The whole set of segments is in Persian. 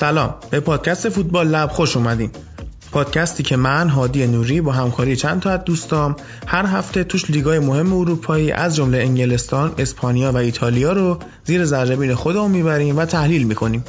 سلام. به پادکست فوتبال لب خوش اومدین. پادکستی که من هادی نوری با همکاری چند تا از دوستام هر هفته توش لیگای مهم اروپایی از جمله انگلستان، اسپانیا و ایتالیا رو زیر ذره خودمون می‌بریم و تحلیل می‌کنیم.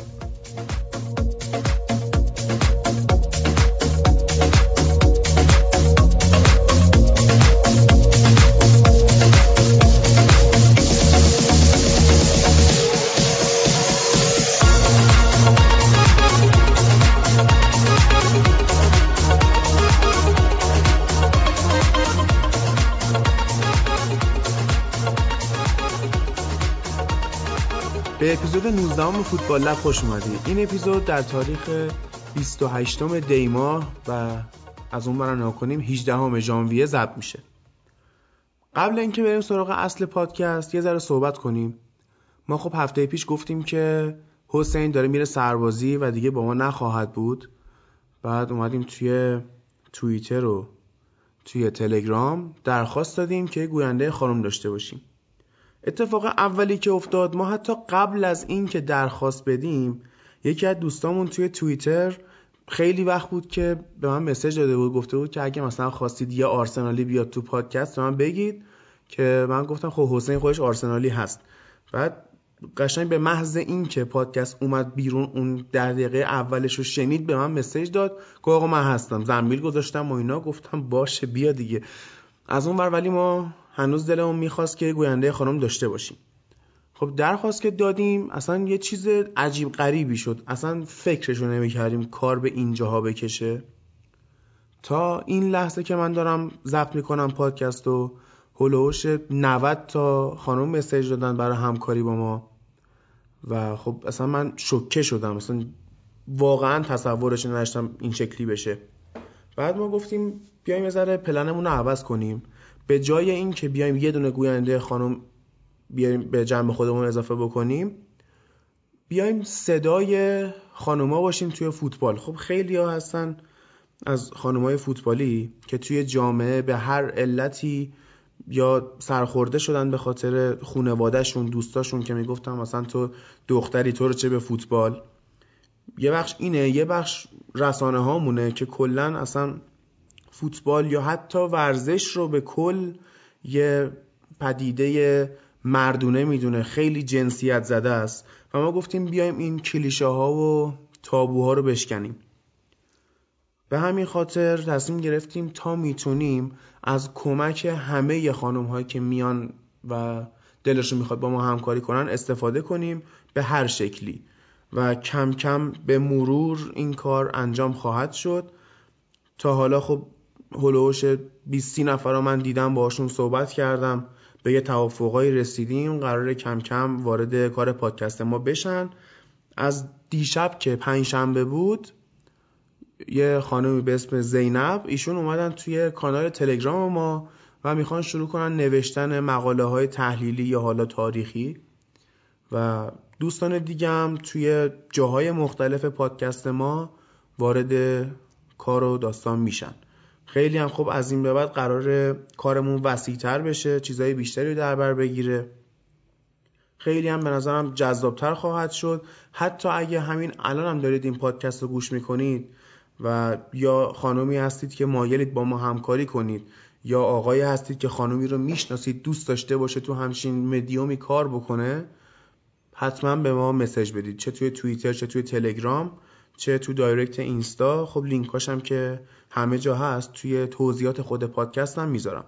به اپیزود 19 فوتبال لب خوش اومدید. این اپیزود در تاریخ 28 دی ماه و از اون برا کنیم 18 ژانویه ضبط میشه. قبل اینکه بریم سراغ اصل پادکست یه ذره صحبت کنیم. ما خب هفته پیش گفتیم که حسین داره میره سربازی و دیگه با ما نخواهد بود. بعد اومدیم توی توییتر و توی تلگرام درخواست دادیم که گوینده خانم داشته باشیم. اتفاق اولی که افتاد ما حتی قبل از این که درخواست بدیم یکی از دوستامون توی توییتر خیلی وقت بود که به من مسج داده بود گفته بود که اگه مثلا خواستید یه آرسنالی بیاد تو پادکست من بگید که من گفتم خب حسین خودش آرسنالی هست. بعد قشنگ به محض این که پادکست اومد بیرون اون در دقیقه اولش رو شنید به من مسیج داد که آقا من هستم. زنبیل گذاشتم و اینا گفتم باشه بیا دیگه. از اون ور ولی ما هنوز دلمون می‌خواست که گوینده خانم داشته باشیم. خب درخواست که دادیم اصلا یه چیز عجیب غریبی شد. اصلا فکرشو نمی‌کردیم کار به اینجاها بکشه. تا این لحظه که من دارم ضبط می‌کنم پادکست و هلوش 90 تا خانم مسیج دادن برای همکاری با ما. و خب اصلا من شوکه شدم. اصلا واقعا تصورش نداشتم این شکلی بشه. بعد ما گفتیم بیایم یه ذره پلنمون رو عوض کنیم. به جای این که بیایم یه دونه گوینده خانم بیایم به جمع خودمون اضافه بکنیم بیایم صدای خانوما باشیم توی فوتبال. خب خیلی ها هستن از خانومای فوتبالی که توی جامعه به هر علتی یا سرخورده شدن به خاطر خونوادهشون دوستاشون که می‌گفتم مثلا تو دختری تو رو چه به فوتبال؟ یه بخش اینه یه بخش رسانه هامونه که کلا اصلا فوتبال یا حتی ورزش رو به کل یه پدیده مردونه می‌دونه. خیلی جنسیت زده است. و ما گفتیم بیایم این کلیشه ها و تابوها رو بشکنیم. به همین خاطر تصمیم گرفتیم تا می‌تونیم از کمک همه خانم هایی که میان و دلشون می‌خواد با ما همکاری کنن استفاده کنیم به هر شکلی. و کم کم به مرور این کار انجام خواهد شد. تا حالا خب هلوش 20 نفر رو من دیدم باشون صحبت کردم. به یه توافقایی رسیدیم. قرار کم کم وارد کار پادکست ما بشن. از دیشب که پنج شنبه بود یه خانمی به اسم زینب ایشون اومدن توی کانال تلگرام ما و می‌خوان شروع کنن نوشتن مقاله های تحلیلی یا حالا تاریخی. و دوستان دیگه هم توی جاهای مختلف پادکست ما وارد کار و داستان میشن. خیلی هم خوب از این به بعد قرار کارمون وسیعتر بشه چیزهای بیشتری در بر بگیره. خیلی هم به نظرم جذابتر خواهد شد. حتی اگه همین الان هم دارید این پادکست رو گوش می‌کنید و یا خانومی هستید که مایلید با ما همکاری کنید یا آقایی هستید که خانومی رو می‌شناسید دوست داشته باشه تو همچین مدیومی کار بکنه حتما به ما مسج بدید. چه توی توییتر چه توی تلگرام چه تو دایرکت اینستا. خب لینکاش هم که همه جا هست توی توضیحات خود پادکست هم می‌ذارم.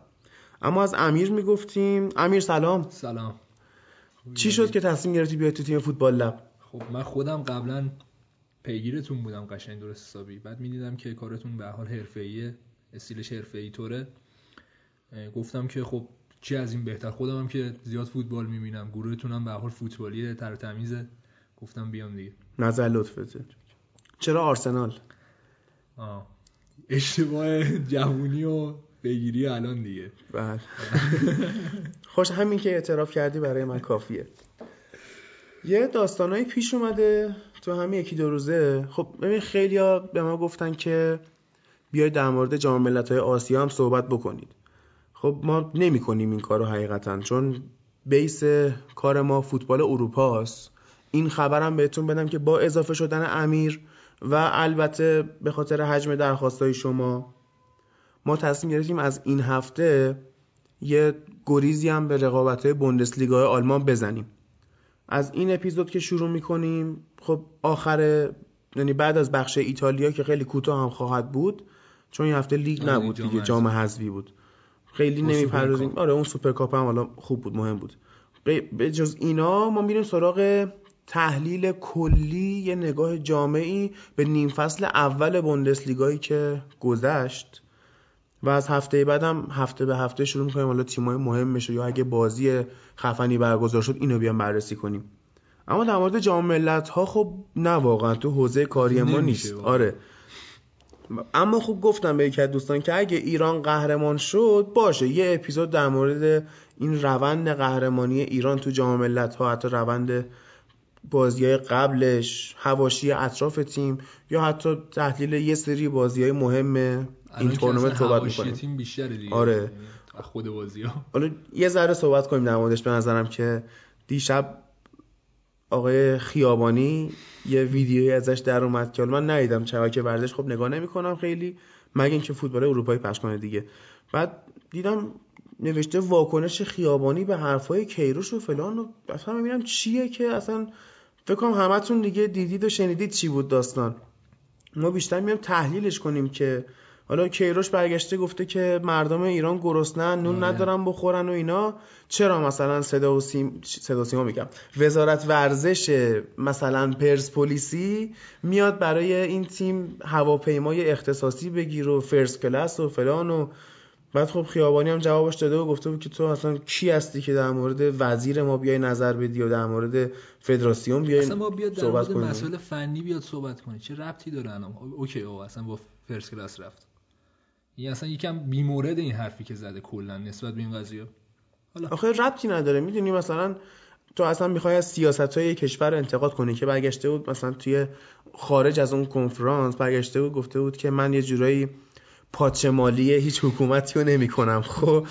اما از امیر می‌گفتیم امیر سلام. سلام. چی شد که تصمیم گرفتی بیای تو تیم فوتبال لب؟ خب من خودم قبلا پیگیرتون بودم قشنگ درست حسابی. بعد می‌دیدم که کارتون به حال حرفه‌ایه استیلش حرفه‌ای طوره. گفتم که خب چی از این بهتر؟ خودم هم که زیاد فوتبال می‌بینم گروهتون هم به حال فوتبالیه تر تمیزه. گفتم بیام دیگه. نظر لطفته چرا آرسنال؟ آه. اشتباه جوونی و بگیری الان دیگه. بله. خوش همین که اعتراف کردی برای من کافیه. یه داستانایی پیش اومده تو همین یکی دو روزه. خب ببین خیلیا به ما گفتن که بیاید در مورد جام ملت‌های آسیا هم صحبت بکنید. خب ما نمی کنیم این کارو حقیقتا چون بیس کار ما فوتبال اروپا است این خبرم بهتون بدم که با اضافه شدن امیر و البته به خاطر حجم درخواستای شما ما تصمیم گرفتیم از این هفته یه گریزی هم به رقابت بوندسلیگا آلمان بزنیم. از این اپیزود که شروع می‌کنیم خب آخر یعنی بعد از بخش ایتالیا که خیلی کوتاه هم خواهد بود چون این هفته لیگ آره، نبود دیگه جام حذفی بود. خیلی نمی‌پردازیم. آره اون سوپرکاپ هم حالا خوب بود مهم بود. به جز اینا ما میریم سراغ تحلیل کلی یه نگاه جامعی به نیم فصل اول بوندسلیگایی که گذشت و از هفته بعدم هفته به هفته شروع می‌کنیم. حالا تیمای مهم بشه یا اگه بازی خفنی برگزار شد اینو بیام بررسی کنیم. اما در مورد جام ملت ها خب نه واقعا. تو حوزه کاری ما نیست. آره. اما خوب گفتم به یکی از دوستان که اگه ایران قهرمان شد باشه. یه اپیزود در مورد این روند قهرمانی ایران تو جام ملت ها حتی روند بازی های قبلش هواشی اطراف تیم یا حتی تحلیل یه سری بازی های مهم این که تورنمنت صحبت می‌کنیم. تیم بیشتره دیگه. آره. خود بازی ها حالا یه ذره صحبت کنیم در موردش به نظرم که دیشب آقای خیابانی یه ویدیویی ازش در اومد که من ندیدم شبکه ورزش خب نگاه نمی‌کنم خیلی مگه اینکه فوتبال اروپایی پخش کنه دیگه. بعد دیدم نوشته واکنش خیابانی به حرفای کیروش و فلان و اصلا می‌بینم چیه که اصلا فکر کنم همتون دیگه دیدید و شنیدید چی بود داستان. ما بیشتر میام تحلیلش کنیم که حالا کیروش برگشته گفته که مردم ایران گرسنن نون آره. ندارن بخورن و اینا. چرا مثلا صدا و سیم صدا و سیما میگم. وزارت ورزش مثلا پرسپولیسی میاد برای این تیم هواپیمای اختصاصی بگیر و فرست کلاس و فلان و بعد خب خیابانی هم جوابش داده و گفته بود که تو اصلا کی هستی که در مورد وزیر ما بیای نظر بدی و در مورد فدراسیون بیای اصلا با بیاد در مورد کنی مسائل فنی بیاد صحبت کنه چه ربطی داره الان؟ اوکی آقا اصلا با فرست کلاس رفت. این اصلا یکم بیمورد این حرفی که زده کلا نسبت به این قضیه. آخه ربطی نداره. می‌دونی مثلا تو اصلا می‌خوای از سیاست های کشور انتقاد کنی که برگشته بود مثلا توی خارج از اون کنفرانس برگشته بود گفته بود که من یه جورایی پاچه مالی هیچ حکومتی رو نمی کنم خب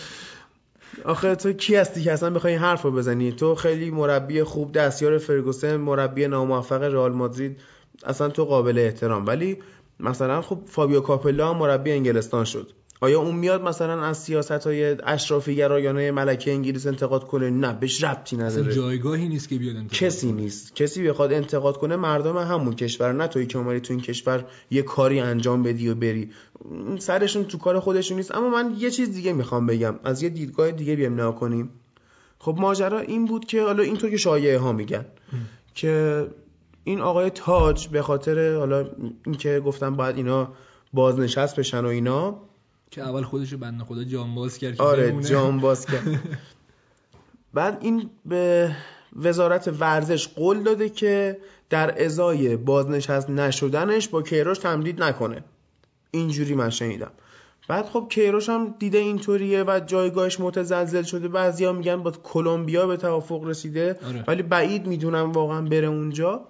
آخه تو کی هستی که اصلا بخوای این حرف رو بزنی؟ تو خیلی مربی خوب دستیار فرگوسن مربی ناموفق رئال مادرید اصلا تو قابل احترام. ولی مثلا خب فابیو کاپلا مربی انگلستان شد. آیا اون میاد مثلا از سیاست های اشرافی گرایانه ملکه انگلیس انتقاد کنه؟ نه بهش ربطی اصلا نداره. جایگاهی نیست که بیاد انتقاد کسی کنه. نیست. کسی بخواد انتقاد کنه مردم همون کشور نه توی که اومدی تو این کشور یه کاری انجام بدی و بری. سرشون تو کار خودشون نیست. اما من یه چیز دیگه می‌خوام بگم. از یه دیدگاه دیگه بیام نگاه کنیم. خب ماجرا این بود که حالا اینطور که شایعه ها میگن که این آقای تاج به خاطر حالا اینکه گفتم باید اینا بازنشست بشن و اینا که اول خودشو بنده خدا جان باز کرد آره بمونه. جام باز کرد. بعد این به وزارت ورزش قول داده که در ازای بازنشست نشدنش با کیروش تمدید نکنه. اینجوری من شنیدم. بعد خب کیروش هم دیده اینطوریه و جایگاهش متزلزل شده. بعضیا میگن با کلمبیا به توافق رسیده. آره. ولی بعید می‌دونم واقعا بره اونجا.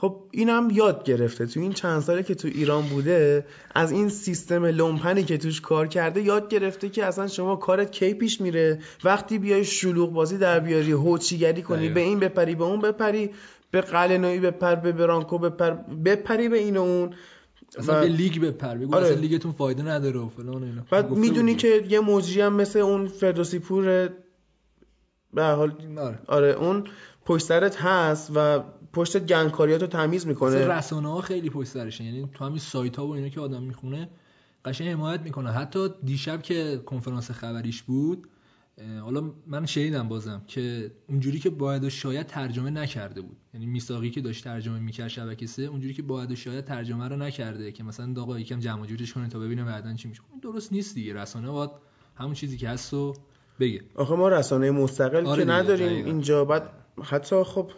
خب اینم یاد گرفته تو این چند ساله که تو ایران بوده از این سیستم لومپنی که توش کار کرده یاد گرفته که اصلا شما کارت کی پیش میره وقتی بیای شلوغ بازی در بیاری هوچیگری کنی دقیقا. به این بپری به اون بپری به قلنویی بپر به برانکو بپر بپری به این و اون اصلا و- به لیگ بپر بگو آره. اصلا لیگتون فایده نداره و فلان اینا بعد می‌دونی که یه مجری هم مثل اون فردوسی پور به حال. آره آره اون پشت سرت هست و پشت گنگکاریاتو تمیز می‌کنه. رسانه ها خیلی پشت سرشن یعنی تو همین سایت ها و اینا که آدم می‌خونه قشنگ حمایت می‌کنه. حتی دیشب که کنفرانس خبریش بود حالا من شنیدم بازم که اونجوری که باید و شاید ترجمه نکرده بود. یعنی میساقی که داشت ترجمه می‌کرد شبکه سه اونجوری که باید و شاید ترجمه رو نکرده که مثلا آقا یکم جمع جورش کنه تا ببینه بعدن چی میشه. درست نیست دیگه. رسانه باید همون چیزی که هست و بگه. آخه ما رسانه مستقل آره که نداریم. اینجا. بعد حتی خب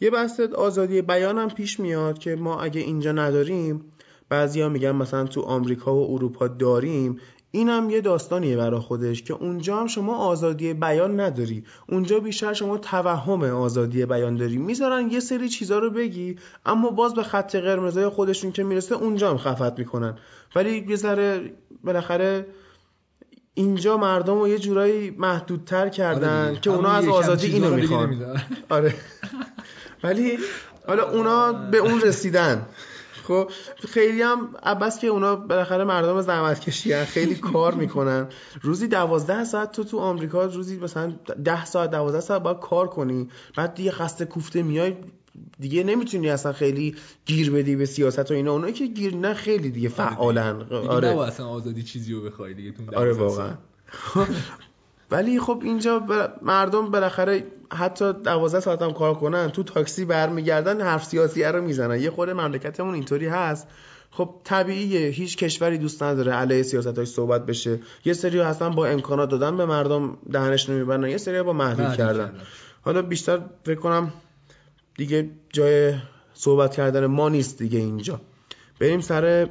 یه بحث آزادی بیان هم پیش میاد که ما اگه اینجا نداریم بعضیا میگن مثلا تو آمریکا و اروپا داریم. این هم یه داستانیه برا خودش که اونجا هم شما آزادی بیان نداری. اونجا بیشتر شما توهم آزادی بیان داری. می‌ذارن یه سری چیزا رو بگی اما باز به خط قرمزای خودشون که می‌رسه اونجا هم خفت می‌کنن. ولی یه ذره بالاخره اینجا مردم رو یه جورایی محدودتر کردن آره که اونا از آزادی اینو می‌خوان. آره. ولی حالا اونا به اون رسیدن. خب خیلی هم بس که اونا بالاخره مردم زحمت کشی خیلی کار می‌کنن. روزی دوازده ساعت تو تو آمریکا روزی مثلا ده ساعت دوازده ساعت باید کار کنی. بعد دیگه خسته کوفته میای دیگه نمی‌تونی اصلا خیلی گیر بدی به سیاست و اینا. اونایی که گیر نه خیلی دیگه فعالن آره. اصلا آزادی چیزی رو بخوای دیگه آره واقعا. ولی خب اینجا مردم بالاخره حتی دوازده ساعت هم کار کنن تو تاکسی برمیگردن حرف سیاسی رو می‌زنن. یه خورده مملکتمون اینطوری هست. خب طبیعیه هیچ کشوری دوست نداره علیه سیاست های صحبت بشه. یه سری هستن با امکانات دادن به مردم دهنش نمی‌برن یه سری با محدود کردن. حالا بیشتر فکر کنم دیگه جای صحبت کردن ما نیست دیگه اینجا. بریم سر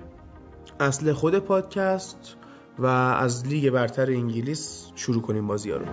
اصل خود پادکست. و از لیگ برتر انگلیس شروع کنیم بازی ها رو.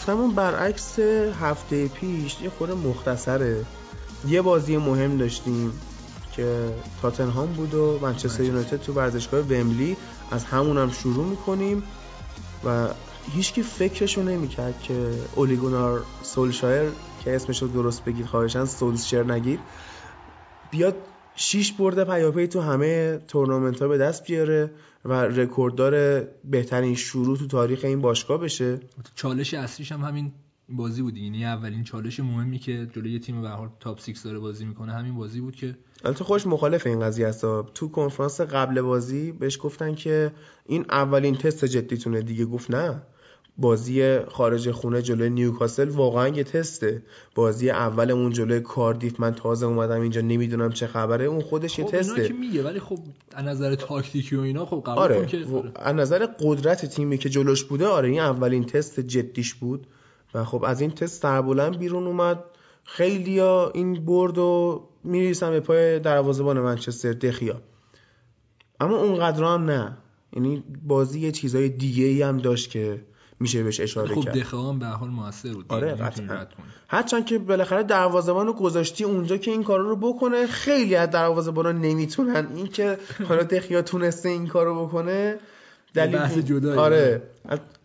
هفتمون برعکس هفته پیش یه خورده مختصره. یه بازی مهم داشتیم که تاتنهام بود و منچستر یونایتد تو ورزشگاه ومبلی. از همون هم شروع می‌کنیم و هیچکی فکرشو نمی‌کرد که اولیگونار سولشایر که اسمشو درست بگید خواهشن سولشر نگید بیاد شیش برده پیاپی تو همه تورنمنت ها به دست بیاره. و رکورددار بهترین شروع تو تاریخ این باشگاه بشه. چالش اصلیش هم همین بازی بود. یعنی اولین چالش مهمی که جلوی تیم به حال تاپ 6 داره بازی می‌کنه همین بازی بود که البته خوش مخالف این قضیه است. تو کنفرانس قبل بازی بهش گفتن که این اولین تست جدیتونه. دیگه گفت نه. بازی خارج خونه جلوی نیوکاسل واقعا یه تسته. بازی اولمون جلوی کاردیف من تازه اومدم اینجا نمی‌دونم چه خبره. اون خودش یه خب تسته. که میگه ولی خب از نظر تاکتیکی و اینا خب قبول آره. که از نظر قدرت تیمی که جلوش بوده آره این اولین تست جدیش بود. و خب از این تست سربلند بیرون اومد. خیلیا این برد و میریسن به پای دروازه‌بان منچستر دخیا اما اونقدر هم نه. یعنی بازی یه چیزای دیگه ای هم داشت که میشه بهش اشاره خب کرد. خب دخوان به حال موثر بود. آره قطعا. هرچند که بالاخره دروازه‌بان رو گذاشتی اونجا که این کارو رو بکنه خیلی از دروازه‌بانا نمی‌تونن. این که حالا دخیا تونسته این کارو بکنه دلیل بحث جدایی. آره.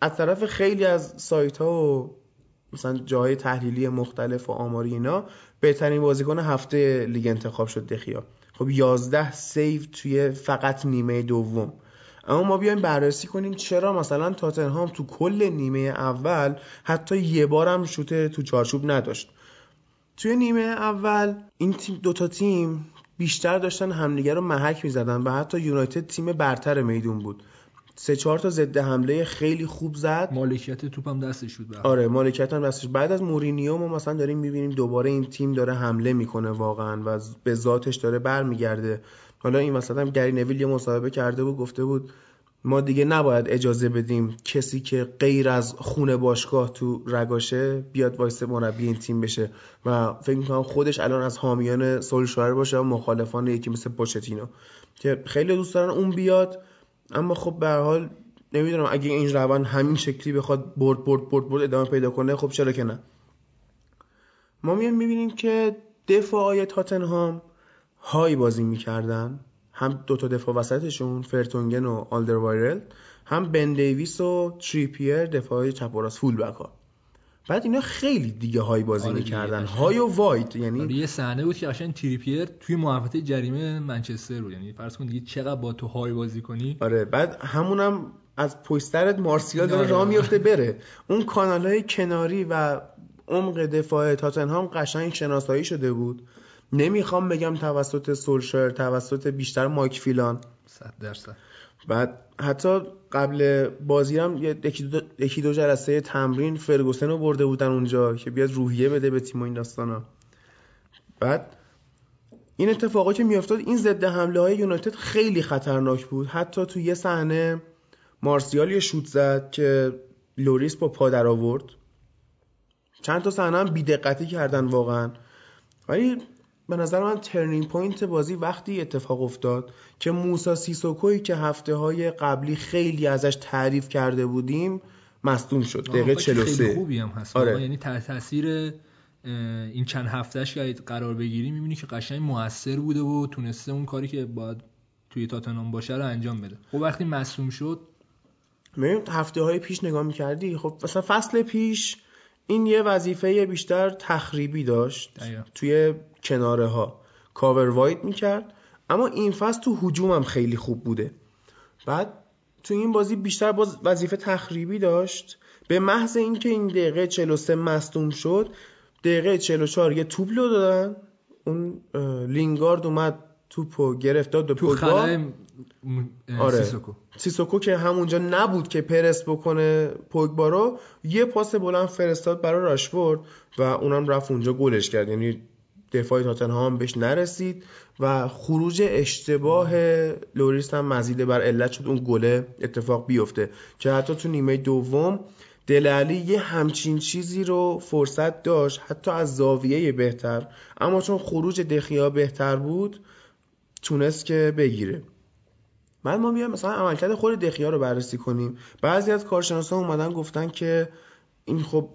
از طرف خیلی از سایت ها و مثلا جاهای تحلیلی مختلف و آماری اینا بهترین بازیکن هفته لیگ انتخاب شد دخیا خب 11 save توی فقط نیمه دوم. اما ما بیایم بررسی کنیم چرا مثلا تاتنهام تو کل نیمه اول حتی یه بارم شوت تو چارچوب نداشت. توی نیمه اول این تیم دوتا تیم بیشتر داشتن همدیگه رو محک می‌زدن و حتی یونایتد تیم برتر میدون بود. سه چهار تا ضد حمله خیلی خوب زد. مالکیت توپ هم دستش بود آره مالکیت هم دستش. بعد از مورینیو ما مثلا داریم می‌بینیم دوباره این تیم داره حمله می‌کنه واقعا و به ذاتش داره برمیگرده. حالا این هم گری نویل یه مصاحبه کرده بود گفته بود ما دیگه نباید اجازه بدیم کسی که غیر از خونه باشگاه تو رگاشه بیاد وایسه مربی این تیم بشه. و فکر می‌کنم خودش الان از حامیان سولشایر باشه و مخالفان یکی مثل پوچتینو که خیلی دوست دارن اون بیاد. اما خب به حال نمی‌دونم اگه این روند همین شکلی بخواد برد برد برد برد ادامه پیدا کنه خب چرا که نه؟ ما میان می‌بینیم که دفاعی تاتنهام های بازی می‌کردن. هم دو تا دفاع وسطشون فرتونگن و آلدروایرل. هم بن دیویس و تریپیر دفاع چپ و راست فول بک ها. بعد اینا خیلی دیگه های بازی آره می‌کردن. های و وایت یعنی آره یه صحنه بود که قشنگ تریپیر توی محوطه جریمه منچستر بود. یعنی فرض کن دیگه چقدر با تو های بازی کنی. آره بعد همونم از پشت مارسیال داره راه میفته بره. اون کانال های کناری و عمق دفاع تاتنهام قشنگ شناسایی شده بود. نمی‌خوام بگم توسط سولشر توسط بیشتر مایک فیلان صد درصد. بعد حتی قبل بازی هم یکی دو, جلسه تمرین فرگوسن رو برده بودن اونجا که بیاد روحیه بده به تیم و این داستانا. بعد این اتفاقا که میافتاد این ضد حمله های یونایتد خیلی خطرناک بود. حتی تو یه صحنه مارسیال یه شوت زد که لوریس با پا در آورد. چند تا صحنه هم بیدقتی کردن واقعا. ولی به نظر من turning point بازی وقتی اتفاق افتاد که موسا سیسوکوی که هفته های قبلی خیلی ازش تعریف کرده بودیم مصدوم شد. دقیقه 43 خیلی خوبی هم هست. آره. یعنی تاثیر این چند هفتهش که قرار بگیری می‌بینی که قشنگ موثر بوده و تونسته اون کاری که باید توی تاتنام باشه رو انجام بده. خب وقتی مصوم شد؟ ببین هفته های پیش نگاه می‌کردی خب مثلا فصل پیش این یه وظیفه بیشتر تخریبی داشت توی کناره ها cover wide می‌کرد اما این فصل تو هجوم هم خیلی خوب بوده. بعد تو این بازی بیشتر باز وظیفه تخریبی داشت. به محض اینکه این دقیقه 43 مصدوم شد دقیقه 44 یه توپ لو دادن. اون لینگارد اومد توپو گرفت داد به پوگبا. آره. سیسوکو. سیسوکو که همونجا نبود که پرس بکنه پوگبا رو یه پاس بلند فرستاد برای راشفورد و اونم رفت اونجا گلش کرد. یعنی دفاع تاتنهام بهش نرسید و خروج اشتباه لوریس هم مزیده بر علت شد اون گله اتفاق بیفته. که حتی تو نیمه دوم دل علی یه همچین چیزی رو فرصت داشت حتی از زاویه بهتر. اما چون خروج دخیا بهتر بود تونست که بگیره. من ما بیایم مثلا عملکرد خود دخیا رو بررسی کنیم. بعضی از کارشناسان اومدن گفتن که این خب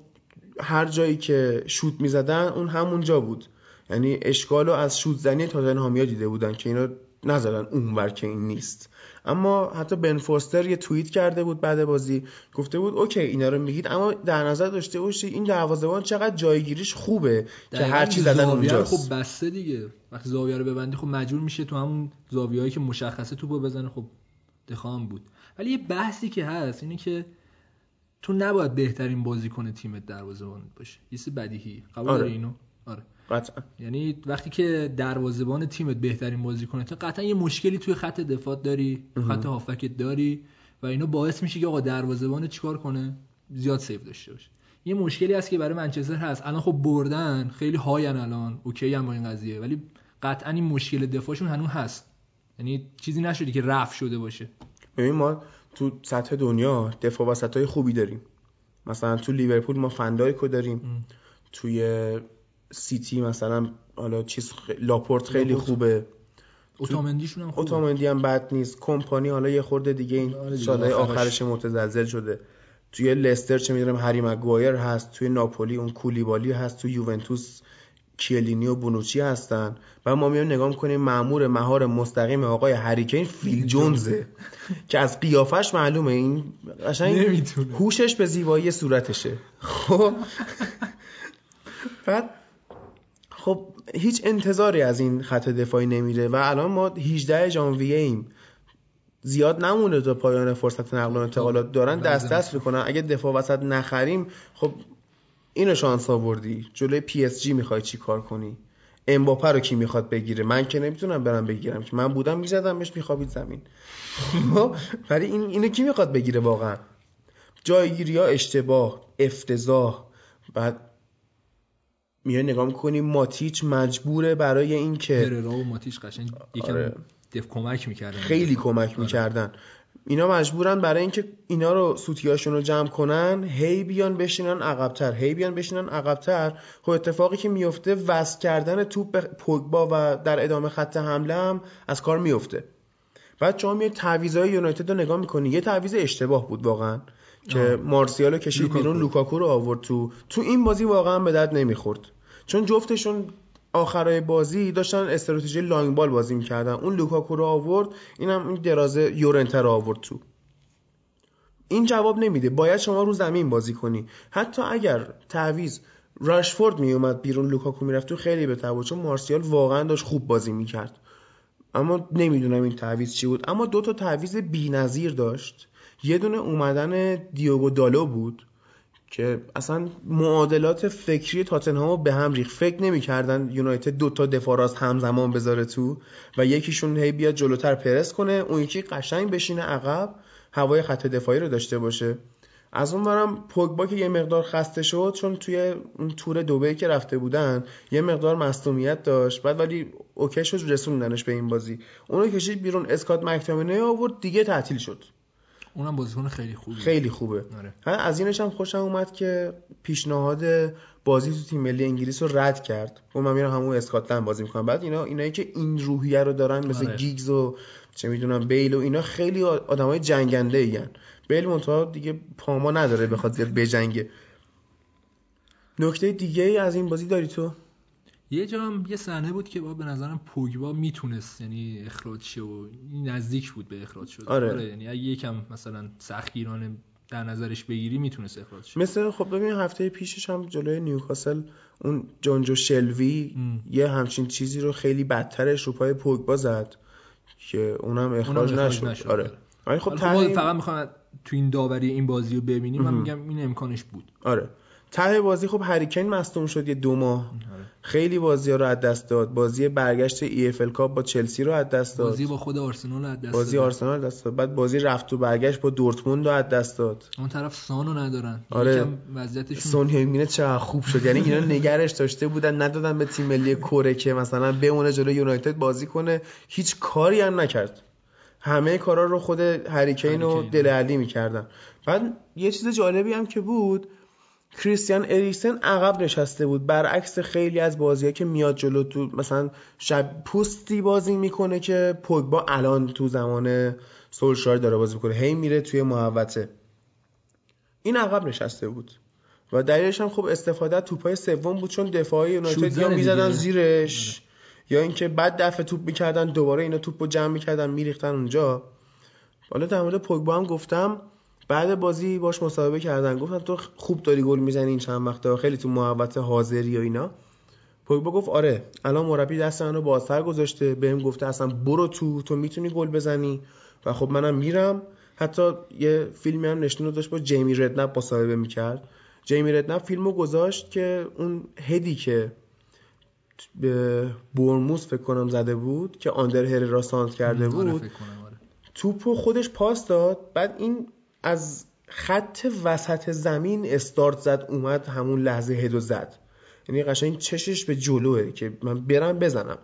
هر جایی که شوت می‌زدن اون همونجا بود. یعنی اشکال رو از شوت زنی تاتنهامیا دیده بودن که اینا نزدن اونور که این نیست. اما حتی بن فورستر یه توییت کرده بود بعد بازی. گفته بود اوکی اینا رو میگید اما در نظر داشته باشید این دروازه‌بان چقدر جایگیریش خوبه که هر چی زدن اونجاست. خب بسته دیگه. وقتی زاویه رو ببندی خب مجبور میشه تو همون زاویه‌ای که مشخصه توپو بزنه خب دخیام بود. ولی یه بحثی که هست اینه که تو نباید بهترین بازیکن تیمت دروازه‌بان باشه یه بدیهی. قبول آره. اینو؟ آره. قطعا. یعنی وقتی که دروازه‌بان تیمت بهترین بازیکن تو قطعا یه مشکلی توی خط دفاع داری خط هافبکت داری و اینو باعث میشه که آقا دروازه‌بان چیکار کنه؟ زیاد save داشته باشه. یه مشکلی هست که برای منچستر هست. الان خب بردن خیلی high ان الان. اوکی هم با این قضیه. ولی قطعا این مشکل دفاعشون هنوز هست. یعنی چیزی نشده که رفع شده باشه. ببین ما تو سطح دنیا دفاع وسطای خوبی داریم. مثلا تو لیورپول ما فندایکو داریم. توی سیتی مثلا حالا چیز لاپورت خیلی خوبه. اوتامندیشون هم خوبه. اوتامندی هم بد نیست. کمپانی حالا یه خورده دیگه این آره سالهای آخرش. متزلزل شده. توی لستر چه می‌دونم هری مگوایر هست. توی ناپولی اون کولیبالی هست. توی یوونتوس کیلینی و بونوچی هستن. و ما میایم نگاه می‌کنیم مامور مهار مستقیم آقای هریکین فیل جونزه. که از قیافش معلومه. این قشنگ هوشش به زیبایی صورتشه. خب. بعد خب هیچ انتظاری از این خط دفاعی نمیره و الان ما 18 ژانویه ایم. زیاد نمونه تا پایان فرصت نقل و انتقالات. دارن دست دست می‌کنن. اگه دفاع وسط نخریم خب اینو شانس آوردی. جلوی PSG می‌خوای چی کار کنی؟ امباپه رو کی می‌خواد بگیره؟ من که نمی‌تونم برم بگیرم. که من بودم میزدمش میخوابید زمین. خب، ولی این اینو کی می‌خواد بگیره واقعا؟ جایگیری ها اشتباه افتضاح. بعد میای نگاه می‌کنی ماتیچ مجبوره برای اینکه هررا و ماتیچ قشنگ یکم آره. دف کمک می‌کردن خیلی کمک آره. می‌کردن اینا مجبورن برای اینکه اینا رو سوتیاشون رو جمع کنن هی بیان بشینن عقبتر هی بیان بشینن عقبتر خب اتفاقی که میفته وصل کردن توپ به پوگبا و در ادامه خط حمله هم از کار میفته بعد شما میاد تعویضای یونایتد رو نگاه می‌کنی یه تعویض اشتباه بود واقعا که مارسیالو کشید بیرون لوکاکو. رو آورد تو. تو این بازی واقعا به درد نمی‌خورد. چون جفتشون آخرای بازی داشتن استراتژی long ball بازی می‌کردن. اون لوکاکو رو آورد اینم این درازه یورنته رو آورد تو. این جواب نمیده. باید شما رو زمین بازی کنی. حتی اگر تعویز راشفورد میومد بیرون لوکاکو می‌رفت تو خیلی به چون مارسیال واقعا داشت خوب بازی می‌کرد. اما نمی‌دونم این تعویز چی بود. اما دو تا تعویز بی‌نظیر داشت. یه دونه اومدن دیوگو دالو بود که اصلا معادلات فکری تاتنهامو به هم ریخت. فکر نمی‌کردن یونایتد دو تا دفاع راست همزمان بذاره تو و یکیشون هی بیاد جلوتر پرس کنه اون یکی قشنگ بشینه عقب هوای خط دفاعی رو داشته باشه. از اون ورم پوگبا که یه مقدار خسته شد چون توی اون تور دوبی که رفته بودن یه مقدار مصدومیت داشت. بعد ولی اوکی شد رسوندنش به این بازی. اونو کشید بیرون. اسکات مک‌تامینی آورد دیگه تعطیل شد. اونم بازیکن خیلی خوبه خیلی خوبه. آره. از اینش هم خوشم اومد که پیشنهاد بازی تو تیم ملی انگلیس رو رد کرد. و من میرم همون اسکاتلند بازی می‌کنم. بعد اینا اینایی که این روحیه رو دارن مثل آره. گیگز و چه می‌دونم بیل و اینا خیلی آدمای جنگنده ایان بیل منتها دیگه پاما نداره بخواد بجنگه. نکته دیگه ای از این بازی داری تو؟ یه جا هم یه صحنه بود که با به نظرم پوگبا می‌تونست یعنی اخراج شه و نزدیک بود به اخراج شد آره. یعنی اگه یکم مثلا سختگیرانه در نظرش بگیری می‌تونست اخراج شه. مثل خب ببین هفته پیشش هم جلوی نیوکاسل اون جونجو شلوی ام. یه همچین چیزی رو خیلی بدترش رو پای پوگبا زد که اونم اخراج اونم اخراج نشد. آره. ولی خب خب ته این- فقط می‌خوام تو این داوری این بازی رو ببینیم من. میگم این امکانش بود. آره. ته بازی خب هریکین مصدوم شد یه دو ماه. آره. خیلی بازی ها رو از دست داد. بازی برگشت ای اف ال کاپ با چلسی رو از دست داد. بازی با خود آرسنال از دست بازی داد. آرسنال دست داد. بعد بازی رفت و برگشت با دورتموند رو از دست داد. اون طرف سانو ندارن. آره. وضعیتشون سون هیمینه چقدر خوب شد. یعنی اینا نگرش داشته بودن ندادن به تیم ملی کره که مثلا بمونه جلوی یونایتد بازی کنه. هیچ کاری هم نکرد. همه کارا رو خود هریکین و. دل علی می‌کردن. بعد یه چیز جالبی هم که بود کریستیان اریکسن عقب نشسته بود. برعکس خیلی از بازیها که میاد جلو تو مثلا شب پوستی بازی می‌کنه که پوگبا الان تو زمان سولشار داره بازی می‌کنه. هی میره توی محوطه. این عقب نشسته بود. و دلیلش هم خب استفاده از توپای سوم بود چون دفاعی یونایتد یا می‌زدن. زیرش یا اینکه بعد دفع توپ می‌کردن دوباره اینا توپ رو جمع می‌کردن میریختن اونجا. حالا در مورد پوگبا هم گفتم بعد بازی باش مصاحبه کردن گفتن تو خوب داری گل می‌زنی این چند وقتا خیلی تو محوطه حاضری و اینا. پوگبا گفت آره الان مربی دست منو بازتر گذاشته بهم گفته اصلا برو تو تو می‌تونی گل بزنی. و خب منم میرم. حتی یه فیلمی هم نشون داشت با جیمی ردنپ مصاحبه می‌کرد. جیمی ردنپ فیلمو گذاشت که اون هدی که به برموز فکر کنم زده بود که آندر هررا سانت کرده آره، بود آره. توپو خودش پاس داد. بعد این از خط وسط زمین استارت زد اومد همون لحظه هدو زد. یعنی قشنگ چشش به جلوه که من برم بزنم.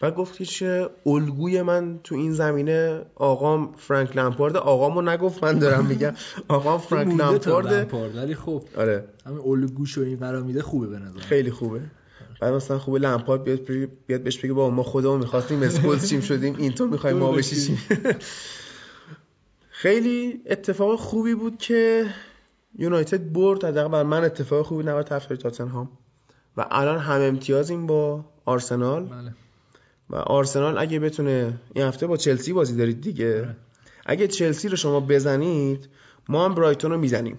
بعد گفت که الگوی من تو این زمینه. آقام فرانک لمپارد آقامو نگفت من دارم میگم. آقام فرانک لمپارد ولی خب آره. همین الگوش و این قرار میده خوبه به نظر خیلی خوبه. بعد مثلا خوبه لمپارد بیاد بیاد بهش بگه با ما خودمون می‌خواستیم اسکولز چیم شدیم این تو می‌خوای ما بشیم خیلی اتفاق خوبی بود که یونایتد برد حداقل بر من اتفاق خوبی نبرد طرفدار تاتنهام. و الان هم امتیازیم با آرسنال. بله. و آرسنال اگه بتونه این هفته با چلسی بازی دارید دیگه. آره. اگه چلسی رو شما بزنید ما هم برایتون رو می‌زنیم.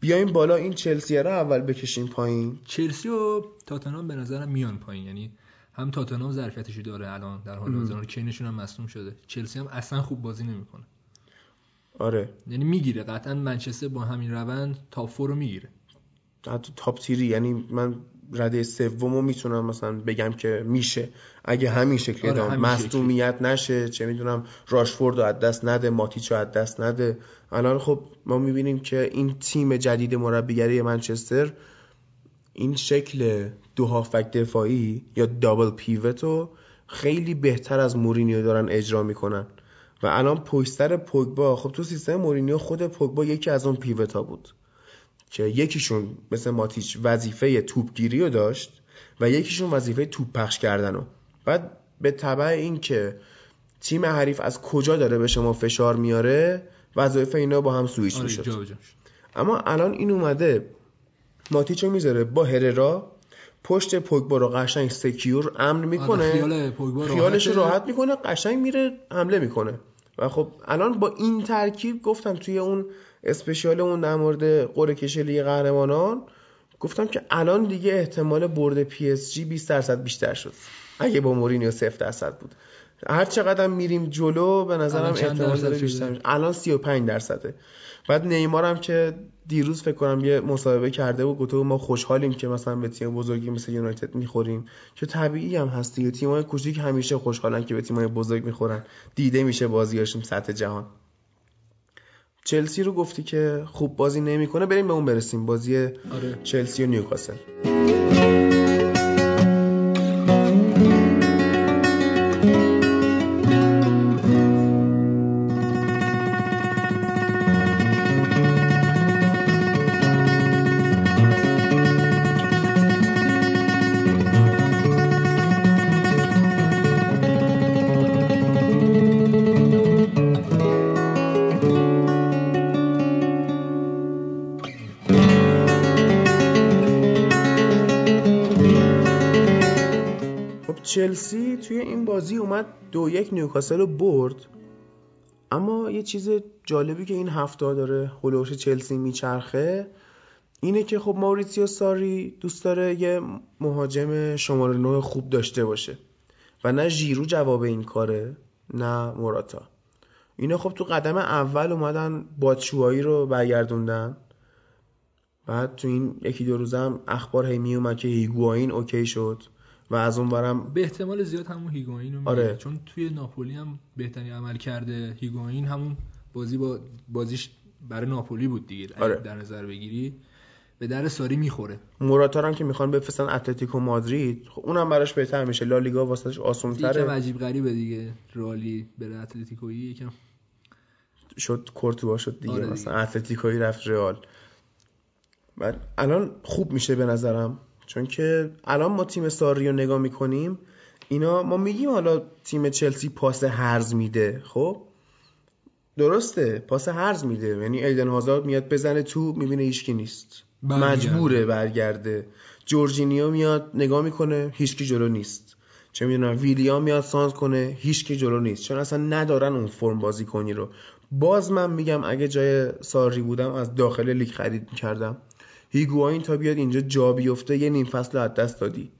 بیایم بالا این چلسی رو اول بکشیم پایین. چلسی و تاتنهام به نظرم میان پایین. یعنی هم تاتنهام ظرفیتشو داره الان در حال حاضر کینشون هم مصدوم شده. چلسی هم اصلا خوب بازی نمی‌کنه. آره. یعنی می‌گیره. قطعا منچستر با همین روند تاپ فور رو می‌گیره. حتی تاپ تیری یعنی من رده سومو می‌تونم مثلا بگم که میشه. اگه همین شکلی آره، همین مصدومیت نشه چه می‌دونم راشفورد رو از دست نده ماتیچ رو از دست نده. الان خب ما می‌بینیم که این تیم جدید مربیگری منچستر این شکل دو هافک دفاعی یا دابل پیوت رو خیلی بهتر از مورینیو دارن اجرا می‌کنن. و الان پشتر پوگبا خب تو سیستم مورینیو خود پوگبا یکی از اون پیوت ها بود که یکیشون مثل ماتیچ وظیفه توپگیری رو داشت و یکیشون وظیفه توپ پخش کردن رو بعد به تبع این که تیم حریف از کجا داره به شما فشار میاره وظایف اینا با هم سویچ آره می‌شد. اما الان این اومده ماتیچو می‌ذاره با هررا پشت پوگبا رو قشنگ secure امن می‌کنه. آره، خیال پوگبا خیالش. راحت می‌کنه قشنگ میره حمله می‌کنه. و خب الان با این ترکیب گفتم توی اون special اون در مورد قرعه کشی قهرمانان گفتم که الان دیگه احتمال برد پی اس جی 20 درصد بیشتر شد. اگه با مورینیو 0 درصد بود. هر چقدر میریم جلو به نظرم احتمال داره بیشتر. الان 35 درصده. بعد نیمار هم که دیروز فکر کنم یه مصاحبه کرده و گفته ما خوشحالیم که مثلا به تیم بزرگی مثل یونایتد می‌خوریم. که طبیعی هم هست دیگه. تیم‌های کوچیک همیشه خوشحالن که به تیم‌های بزرگ می‌خورن. دیده میشه بازیاشون سطح جهان. چلسی رو گفتی که خوب بازی نمی‌کنه. بریم به اون برسیم. بازی آره. چلسی و نیوکاسل. یک نیوکاسل رو برد. اما یه چیز جالبی که این هفته داره هلوش چلسی میچرخه اینه که خب ماوریتسیو ساری دوست داره یه مهاجم شماره نه خوب داشته باشه. و نه ژیرو جواب این کاره نه موراتا. اینا خب تو قدم اول اومدن باتشوایی رو برگردوندن. بعد تو این یکی دو روزم اخبار هی میومد که هیگواین اوکی شد. و از اون برم به احتمال زیاد همون هیگوین رو آره. چون توی ناپولی هم بهترین عمل کرده هیگوین همون بازی با بازیش برای ناپولی بود دیگه آره. در نظر بگیری. به در ساری می‌خوره. موراتا هم که می‌خوان بفرستن اتلتیکو مادرید خب اونم براش بهتر میشه. لالیگا واسش آسان‌تره. یکم عجیب غریبه دیگه رالی بره اتلتیکویی یکم شد کورتوا شد دیگه, آره مثلا. اتلتیکویی رفت رئال. بعد الان خوب میشه به نظرم. چون که الان ما تیم ساری رو نگاه می‌کنیم اینا ما میگیم حالا تیم چلسی پاس هرز میده خب؟ درسته پاس هرز میده. یعنی ایدن هازارد میاد بزنه تو می‌بینه هیچکی نیست. مجبوره برگرده. جورجینیو میاد نگاه می‌کنه هیچکی جلو نیست. چه می‌دونم ویلیام میاد سانز کنه هیچکی جلو نیست. چون اصلا ندارن اون فرم بازی کنی رو. باز من میگم اگه جای ساری بودم از داخل لیگ خرید می‌کردم. هیگواین تا بیاد اینجا جا بیفته یه نیم فصل از دست دادی.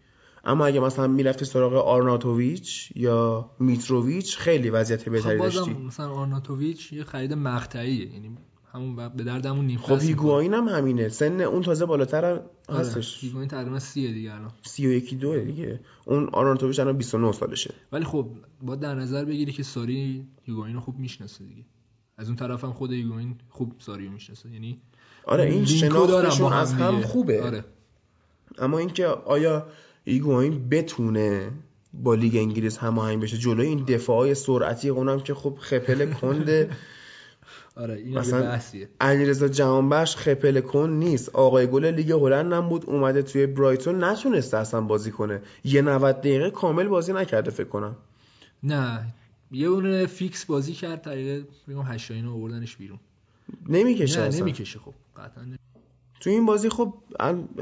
اما اگه مثلا می‌رفتی سراغ آرناتوویچ یا میتروویچ خیلی وضعیت بهتری خب داشتی. مثلا آرناتوویچ یه خرید مقطعیه یعنی همون به دردمون نیم خب هیگواین هم همینه. سن اون تازه بالاتر آره، هستش. هیگواین تقریبا 30 دیگه الان. 31 دو دیگه. اون آرناتوویچ الان 29 سالشه. ولی خب با در نظر بگیری که ساری هیگواین رو خوب می‌شناسه دیگه. از اون طرف هم خود هیگواین خوب ساری رو می‌شناسه. یعنی آره این شناختشون از هم خوبه. آره. اما اینکه آیا هیگواین بتونه با لیگ انگلیس هماهنگ بشه جلوی این دفاعای سرعتی اونم که خب خپل کنده آره این مثلا علیرضا جهانبخش خپل کند نیست. آقای گل لیگ هلند هم بود اومده توی برایتون نتونسته اصلا بازی کنه. یه 90 دقیقه کامل بازی نکرده فکر کنم. نه یه اون فیکس بازی کرد دقیقه بگم 8 اینو آوردنش بیرون. نمی‌کشه نه نمی‌کشه خب قطعا تو این بازی خب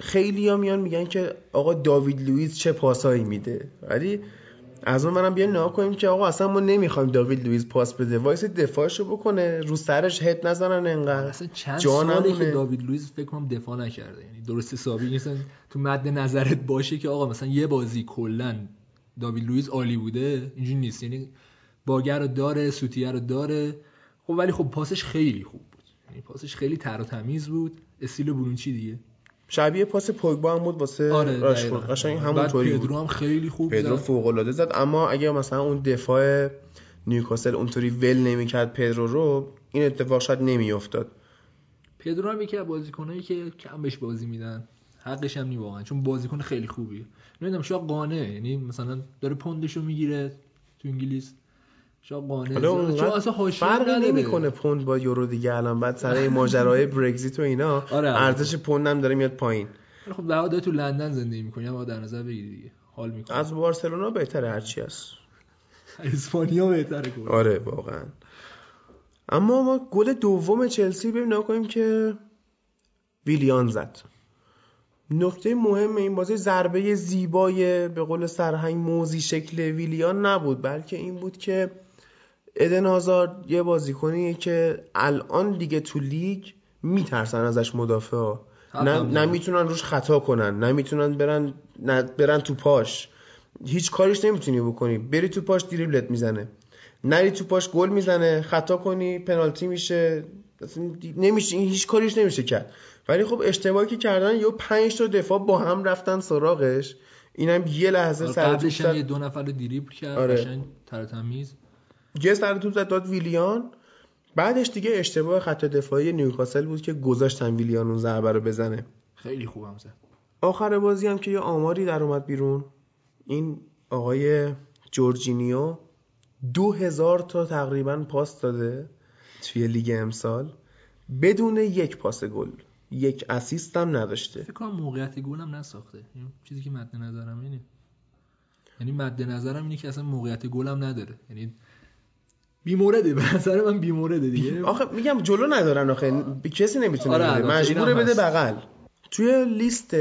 خیلی ها میان میگن که آقا داوید لوئیس چه پاسایی میده. ولی از اون ورم بیان نگاه کنیم که آقا اصلا ما نمی‌خوایم داوید لوئیس پاس بده. وایسه دفاعشو بکنه رو سرش هد نزنن انقدر. اصلا چند ساله که داوید لوئیس فکر کنم دفاع نکرده. یعنی درست حسابی مثلا تو مد نظرت باشه که آقا مثلا یه بازی کلا داوید لوئیس عالی بوده اینجوری نیست. یعنی باگر رو داره سوتیه رو داره. خب ولی خب پاسش خیلی خوب. یعنی پاسش خیلی تر و تمیز بود. استیل برونچی دیگه. شبیه پاس پوگبا هم بود واسه آره راشفورد. قشنگ همونطوری بود پدرو هم خیلی خوب پدرو فوق العاده زد. اما اگه مثلا اون دفاع نیوکاسل اونطوری ول نمی‌کرد پدرو رو این اتفاق شاید نمیافتاد. پدرو هم یکی از بازیکنایی که کم بهش بازی میدن. حقش هم نی واقعا. چون بازیکن خیلی خوبیه. نمی‌دونم شاید قانه یعنی مثلا داره پوندشو می‌گیره تو انگلیس. چون اصلا فرق نمی‌کنه پوند با یورو دیگه الان. بعد سر ماجرای برگزیت و اینا آره ارزش پوند هم داره میاد پایین. خب دعوا تو لندن زندگی می‌کنی اما در نظر بگیری دیگه. حال می‌کنه. از بارسلونا بهتره هرچی هست. اسپانیا بهتره کنه آره واقعا. اما ما گل دوم چلسی ببین کنیم که ویلیان زد. نکته مهم این بازی ضربه زیبای به قول سرهنگ موزی شکل ویلیان نبود بلکه این بود که ادن هازارد یه بازیکنیه که الان دیگه تو لیگ میترسن ازش مدافع ها نه نمی‌تونن روش خطا کنن نمی‌تونن برن برن تو پاش. هیچ کاریش نمی‌تونی بکنی. بری تو پاش دریبلت می‌زنه. نری تو پاش گل می‌زنه خطا کنی پنالتی میشه. نمیشه هیچ کاریش نمیشه کرد. ولی خب اشتباهی که کردن یا پنج تا دفاع با هم رفتن سراغش. اینم یه لحظه آره، سر قبلش. یه دو نفر رو دریبل کرد آره. تمیز. یه سر توپ زد داد ویلیان. بعدش دیگه اشتباه خط دفاعی نیوکاسل بود که گذاشتن ویلیان اون ضربه رو بزنه. خیلی خوبم زد. آخر بازی هم که یه آماری در اومد بیرون. این آقای جورجینیو دو هزار تا تقریبا پاس داده توی لیگ امسال. بدون یک پاس گل. یک اسیست هم نداشته. فکر کنم موقعیت گل هم نساخته. این چیزی که مد نظرم اینه. یعنی مد نظرم اینه که اصلا موقعیت گل هم نداره. یعنی بیمورده به نظر من بیمورده دیگه. آخه میگم جلو ندارن آخه. ب- کسی نمی‌تونه آره، مجبوره بده. بغل. توی لیست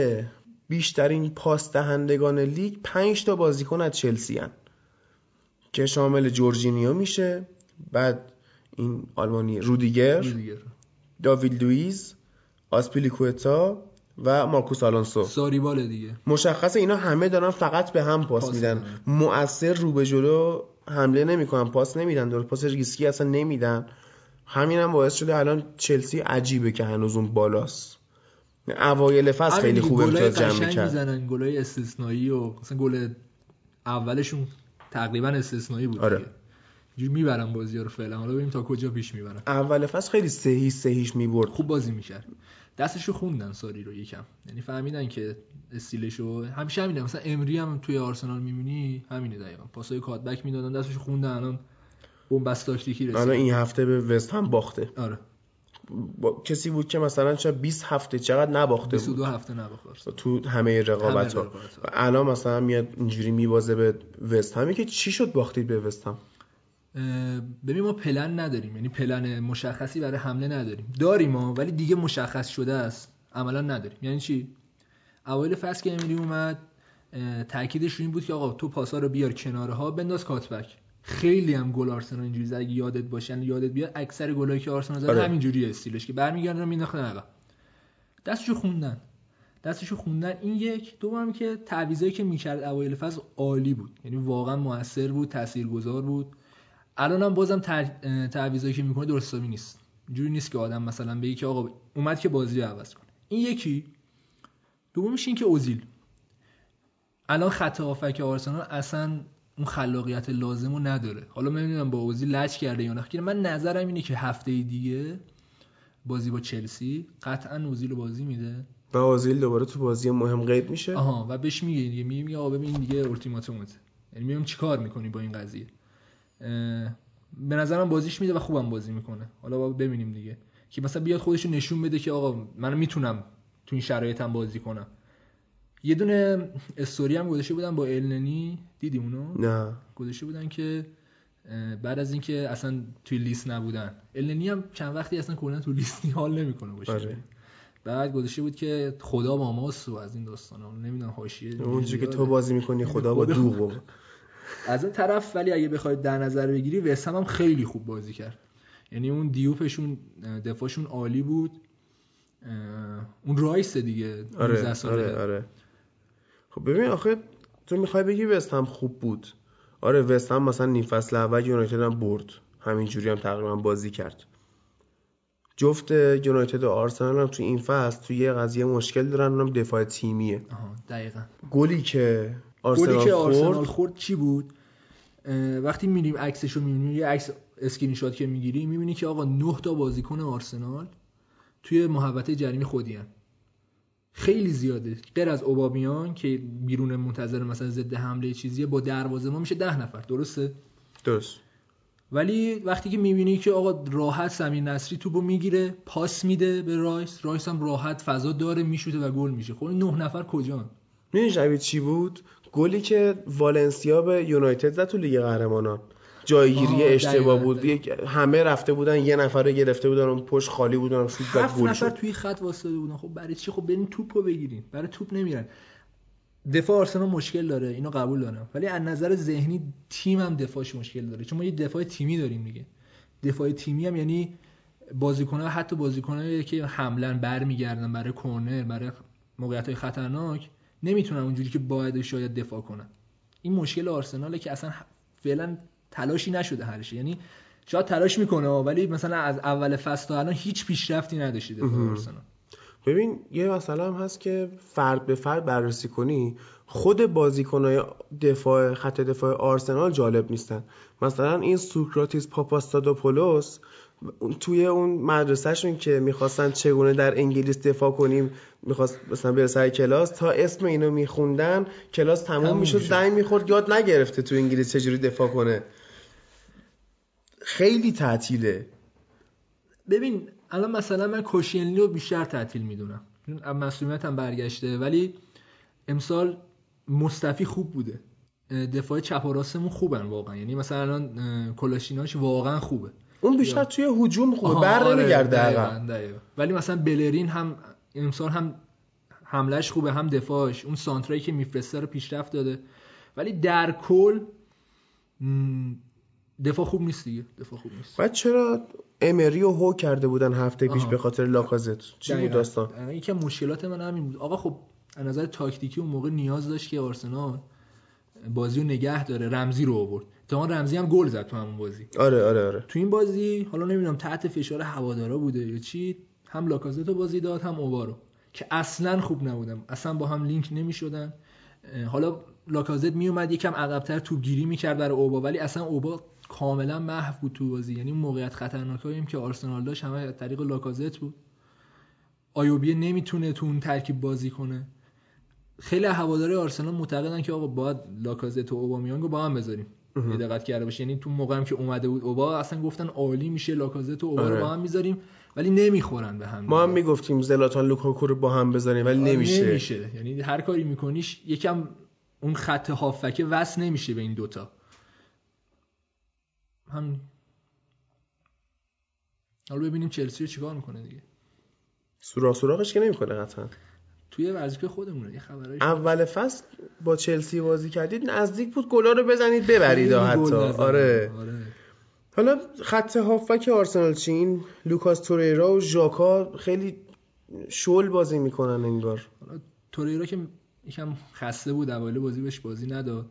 بیشترین پاس دهندگان لیگ 5 تا بازیکن از چلسی هن. که شامل جورجینیو میشه بعد این آلمانی رودیگر دیگه داوید لوئیز آسپیلیکوتا و مارکوس آلونسو. Sarriball دیگه. مشخصه اینا همه دارن فقط به هم پاس, پاس میدن. مؤثر رو به جلو حمله نمی‌کنن پاس نمیدن دور پاس ریسکی اصلا نمیدن. همین هم باعث شده الان چلسی عجیبه که هنوز اون بالاست. اوایل فصل خیلی خوب امتیاز جمع می‌کرد. می‌زنن گلای استثنایی و مثلا گل اولشون تقریبا استثنایی بود آره. اینجوری می‌برن بازی رو فعلا. حالا ببینیم تا کجا پیش می‌برن. اول فصل خیلی سهی سهیش می‌برد. خوب بازی می‌کرد. دستشو خوندن ساری رو یکم. یعنی فهمیدن که استیلشو همیشه همینه. مثلا امری هم توی آرسنال می‌بینی؟ همینه دقیقا. پاسای کاتبک می‌دادن دستشو خوندن الان بنبست تاکتیکی الان رسید. این هفته به وست هم باخته. آره. با... کسی بود که مثلا چه 20 هفته چقدر نباخته بود؟ 22 هفته نباخت آرسنال. تو همه رقابت ها الان مثلا میاد اینجوری میبازه به وست همی که چی شد باختید به وست هم؟ ببین ما پلن نداریم. یعنی پلن مشخصی برای حمله نداریم. داریم ما ولی دیگه مشخص شده است. عملا نداریم. یعنی چی؟ اوایل فصل که امیلی اومد تاکیدش این بود که آقا تو پاسا رو بیار کناره ها بنداز کاتبک. خیلی هم گل آرسنال اینجوری اگه یادت باشه یعنی یادت بیاد اکثر گلایی که آرسنال زد آره. همینجوری استیلش که برمیگردن مینداختن عقب. دستشو خوندن. دستشو خوندن. این یک. دوم که تعویضایی که می‌کرد اوایل فصل عالی بود. یعنی واقعا موثر بود تاثیرگذار بود. الان هم بازم تعویضایی که می‌کنه درست حسابی نیست. اینجوری نیست که آدم مثلا بگه که آقا اومد که بازی رو عوض کنه. این یکی. دومش این که اوزیل. الان خط هافک آرسنال اصلا اون خلاقیت لازم رو نداره. حالا من نمی‌دونم با اوزیل لچ کرده یا نه. من نظرم اینه که هفته دیگه بازی با چلسی قطعا اوزیل رو بازی میده. و آزیل دوباره تو بازی مهم قید میشه. آها و بهش میگه دیگه. میگه آقا ببین دیگه اولتیماتومت. یعنی میگم چیکار می‌کنی با این قضیه. به نظرم بازیش میده و خوبم بازی می‌کنه. حالا با ببینیم دیگه. که مثلا بیاد خودش نشون بده که آقا من می‌تونم تو این شرایطم بازی کنم. یه دونه استوری هم گذاشته بودن با النی دیدی اونو؟ نه. گذاشته بودن که بعد از اینکه اصلا توی لیست نبودن. النی هم چند وقتی اصلا کلا تو لیستی حال نمی‌کنه باشه. آره. بعد گذاشته بود که خدا با ماست و از این داستانا. نمی‌دونم حاشیه اونجوری که. تو بازی می‌کنی خدا با. دوغ. از اون طرف ولی اگه بخواید در نظر بگیری وسم هم خیلی خوب بازی کرد. یعنی اون دیوپشون دفاعشون عالی بود. اون رایس دیگه 19 آره. آره آره. خب ببین آخه تو می‌خوای بگی وست هم خوب بود. آره وست هم مثلا نیم فصل اول یونایتد هم برد. همینجوری هم تقریبا بازی کرد. جفت یونایتد و آرسنال هم تو این فصل تو یه قضیه مشکل دارن اونم دفاع تیمیه. آها دقیقا. گلی که گلی آرسنال که آرسنال خورد. چی بود؟ وقتی میریم عکسشو می‌بینیم یه عکس اسکرین شات که می‌گیری می‌بینی که آقا 9 تا بازیکن آرسنال توی محوطه جریمه خودی. خیلی زیاده. غیر از اوبامیانگ که بیرون منتظر مثلا ضد حمله چیزیه با دروازه ما میشه ده نفر. درسته؟ درست. ولی وقتی که می‌بینی که آقا راحت سمیر نصری توپو می‌گیره پاس میده به رایس رایس هم راحت فضا داره میشوته و گل میشه. خب نه نفر کجان؟ می‌دونی شبیه چی بود؟ گلی که والنسیا به یونایتد زد تو لیگ قهرمانان. جایگیری اشتباه بود. همه رفته بودن یه نفر رو گرفته بودن اون پشت خالی بودن شوت هفت گل نفر شد. توی خط واسطه بودن. خب برای چی؟ خب برین توپو بگیرین برای توپ نمیرن. دفاع آرسنال مشکل داره. اینو قبول دارم. ولی از نظر ذهنی تیم هم دفاعش مشکل داره. چون ما یه دفاع تیمی داریم دیگه. دفاع تیمی هم یعنی بازیکن‌ها حتی بازیکنایی که حملن برمیگردن برای کرنر برای موقعیت های خطرناک. نمی‌تونن اونجوری که باید شاید دفاع کنن. این مشکل آرسناله که اصلا فعلا تلاشی نشده حلش. یعنی شاید تلاش می‌کنه ولی مثلا از اول فصل تا الان هیچ پیشرفتی نداشته دفاع آرسنال. ببین یه مسئله هم هست که فرد به فرد بررسی کنی خود بازیکنهای دفاع خط دفاع آرسنال جالب نیستن. مثلا این سوکراتیس پاپاستادوپولوس توی اون مدرسهشون که می‌خواستن چگونه در انگلیس دفاع کنیم می‌خواست مثلا به سر کلاس تا اسم اینو میخوندن کلاس تموم می‌شد زنگ می‌خورد یاد نگرفته تو انگلیس چجوری دفاع کنه. خیلی تعطیله. ببین الان مثلا من کوشینلی رو بیشتر تعطیل می‌دونم. مسئولیت هم برگشته ولی امسال مصطفی خوب بوده. دفاع چپ و راستمون خوبن واقعا. یعنی مثلا الان کلاشیناش واقعا خوبه. اون بیشتر توی هجوم خوبه. بر آره، نمیگرده ولی مثلا بلرین هم امسال هم حملش خوبه هم دفاعش. اون سانترایی که میفرسته رو پیشرفت داده. ولی در کل دفاع خوب نیست دیگه. دفاع خوب نیست. بعد چرا امری رو هو کرده بودن هفته پیش به خاطر لاکازت چی بود داستان؟ یکی مشکلات من همین بود. آقا خب از نظر تاکتیکی اون موقع نیاز داشت که آرسنال بازی رو نگه داره. رمزی رو آورد. تا رمزی هم گل زد تو همون بازی. آره آره آره. تو این بازی حالا نمی‌دونم تحت فشار هوادارا بوده یا چی هم لاکازت رو بازی داد هم اوبارو که اصلا خوب نبودم. اصلا با هم لینک نمی‌شدن. حالا لاکازت میومد یکم عقبتر تو گیری می‌کرد برای اوبا ولی اصلا اوبا کاملا محو بود تو بازی. یعنی موقعیت خطرناکایی که آرسنال داشت همه از طریق لاکازت بود. آیوبیه نمی‌تونه تو اون ترکیب بازی کنه. خیلی هواداری آرسنال معتقدن که آقا باید لاکازت و اوبامیانگو با هم بذاریم. یه دقت کرده باشه یعنی تو موقعی هم که اومده بود اوبا اصلا گفتن عالی میشه لاکازت و اوبا رو با هم می‌ذاریم ولی نمی‌خورن به هم ما هم می‌گفتیم زلاتان لوکاکو رو با هم بذاریم ولی نمیشه. نمیشه. یعنی هر کاری میکنیش یکم اون خط هافکه وصل نمیشه به این دوتا. هم حالا ببینیم چلسی رو چیکار می‌کنه دیگه. سوراخ سوراخش که نمی‌کنه قطعا. توی ورزشگاه خودمونه یه خبرایی اول فصل با چلسی بازی کردید نزدیک بود گلا رو بزنید ببرید حتی. آره. آره. حالا خط هافک آرسنال چین لوکاس توریرا و ژاکا خیلی شل بازی می‌کنن انگار. حالا توریرا که یکم خسته بود اوایل بازی بهش بازی نداد.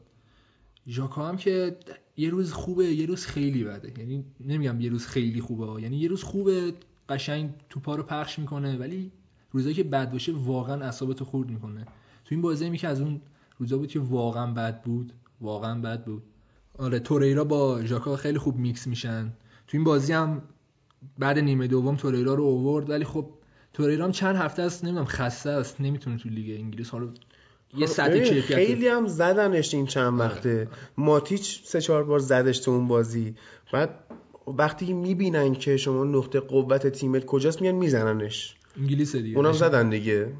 ژاکا هم که یه روز خوبه یه روز خیلی بده. یعنی نمیگم یه روز خیلی خوبه یعنی یه روز خوبه قشنگ توپا رو پخش می‌کنه ولی روزایی که بد باشه واقعا اعصابتو خورد می‌کنه. تو این بازی که از اون روزا بود که واقعا بد بود. واقعا بد بود. آره توریرا با ژاکا خیلی خوب میکس میشن. تو این بازی هم بعد نیمه دوم توریرا رو اوورد ولی خب توریرا هم چند هفته است نمی‌دونم خسته است. نمی‌تونه تو لیگ انگلیس. حالا یه خب، سطح کیفیت خیلی هم زدنش این چند آره. وقته ماتیچ سه چهار بار زدش تو اون بازی. بعد وقتی می‌بینن که شما نقطه قوت تیمت کجاست میان میزننش. انگلیس دیگه. اونم زدن دیگه.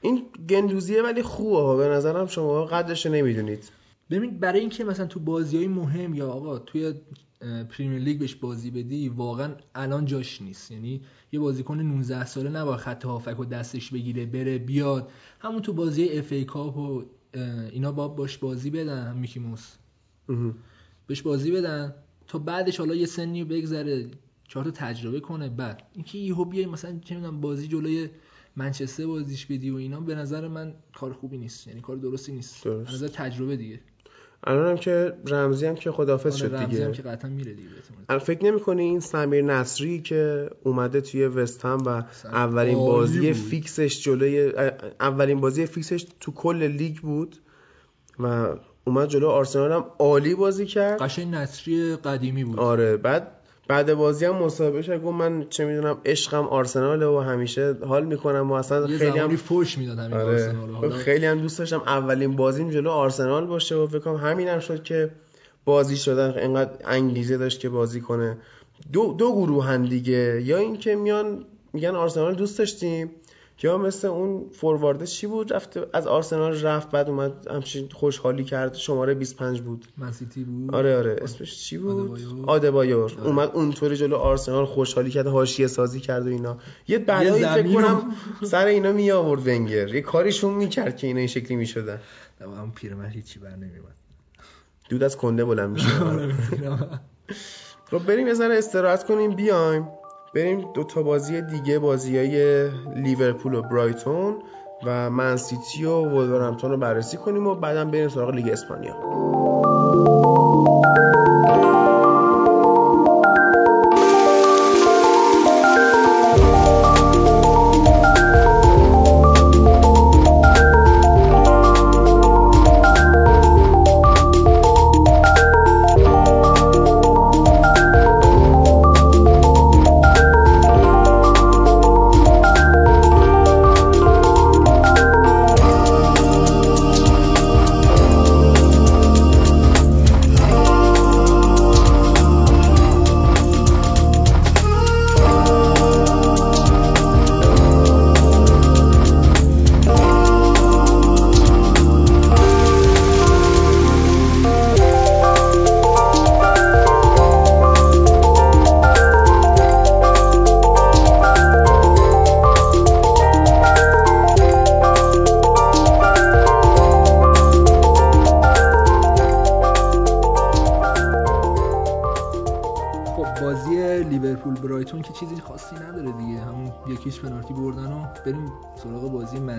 این گندوزیه ولی خوبه ها به نظرم شما قدرش نمی‌دونید. ببین برای اینکه مثلا تو بازی های مهم یا آقا توی پریمیر لیگ بهش بازی بدی واقعا الان جاش نیست. یعنی یه بازیکن 19 ساله نباید خط هافبک و دستش بگیره بره بیاد. همون تو بازی FA Cup و اینا با باش بازی بدن Mickey Mouse بهش بازی بدن تا بعدش حالا یه سنی بگذره. چهار تا تجربه کنه. بعد اینکه یهو بیای مثلا چه می‌دونم بازی جلوی منچستر بازیش بدی و اینا به نظر من کار خوبی نیست. یعنی کار درستی نیست. به نظر تجربه دیگه. الان هم که رمزی هم که خدافظ شد دیگه. رمزی هم که قطعا میره دیگه فکر نمی‌کنی این سمیر نصری که اومده توی وست هم و اولین بازی بود. فیکسش جلوی اولین بازی فیکسش تو کل لیگ بود و اومد جلو آرسنال هم عالی بازی کرد. قشنگ نصری قدیمی بود. آره بعد بعد بازی هم مصاحبه شد گفت من چه می‌دونم عشقم آرسنال و همیشه حال می‌کنم و اصلا خیلی هم فوش می‌داد همین آره. آرسنال خیلی هم دوست داشتم اولین بازیم جلو آرسنال باشه و فکر کنم همینم شد که بازی شدن. انقدر انگیزه داشت که بازی کنه. دو دو گروه دیگه. یا اینکه میان میگن آرسنال دوست داشتیم. یا مثل اون فوروارد چی بود؟ رفته از آرسنال رفت بعد اومد همچین خوشحالی کرد. شماره 25 بود. منسیتی بود. آره آره. اسمش چی بود؟ آدبایور. آره. اومد اونطوری جلو آرسنال خوشحالی کرد حاشیه سازی کرد و اینا. یه بلایی فکر کنم سر اینا می آورد ونگر. یه کاریشون می‌کرد که اینا این شکلی می‌شدن اما پیرمرد هیچی بر نمیومد دود از کنده بلند میشه خب بریم یه ذره استراحت کنیم بیایم. بریم دو تا بازی دیگه بازی های لیورپول و برایتون و من سیتی و ولورهمپتون رو بررسی کنیم و بعدم بریم سراغ لیگ اسپانیا.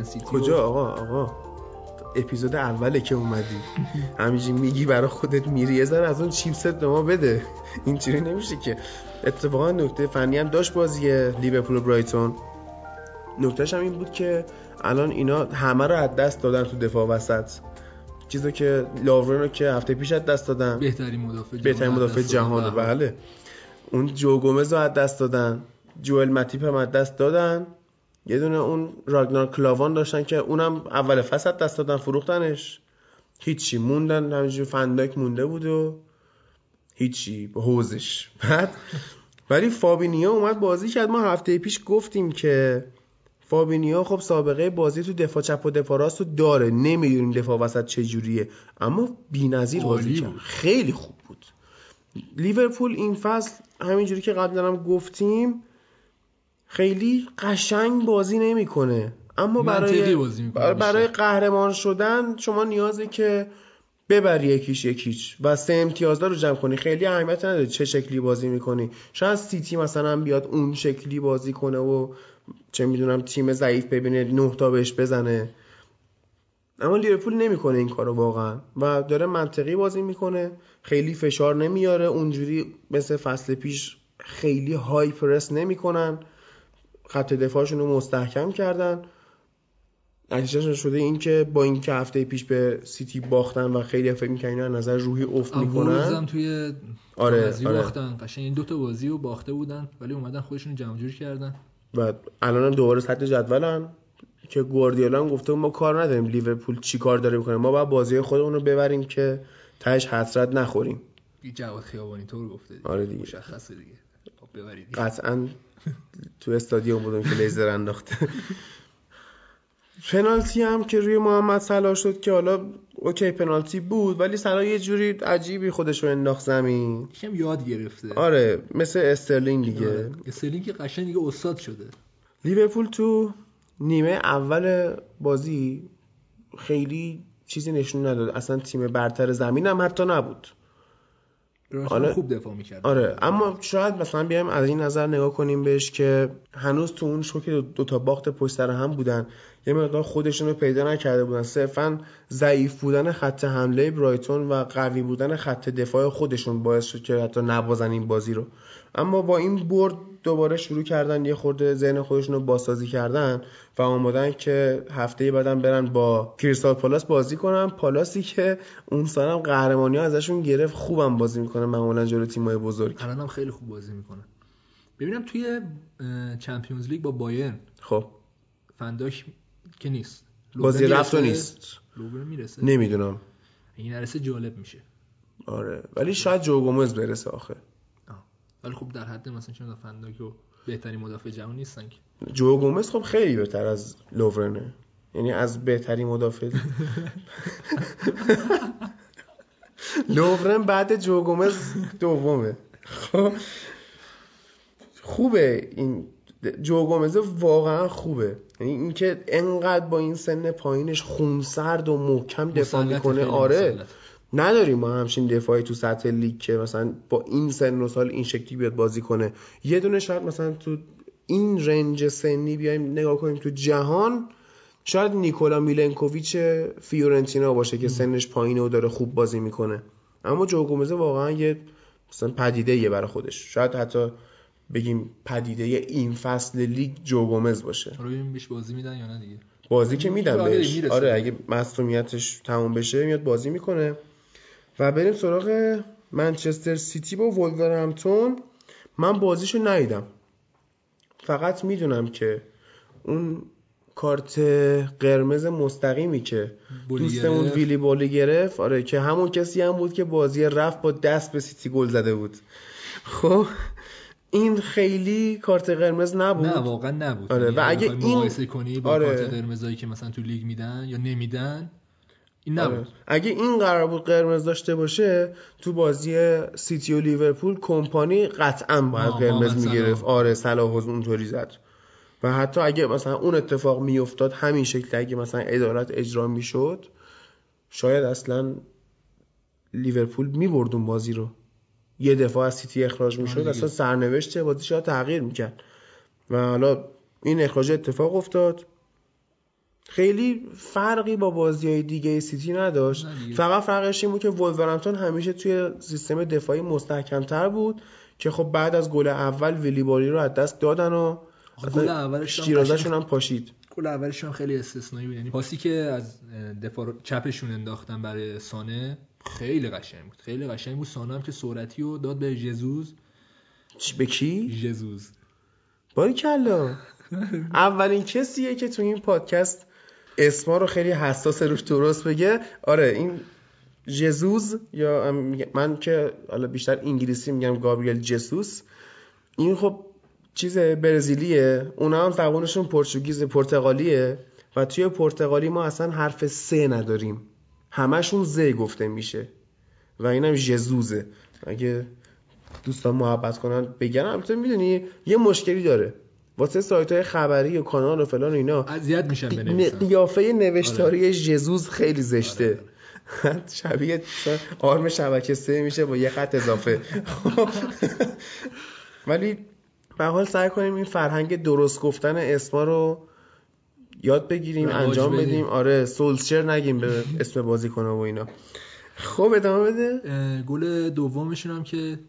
منسیتی کجا؟ آقا آقا اپیزود اوله که اومدی. همینجوری میگی برای خودت میری یه ذره از اون چیپست به ما بده. اینجوری نمیشه که. اتفاقا نکته فنی هم داشت بازی لیورپول و برایتون. نکتهش هم این بود که الان اینا همه رو از دست دادن تو دفاع وسط. چیزی که لاورن رو که هفته پیش از دست دادن. بهترین مدافع بهترین جهان مدافع دست دادن. جهان بله. اون جو گومز رو از دست دادن. جوئل ماتیپ هم از دست دادن. یه دونه اون راگنار کلاوان داشتن که اونم اول فصل دست دادن فروختنش. هیچی موندن همینجوری فنداک مونده بود و هیچی به حوزش. بعد ولی فابینیا اومد بازی کرد. ما هفته پیش گفتیم که فابینیا خب سابقه بازی تو دفاع چپ و دفاع راست رو داره. نمی‌دونیم دفاع وسط چجوریه اما بی‌نظیر بازی کرد. خیلی خوب بود. لیورپول این فصل همینجوری که قبلا هم گفتیم خیلی قشنگ بازی نمی‌کنه. اما برای بازی برای- برای. قهرمان شدن شما نیازه که ببری یکیش یکیش و سه امتیاز رو جمع کنی. خیلی اهمیت نداره چه شکلی بازی می‌کنی. شاید سیتی مثلا بیاد اون شکلی بازی کنه و چه می‌دونم تیم ضعیف ببینه نه تا بهش بزنه. اما لیورپول نمی‌کنه این کارو واقعا و داره منطقی بازی می‌کنه. خیلی فشار نمیاره. اونجوری مثل فصل پیش خیلی های پرس نمی‌کنن. خط دفاعشون رو مستحکم کردن. نتیجهش شده این که با این که هفته پیش به سیتی باختن و خیلی فکر می‌کنن اینا از نظر روحی افت می‌کنن. توی آره، بازی آره. باختن. قشنگ این دو تا بازی رو باخته بودن ولی اومدن خودشون جمع جور کردن. و الان هم دوباره سطح جدولن که گواردیولا هم گفته ما کار نداریم لیورپول چی کار داره می‌کنه ما باید بازی خودمون رو ببریم که تهش حسرت نخوریم. جواد خیابانی طور گفته دیگه. آره دیگه. مشخصه دیگه. ببرید. قطعا تو استادیوم بودم که لیزر انداخته. پنالتی هم که روی محمد صلاح شد که حالا OK پنالتی بود ولی صلاح یه جوری عجیبی خودش رو انداخت زمین. یکم یاد گرفته. آره مثل استرلینگ دیگه. آره. استرلینگ که قشنگ دیگه استاد شده. لیورپول تو نیمه اول بازی خیلی چیزی نشون نداد. اصلا تیم برتر زمین هم حتی نبود. آره. خوب دفاع می‌کرد. آره. اما شاید مثلا بیایم از این نظر نگاه کنیم بهش که هنوز تو اون شوک دو, دو تا باخت پشت سر هم بودن. یه مقدار خودشون رو پیدا نکرده بودن. صرفا ضعیف بودن خط حمله برایتون و قوی بودن خط دفاع خودشون باعث شد که حتی نبازن این بازی رو. اما با این برد دوباره شروع کردن یه خورده ذهن خودشون رو بازسازی کردن و آمادن که هفته بعدم برن با کریستال پالاس بازی کنن. پالاسی که اون سالم قهرمانی ها ازشون گرفت خوبم بازی می‌کنه معمولا جلو تیمای بزرگ. الان هم خیلی خوب بازی می‌کنه. ببینم توی چمپیونز لیگ با بایرن. خب. فنداش که نیست. بازی رفت و؟ نیست. لوبره می‌رسه؟ نمی‌دونم. این نرسه جالب میشه. آره. ولی شاید جو گومز برسه آخه. ولی خب در حد مثلا چون فنداک و بهترین مدافع جهان نیستن که. جو گومز خب خیلی بهتر از لوورنه یعنی از بهترین مدافع. لوورن بعد جو گومز دومه. خب خوبه این. جو گومز واقعا خوبه. یعنی اینکه انقدر با این سن پایینش خونسرد و محکم دفاع می‌کنه آره. مسلط. نداریم ما همچین دفاعی تو سطح لیگ که مثلا با این سن و سال این شکلی بیاد بازی کنه. یه دونه شاید مثلا تو این range سنی بیایم نگاه کنیم تو جهان شاید نیکولا میلنکوویچ فیورنتینا باشه که سنش پایینه و داره خوب بازی می‌کنه. اما جو گومز واقعا یه مثلا پدیده یه برای خودش. شاید حتی بگیم پدیده این فصل لیگ جو گومز باشه. رو ببین بیش بازی میدن یا نه دیگه. بازی که میدم آره، بهش. آره اگه مصدومیتش تموم بشه میاد بازی می‌کنه. و بریم سراغ منچستر سیتی با ولورهمپتون من بازیشو ندیدم. فقط می‌دونم که اون کارت قرمز مستقیمی که دوستمون. ویلی بولی گرفت. آره که همون کسی هم بود که بازی رفت با دست به سیتی گل زده بود. خب این خیلی کارت قرمز نبود. نه واقعا نبود. آره، یعنی و اگه این- مقایسه کنی با آره. کارت قرمزایی که مثلا تو لیگ میدن یا نمیدن این آره. نبود اگه این قرار بود قرمز داشته باشه تو بازی سیتی و لیورپول کمپانی قطعا باید قرمز می‌گرفت. آره صلاح اونطوری زد و حتی اگه مثلا اون اتفاق میافتاد همین شکل اگه مثلا عدالت اجرا می‌شد شاید اصلا لیورپول می‌برد اون بازی رو یه دفاع از سیتی اخراج می‌شد دیگه. اصلا سرنوشت بازی شاید تغییر می‌کرد و حالا این اخراج اتفاق افتاد خیلی فرقی با بازی های دیگه سیتی نداشت. فقط فرقش این بود که وولورهمپتون همیشه توی سیستم دفاعی مستحکمتر بود که خب بعد از گل اول ویلی بولی رو از دست دادن و گل اولش هم شیرازه‌شون هم پاشید. گل اولش هم خیلی استثنایی بود. یعنی پاسی که از دفاع چپشون انداختن برای سانه خیلی قشنگ بود. خیلی قشنگ بود. سانه هم که سرعتی رو داد به ژزوز چی- به کی؟ ژزوز باری کلا. اولین کسیه که تو این پادکست اسما رو خیلی حساس روش درست بگه. آره این جزوز یا من که حالا بیشتر انگلیسی میگم گابریل جسوس این خب چیز برزیلیه. اونا هم زبانشون پرتغالیز پرتغالیه و توی پرتغالی ما اصلا حرف سه نداریم. همشون ز گفته میشه و اینم جزوزه اگه دوستان محبت کنن بگن البته می‌دونی یه مشکلی داره. واسه سایت های خبری و کانال و فلان و اینا. اذیت میشن بنویسن. قیافه نوشتاری جزوز خیلی زشته. شبیه مثلا آرم شبکه سه میشه با یه خط اضافه. ولی به حال سعی کنیم این فرهنگ درست گفتن اسما رو یاد بگیریم انجام بدیم. بدیم. آره سولشر نگیم به اسم بازیکن و اینا. خب ادامه بده. گل دومشون هم که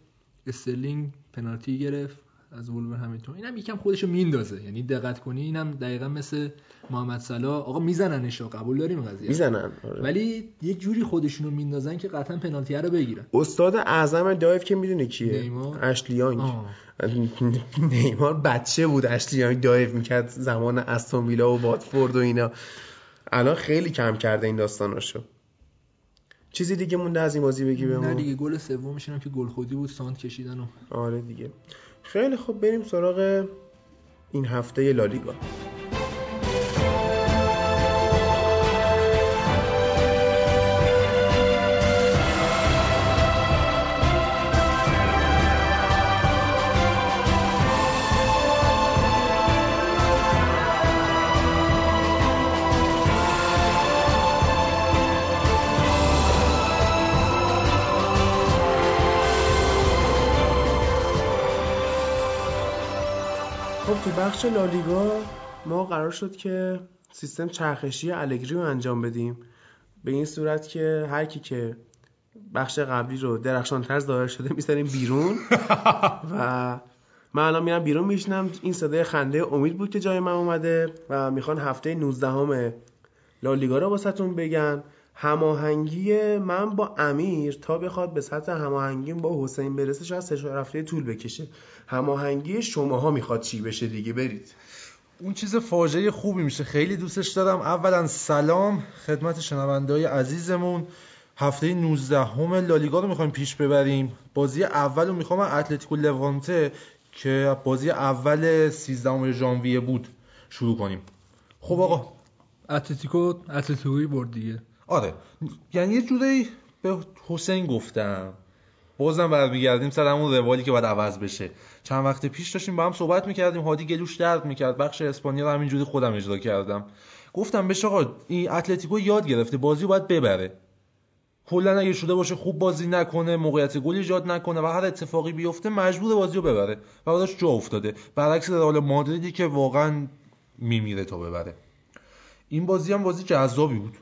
استرلینگ پنالتی گرفت. از ولور همیلتون اینم یکم خودشو میندازه. یعنی دقت کنی اینم دقیقا مثل محمد صلاح. آقا میزننش قبول داریم قضیه؟ می‌زنن. آره. ولی یه جوری خودشونو میندازن که قطعا پنالتی رو بگیرن. استاد اعظم دایف که می‌دونی کیه؟ نیمار؟ اشلی یانگ آه. نیمار بچه بود. اشلی یانگ دایو می‌کرد زمان استون ویلا و واتفورد و اینا. الان خیلی کم کرده این داستاناشو. چیزی دیگه مونده از این بازی بگی نه بهمون دیگه. گل سومشون هم که گل خودی بود. سانت کشیدن و آره دیگه. خیلی خب بریم سراغ این هفته لالیگا. تو بخش لالیگا ما قرار شد که سیستم چرخشی الگری رو انجام بدیم. به این صورت که هر کی که بخش قبلی رو درخشانتر ظاهر شده می‌ذاریم بیرون. و من الان میرم بیرون میشنم این صدای خنده امید بود که جای من اومده و می‌خوان هفته 19 همه لالیگا رو واسهتون بگن. هماهنگی من با امیر تا بخواد به سطح هماهنگی با حسین برسه شاید سه چهار هفته طول بکشه. هماهنگی شماها می‌خواد چی بشه دیگه؟ برید. اون چیز فاجعه خوبی میشه. خیلی دوستش دارم. اولا سلام خدمت شنوندهای عزیزمون. هفته 19 همه لالیگا رو می‌خوایم پیش ببریم. بازی اول رو می‌خوام اتلتیکو لوانته که بازی اول 13 ژانویه بود شروع کنیم. خب آقا. اتلتیکو اتلتیکوی برد دیگه. آره. یعنی یه جوری به حسین گفتم. بازم برمیگردیم سر همون روالی که باید عوض بشه. چند وقت پیش داشتیم با هم صحبت می‌کردیم. هادی گلوش درد می‌کرد. بخش اسپانیا رو همینجوری خودم اجرا کردم. گفتم بهش آقا این اتلتیکو یاد گرفته. بازی باید ببره. کلا اگه شده باشه خوب بازی نکنه موقعیت گل ایجاد نکنه و هر اتفاقی بیفته مجبور بازی رو ببره. و براش جا افتاده. برعکس رئال مادریدی که واقعا میمیره تا ببره. این بازی هم بازی جذابی بود.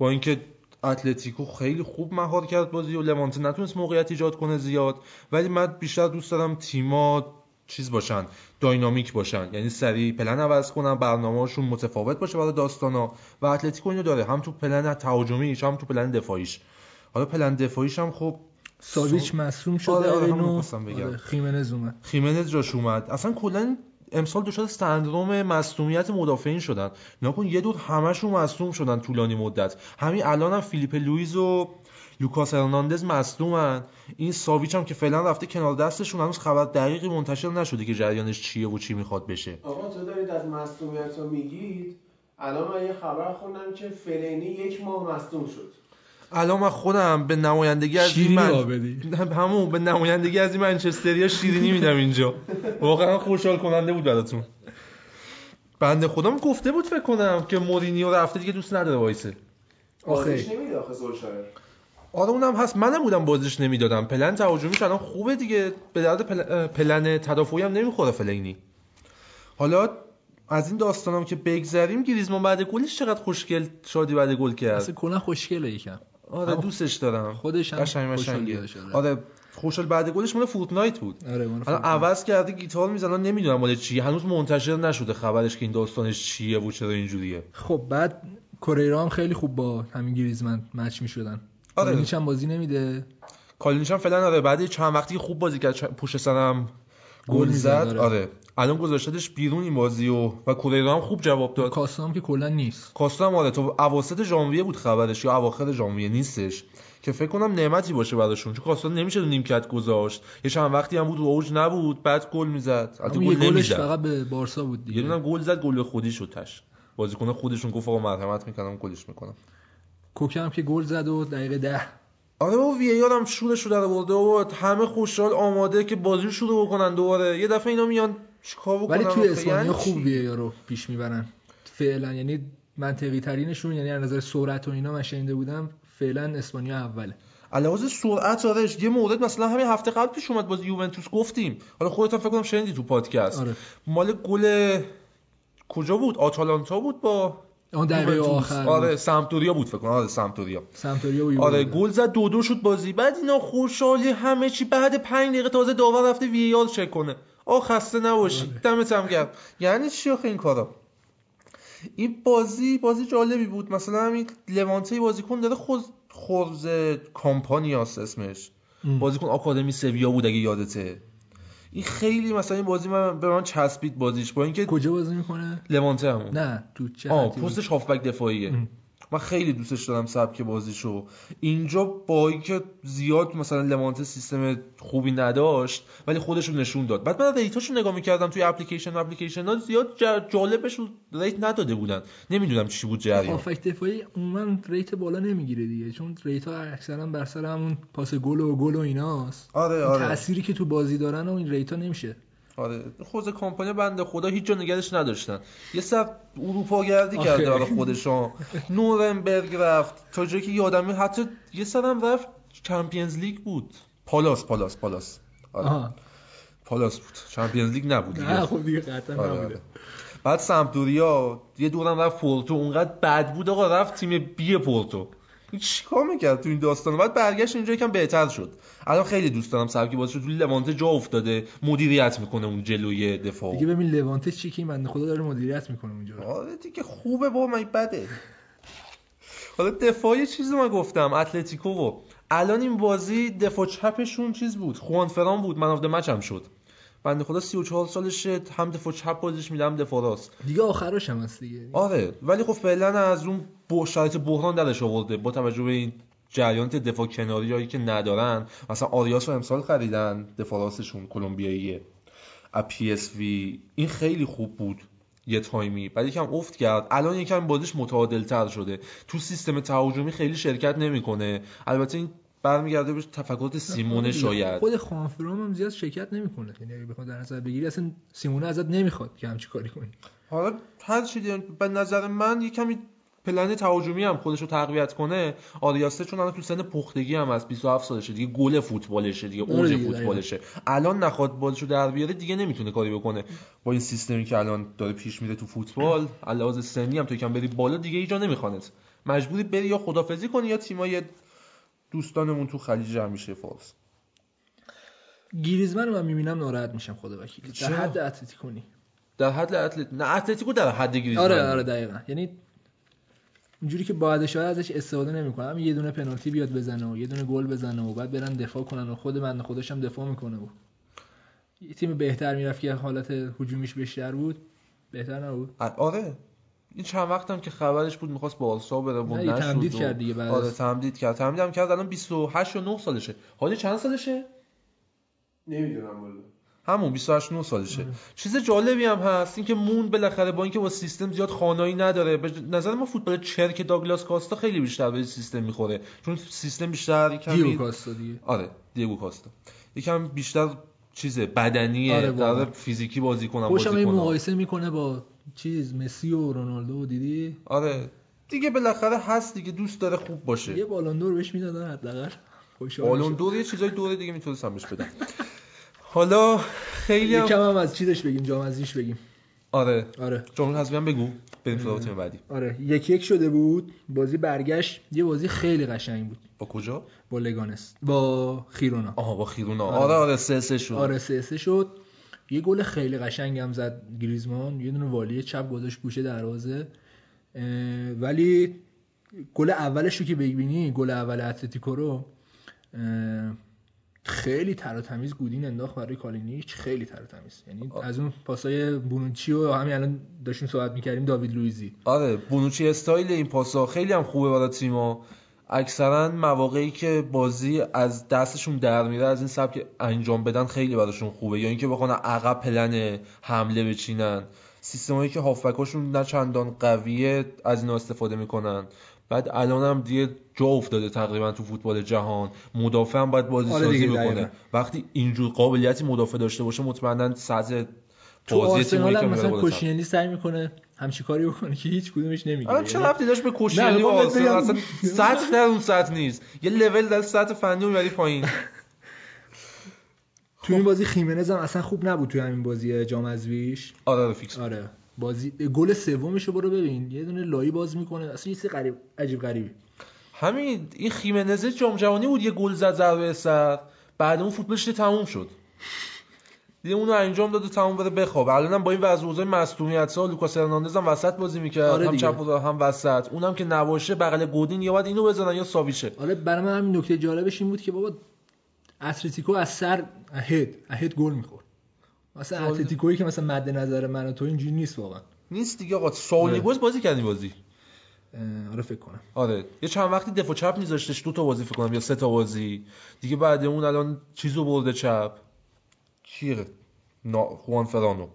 با اینکه اتلتیکو خیلی خوب مهار کرد بازی و لوانته نتونست موقعیت ایجاد کنه زیاد ولی من بیشتر دوست دارم تیما چیز باشن dynamic باشن. یعنی سریع پلن عوض کنن برنامه‌شون متفاوت باشه برای داستانا. و اتلتیکو اینو داره هم تو پلن تهاجمیش هم تو پلن دفاعیش. حالا پلن دفاعیش هم خب ساویچ مصدوم شده آره، آره،. آره، خیمنز اومد. خیمنز جاش اومد. اصلا کلا امسال دچار سندروم مصدومیت مدافعین شدن. نکن یه دور همشون مصدوم شدن طولانی مدت. همین الان هم فیلیپ لویز و لوکاس هرناندز مصدومن این ساویچ هم که فعلا رفته کنار دستشون هنوز خبر دقیقی منتشر نشده که جریانش چیه و چی می‌خواد بشه. آقا تو دارید از مصدومیت رو میگید؟ الان من یه خبر خوندم که فلینی یک ماه مصدوم شد. الان من خودم به نمایندگی از این من. همون به نمایندگی از این منچستریا شیرینی میدم اینجا. واقعا خوشحال کننده بود براتون. بنده خودم گفته بود فکر کنم که مورینیو رفته دیگه دوست نداره وایسه. آخه. نمیده آخه زولشایر آره اونم هست. منم بودم بازیش نمی‌دادم. پلن تهاجمیش الان خوبه دیگه. به درد پل... پلن تدافعی هم نمی‌خوره فلینی. حالا از این داستانم که بگذریم گریزمان بعد گلش چقدر خوشگل شادی بعد گل کرد؟ اصلا کلا خوشگله یکم. آره دوستش دارم. خودش هم قشنگ خوشحال مشنگه بیاد شده. آره خوشحال بعد گلش مال فورتنایت بود. آره الان عوض کرده گیتار می‌زنه نمی‌دونم مال چیه هنوز منتشر نشده خبرش که این داستانش چیه و چرا اینجوریه. خب بعد کوریا هم خیلی خوب با همین گریزمن match می‌شدن. آره. آره هم بازی نمیده. کالینیچ هم فعلا آره بعد چند وقتی خوب بازی کرد پشت سرم گل زد. آره. آره. الان گذاشتش بیرون این بازی و و کوریا هم خوب جواب داد. کاستا هم که کلا نیست. کاستا هم آره. تو اواسط ژانویه بود خبرش یا اواخر ژانویه نیستش. که فکر کنم نعمتی باشه براشون چون کاستا نمیشه نیمکت گذاشت. یه چند وقتی هم بود رو اوج نبود بعد گل می‌زد. البته یه گل نمی‌زد. فقط به بارسا بود یه دیگه دونه گل زد گل خودی شد تش. بازیکن خودشون گفت آقا مرحمت می‌کنم گلش می‌کنم. کوکه هم که گل زد و دقیقه ده آره و وی هم شورش رو در آورده و همه خوشحال آماده که بازی رو شروع بکنن دوباره. یه دفعه اینا میان چیکار بکنن ولی توی؟ اسپانیا یعنی خوب؟ وی رو پیش می‌برن. فعلا یعنی منطقی ترینشون یعنی از نظر سرعت و اینا من شنیده بودم فعلا اسپانیا اوله. علاوه سرعت آرش یه مورد مثلا همین هفته قبل پیش اومد باز یوونتوس گفتیم. حالا خودت هم فکر کنم شنیدی تو پادکست. آره. مال گل کجا بود؟ آتالانتا بود با اون دقیقه. آخر آره بود. سمتوریا بود فکر کنم. آره سمتوریا. سمتوریا و آره گل زد دو دو شد بازی. بعد اینا خوشحالی همه چی. بعد پنج دقیقه تازه داور رفته وی آر چک کنه. آ خسته نباشی. آره. دمت هم گرم. یعنی چی آخه این کارا؟ این بازی بازی جالبی بود. مثلا همین لوانته بازیکن داره خود خورز کامپانیاس اسمش. ام. بازیکن آکادمی سویا بود اگه یادته. این خیلی مثلا این بازی من به من چسبید بازیش با اینکه کجا بازی می‌کنه؟ لوانته همون نه تو چه آه پستش هافبک دفاعیه. ام. من خیلی دوستش دارم سبک بازیشو. اینجا با اینکه زیاد مثلا لوانته سیستم خوبی نداشت ولی خودشون نشون داد. بعد من rate اشو نگاه می‌کردم توی اپلیکیشن اپلیکیشن ها زیاد ج- جالبشون rate نداده بودن. نمی‌دونم چی بود جریان. هافبک دفاعی عموما rate بالا نمی‌گیره دیگه چون rate ها اکثرا بر سر همون پاس گل و گل و ایناست. آره آره. تأثیری که تو بازی دارن و این rate ها نمیشه. آره. خود کمپانی بنده خدا هیچ جا نگهش نداشتن. یه سر اروپا گردی. کرده برای خودشون. نورنبرگ رفت. تا جایی که یادم حتی یه سرم رفت Champions League بود. پالاس پالاس پالاس. آره. پالاس بود. Champions League نبود. نه خب دیگه قطعا آره، نبوده. آره. بعد سمپدوریا یه دورم رفت پورتو اونقدر بد بود آقا رفت تیم بی پورتو چیکار می‌کرد تو این داستان؟ بعد برگشت اینجا یکم بهتر شد. الان خیلی دوست دارم سبکی بازیش رو. تو لوانته جا افتاده مدیریت می‌کنه اون جلوی دفاع. دیگه ببین لوانته چی که بنده خدا داره مدیریت می‌کنه اونجا آره دیگه خوبه با من بده. حالا دفاع یه چیزی من گفتم اتلتیکو و. الان این بازی دفاع چپشون چیز بود خوان فران بود من مچ هم شد. بنده خدا 34 سالشه هم دفاع چپ بازیش میدم دفاع راست. دیگه آخراش هم هست دیگه. آره ولی خب فعلا از اون شرایط بحران درش آورده. با توجه به این جریانات دفاع کناری هایی که ندارن مثلا آریاس رو امسال خریدن دفاع راستشون کلمبیاییه. از پی اس وی این خیلی خوب بود یه تایمی. بعد یکم افت کرد. الان یکم بازیش متعادل تر شده. تو سیستم تهاجمی خیلی شرکت نمی‌کنه. البته این برمیگرده به تفکرات سیمونه شاید. خود خوانفرام هم زیاد شرکت نمی‌کنه. یعنی اگه بخواد در نظر بگیری اصلا سیمونه ازت نمی‌خواد که همچی کاری کنی. حالا هر چی به نظر من یه کمی پلن تهاجمی هم خودش رو تقویت کنه. آریاسته چون الان تو سن پختگی هم از 27 سالشه دیگه گل فوتبالشه دیگه اوج فوتبالشه. الان نخواد بازیشو در بیاره دیگه نمی‌تونه کاری بکنه. با این سیستمی که الان داره پیش میره تو فوتبال علاوه سنی هم تو کم بری بالا دیگه ایجا نمیخوانت. مجبوری بری یا خدافزی کنی یا تیمای دوستانمون تو خلیج همیشه فارس. گریزمن رو من می‌بینم ناراحت میشم خدا وکیلی. در؟ حد اتلتیکونی. در حد اتلت نه اتلتیکو در حد گریزمان آره آره دقیقا. یعنی اینجوری که باید شاید ازش استفاده نمی‌کنه هم یه دونه پنالتی بیاد بزنه و یه دونه گل بزنه و بعد برن دفاع کنن و خود من خودش هم دفاع می‌کنه و یه تیم بهتر می‌رفت که حالت هجومیش بیشتر بود. بهتر نبود. آره. این چند وقت هم که خبرش بود می‌خواست بارسا بره و نشد تمدید و- کرد دیگه بعد آره تمدید کرد. تمدید هم کرد الان 28 و 9 سالشه. حالی چند سالشه؟ نمی‌دونم والا. همون 28 9 سالشه. آره. چیز جالبی هم هست اینکه مون بالاخره با اینکه با سیستم زیاد خانایی نداره به نظر ما فوتبال چرک داگلاس کاستا خیلی بیشتر به سیستم می‌خوره. چون سیستم بیشتر دیگو کمی کاستا دیگه. آره دیگو کاستا. یکم بیشتر چیزه بدنیه آره،. فیزیکی بازی کنن خوشم بازی این. مقایسه می‌کنه با چیز مسی و رونالدو دیدی؟ آره دیگه بالاخره هست دیگه دوست داره خوب باشه. یه بالون دور بهش می‌دادن حداقل. خوشحال بالون. دور یه چیزای دوره دیگه می‌تونستم بهش بدم. حالا خیلی هم یکم هم از چیزش بگیم جام ازیش بگیم. آره. آره. جمهور حذفی هم بگو. بریم سراغ تیم بعدی. آره. یک یک شده بود. بازی برگشت. یه بازی خیلی قشنگ بود. با کجا؟ با لگانس. با خیرونا. آها با خیرونا. آره. آره آره سه سه شد. آره سه سه شد. یه گل خیلی قشنگ هم زد گریزمان. یه دونه والی چپ گذاشت گوشه دروازه. ولی گل اولش رو که ببینی گل اول اتلتیکو رو خیلی تر و تمیز گودین انداخت برای کالینیچ. خیلی تر و تمیز. یعنی از اون پاسای بونوچی و همین الان داشتیم صحبت می‌کردیم داوید لویزی آره بونوچی استایل این پاسا. خیلی هم خوبه برای تیما اکثرا مواقعی که بازی از دستشون در میره از این سبک انجام بدن خیلی براشون خوبه. یا اینکه بخوان عقب پلن حمله بچینن. سیستمایی که هافبکاشون نه چندان قویه از اینا استفاده می‌کنن. بعد الان هم دیگه جا افتاده تقریبا تو فوتبال جهان. مدافع هم باید بازی آره سازی بکنه. وقتی اینجور قابلیتی مدافع داشته باشه مطمئنا سطح تو آرسنال هم مثلا. کوشینلی سعی می‌کنه همچی کاری بکنه که هیچ کدومش نمی‌گیره الان چه ربطی داشت به آرسنال بگم- اصلا سطح در اون سطح نیست. یه لول در سطح فنی اون ولی پایین. تو این بازی خیمنز هم اصلا خوب نبود تو همین بازی جام ازویش آره آره فیکس آره. بازی گل سومش رو برو ببین. یه دونه لایی باز می‌کنه. اصلا یه چیز غریب عجیب غریبی. همین این خیمنزه جام جهانی بود یه گل زد ضربه سر. بعد اون فوتبالش تموم شد. دیگه اونو انجام داد و تموم بره بخواب. الانم با این وضع اوضاع مصونیت ها لوکاس هرناندز هم وسط بازی می‌کرد. آره هم. چپ و هم وسط. اونم که نباشه بغل گودین یا باید اینو بزنن یا ساویچه. آره برای من همین نکته جالبش این بود که بابا اتلتیکو از سر head head گل می‌خورد. مثلا. اتلتیکویی که مثلا مد نظر من و تو اینجوری نیست واقعا. نیست دیگه آقا. ساولی آره. بازی کردی بازی. آره فکر کنم. آره. یه چند وقتی دفاع چپ میذاشتش دو تا بازی فکر کنم یا سه تا بازی. دیگه بعد اون الان چیزو برده چپ. کیه خوان فران و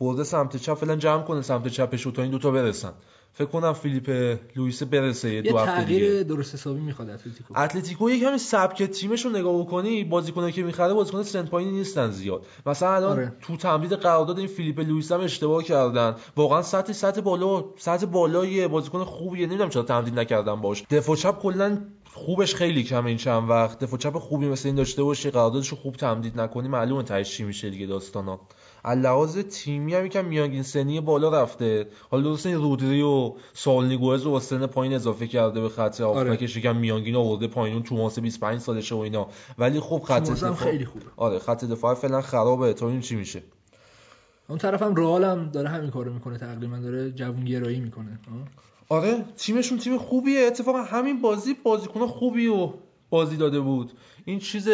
برده سمت چپ فعلا جمع کنه سمت چپش تا این دوتا برسن. فکر کنم فیلیپ لوئیس برسه یه یه دو هفته دیگه. تغییر درست حسابی می‌خواد اتلتیکو. اتلتیکو یک کمی سبک تیمش رو نگاه بکنی بازیکنایی که می‌خره بازیکن سن پایینی نیستن زیاد. مثلا الان آره. تو تمدید قرارداد این فیلیپ لوئیس هم اشتباه کردن. واقعا سطح سطح بالا سطح بالاییه بازیکن خوبیه. نمی‌دونم چرا تمدید نکردن باش دفاع چپ کلا خوبش خیلی کمه این چند وقت. دفاع چپ خوبی مثل این داشته باشی قراردادش رو خوب تمدید نکنی معلومه تهش چی میشه دیگه داستانا. لحاظ تیمی هم یکم میانگین سنی بالا رفته. حالا درسته این رودری و سالنیگوز رو با سن پایین اضافه کرده به خط آره. آفبکش یکم میانگین آورده پایین اون توماس 25 سالشه و اینا. ولی خب خط دفاع خیلی خوبه. آره خط دفاع فعلا خرابه. تا این چی میشه. اون طرف هم رئال هم داره همین کارو می‌کنه تقریبا داره جوونگرایی می‌کنه. آره تیمشون تیم خوبیه. اتفاقا همین بازی بازیکن خوبی و بازی داده بود. این چیز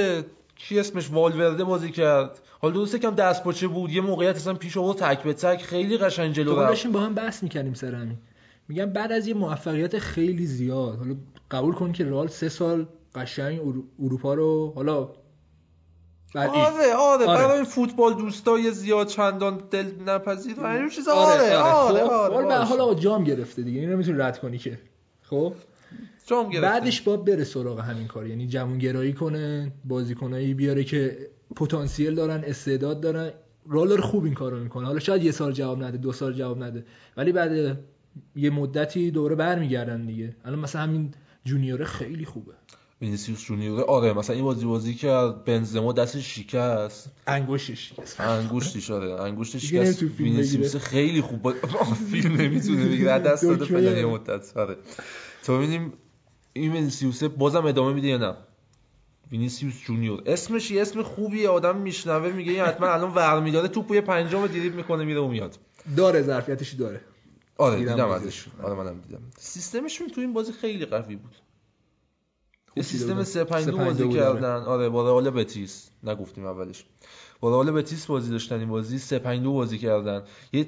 کی اسمش؟ والورده بازی کرد. حالا درسته کم دست پاچه بود. یه موقعیت اصلا پیش آورد تک به تک. خیلی قشنگ جلو رفت. داشتیم با هم بحث می‌کردیم سر همین. میگم بعد از یه موفقیت خیلی زیاد حالا قبول کن که رئال سه سال قشنگ ارو- اروپا رو حالا آره آره آره. برای این فوتبال دوستای زیاد چندان دل نپذیر و این چیزا آره آره آره. خب، آره, ولی به هر باشه. حال آقا جام گرفته دیگه اینو نمی‌تونی رد کنی که. خب؟ جام گرفته. بعدش باید بره سراغ همین کار. یعنی جوونگرایی کنه بازیکنایی بیاره که پتانسیل دارن استعداد دارن. رولر خوب این کارو می‌کنه. حالا شاید یه سال جواب نده دو سال جواب نده. ولی بعد یه مدتی دوره برمیگردن دیگه. الان مثلا همین جونیور خیلی خوبه. وینیسیوس جونیور. آره مثلا این بازی بازی که بنزما دستش شکست. انگشتش انگشتش آره. انگشتش دیگه شکست وینیسیوس. خیلی خوب با... فیلم نمی‌تونه بگیره. دست داده. فعلا یه مدت آره. تو ببینیم این وینیسیوس بازم ادامه میده یا نه؟ وینیسیوس جونیور. اسمش یه اسم خوبیه آدم میشنوه میگه این حتما الان ورمی داره توپو یه پنجم دریبل می‌کنه میره و میاد. داره ظرفیتش داره. آره دیدم. ازش. آره منم دیدم. سیستمشون تو این بازی خیلی قوی بود. یه چیده سیستم بودن. 3 5 2 3-5-2 بازی کردن. آره. با رئال بتیس. نگفتیم اولش. با رئال بتیس بازی داشتن این بازی. 3 5 2 بازی کردن. یه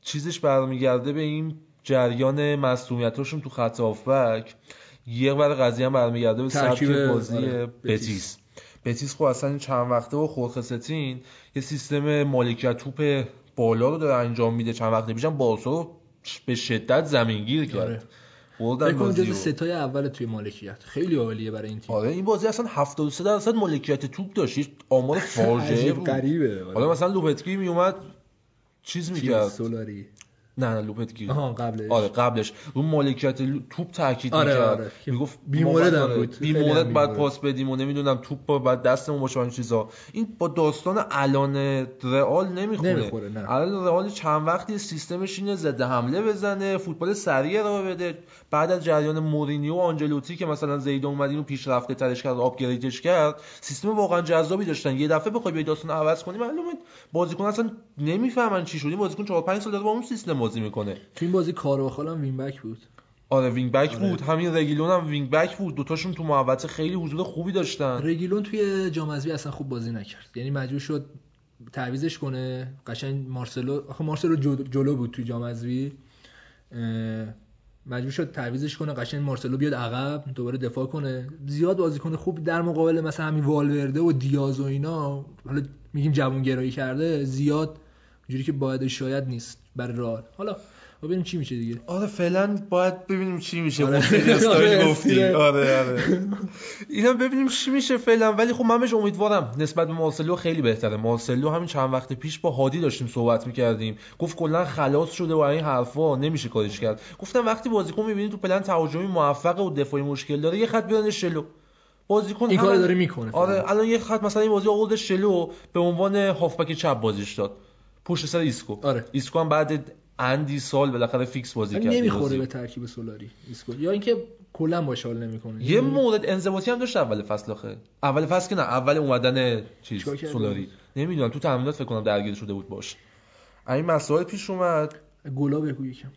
چیزش برمیگرده به این جریان مسئولیتاشون تو خط هافبک. یه بر قضیه هم برمیگرده به سبک بازی آره، بتیس. بتیس. خب اصلا چند وقته با خورخستین یه سیستم مالکیت توپ بالا رو داره انجام میده. چند وقته پیشم بارسا رو به شدت زمینگیر کرد. آره. بردن فکر کنم بازی جز. ستای اول توی مالکیت. خیلی عالیه برای این تیم. آره این بازی اصلا 73 درصد مالکیت توپ داشت. یه آمار فاجعه بود. غریبه حالا مثلا لوپتگی میومد چیز چیز، می‌کرد. سولاری. نه نه لوپتگی آها قبلش آره قبلش رو مالکیت توپ تاکید آره، می‌کرد آره. می‌گفت باید- بود. آره، خیلی هم بیمورد بعد. پاس بدیم و نمی‌دونم توپ با بعد دستمون باشه این چیزا این با داستان الان رئال نمی‌خونه نمی‌خوره، نه. الان رئال چند وقتی سیستمش اینه ضد حمله بزنه فوتبال سریع رو بده بعد از جریان مورینیو و آنجلوتی که مثلا زیدان اومد اینو پیشرفته ترش کرد آپگریدش کرد سیستم واقعا جذابی داشتن یه دفعه بخوای به داستان عوض کنی معلومه بازیکن اصلا نمی‌فهمن چی شد این بازیکن 4 5 سال داره با اون سیستم بازی می‌کنه. تو این بازی کارواخال هم wing back بود. آره wing back آره. بود. همین رگیلون هم wing back بود. دوتاشون تو محوطه خیلی حضور خوبی داشتن. رگیلون توی جام اصلا خوب بازی نکرد. یعنی مجبور شد تعویضش کنه. قشنگ مارسلو آخه مارسلو جل- جلو بود توی جام اه، مجبور شد تعویضش کنه. قشنگ مارسلو بیاد عقب دوباره دفاع کنه. زیاد بازیکن خوب در مقابل مثلا همین والورده و دیاز و اینا حالا میگیم جوونگرایی کرده زیاد جوری که باید شاید نیست. برای رئال حالا ببینیم چی میشه دیگه. آره فعلا باید ببینیم چی میشه. آره. آره، گفتی استیل. آره. آره اینا ببینیم چی میشه فعلا. ولی خب من بهش امیدوارم. نسبت به مارسلو خیلی بهتره. مارسلو همین چند وقت پیش با هادی داشتیم صحبت می‌کردیم. گفت کلا خلاص شده و این حرفا. نمیشه کارش کرد. گفتم وقتی بازیکن می‌بینی تو پلن تهاجمی موفق و دفاعی مشکل داره یه خط بیارن شلو بازیکن این هم- کار داره می‌کنه آره الان یه خط مثلا این بازی آورد شلو به عنوان هافبک چپ بازیش داد. پشت سر ایسکو. آره. ایسکو هم بعد اندی سال بالاخره فیکس بازی کرد نمی‌خوره. به ترکیب سولاری ایسکو. یا اینکه کلا باشه حال نمی‌کنه. یه مورد انضباطی هم داشت اول فصل آخه. اول فصل که نه اول اومدن چیز سولاری. نمی‌دونم تو تمرینات فکر کنم درگیر شده بود باش. این مسائل پیش اومد. گلا بگو یکم.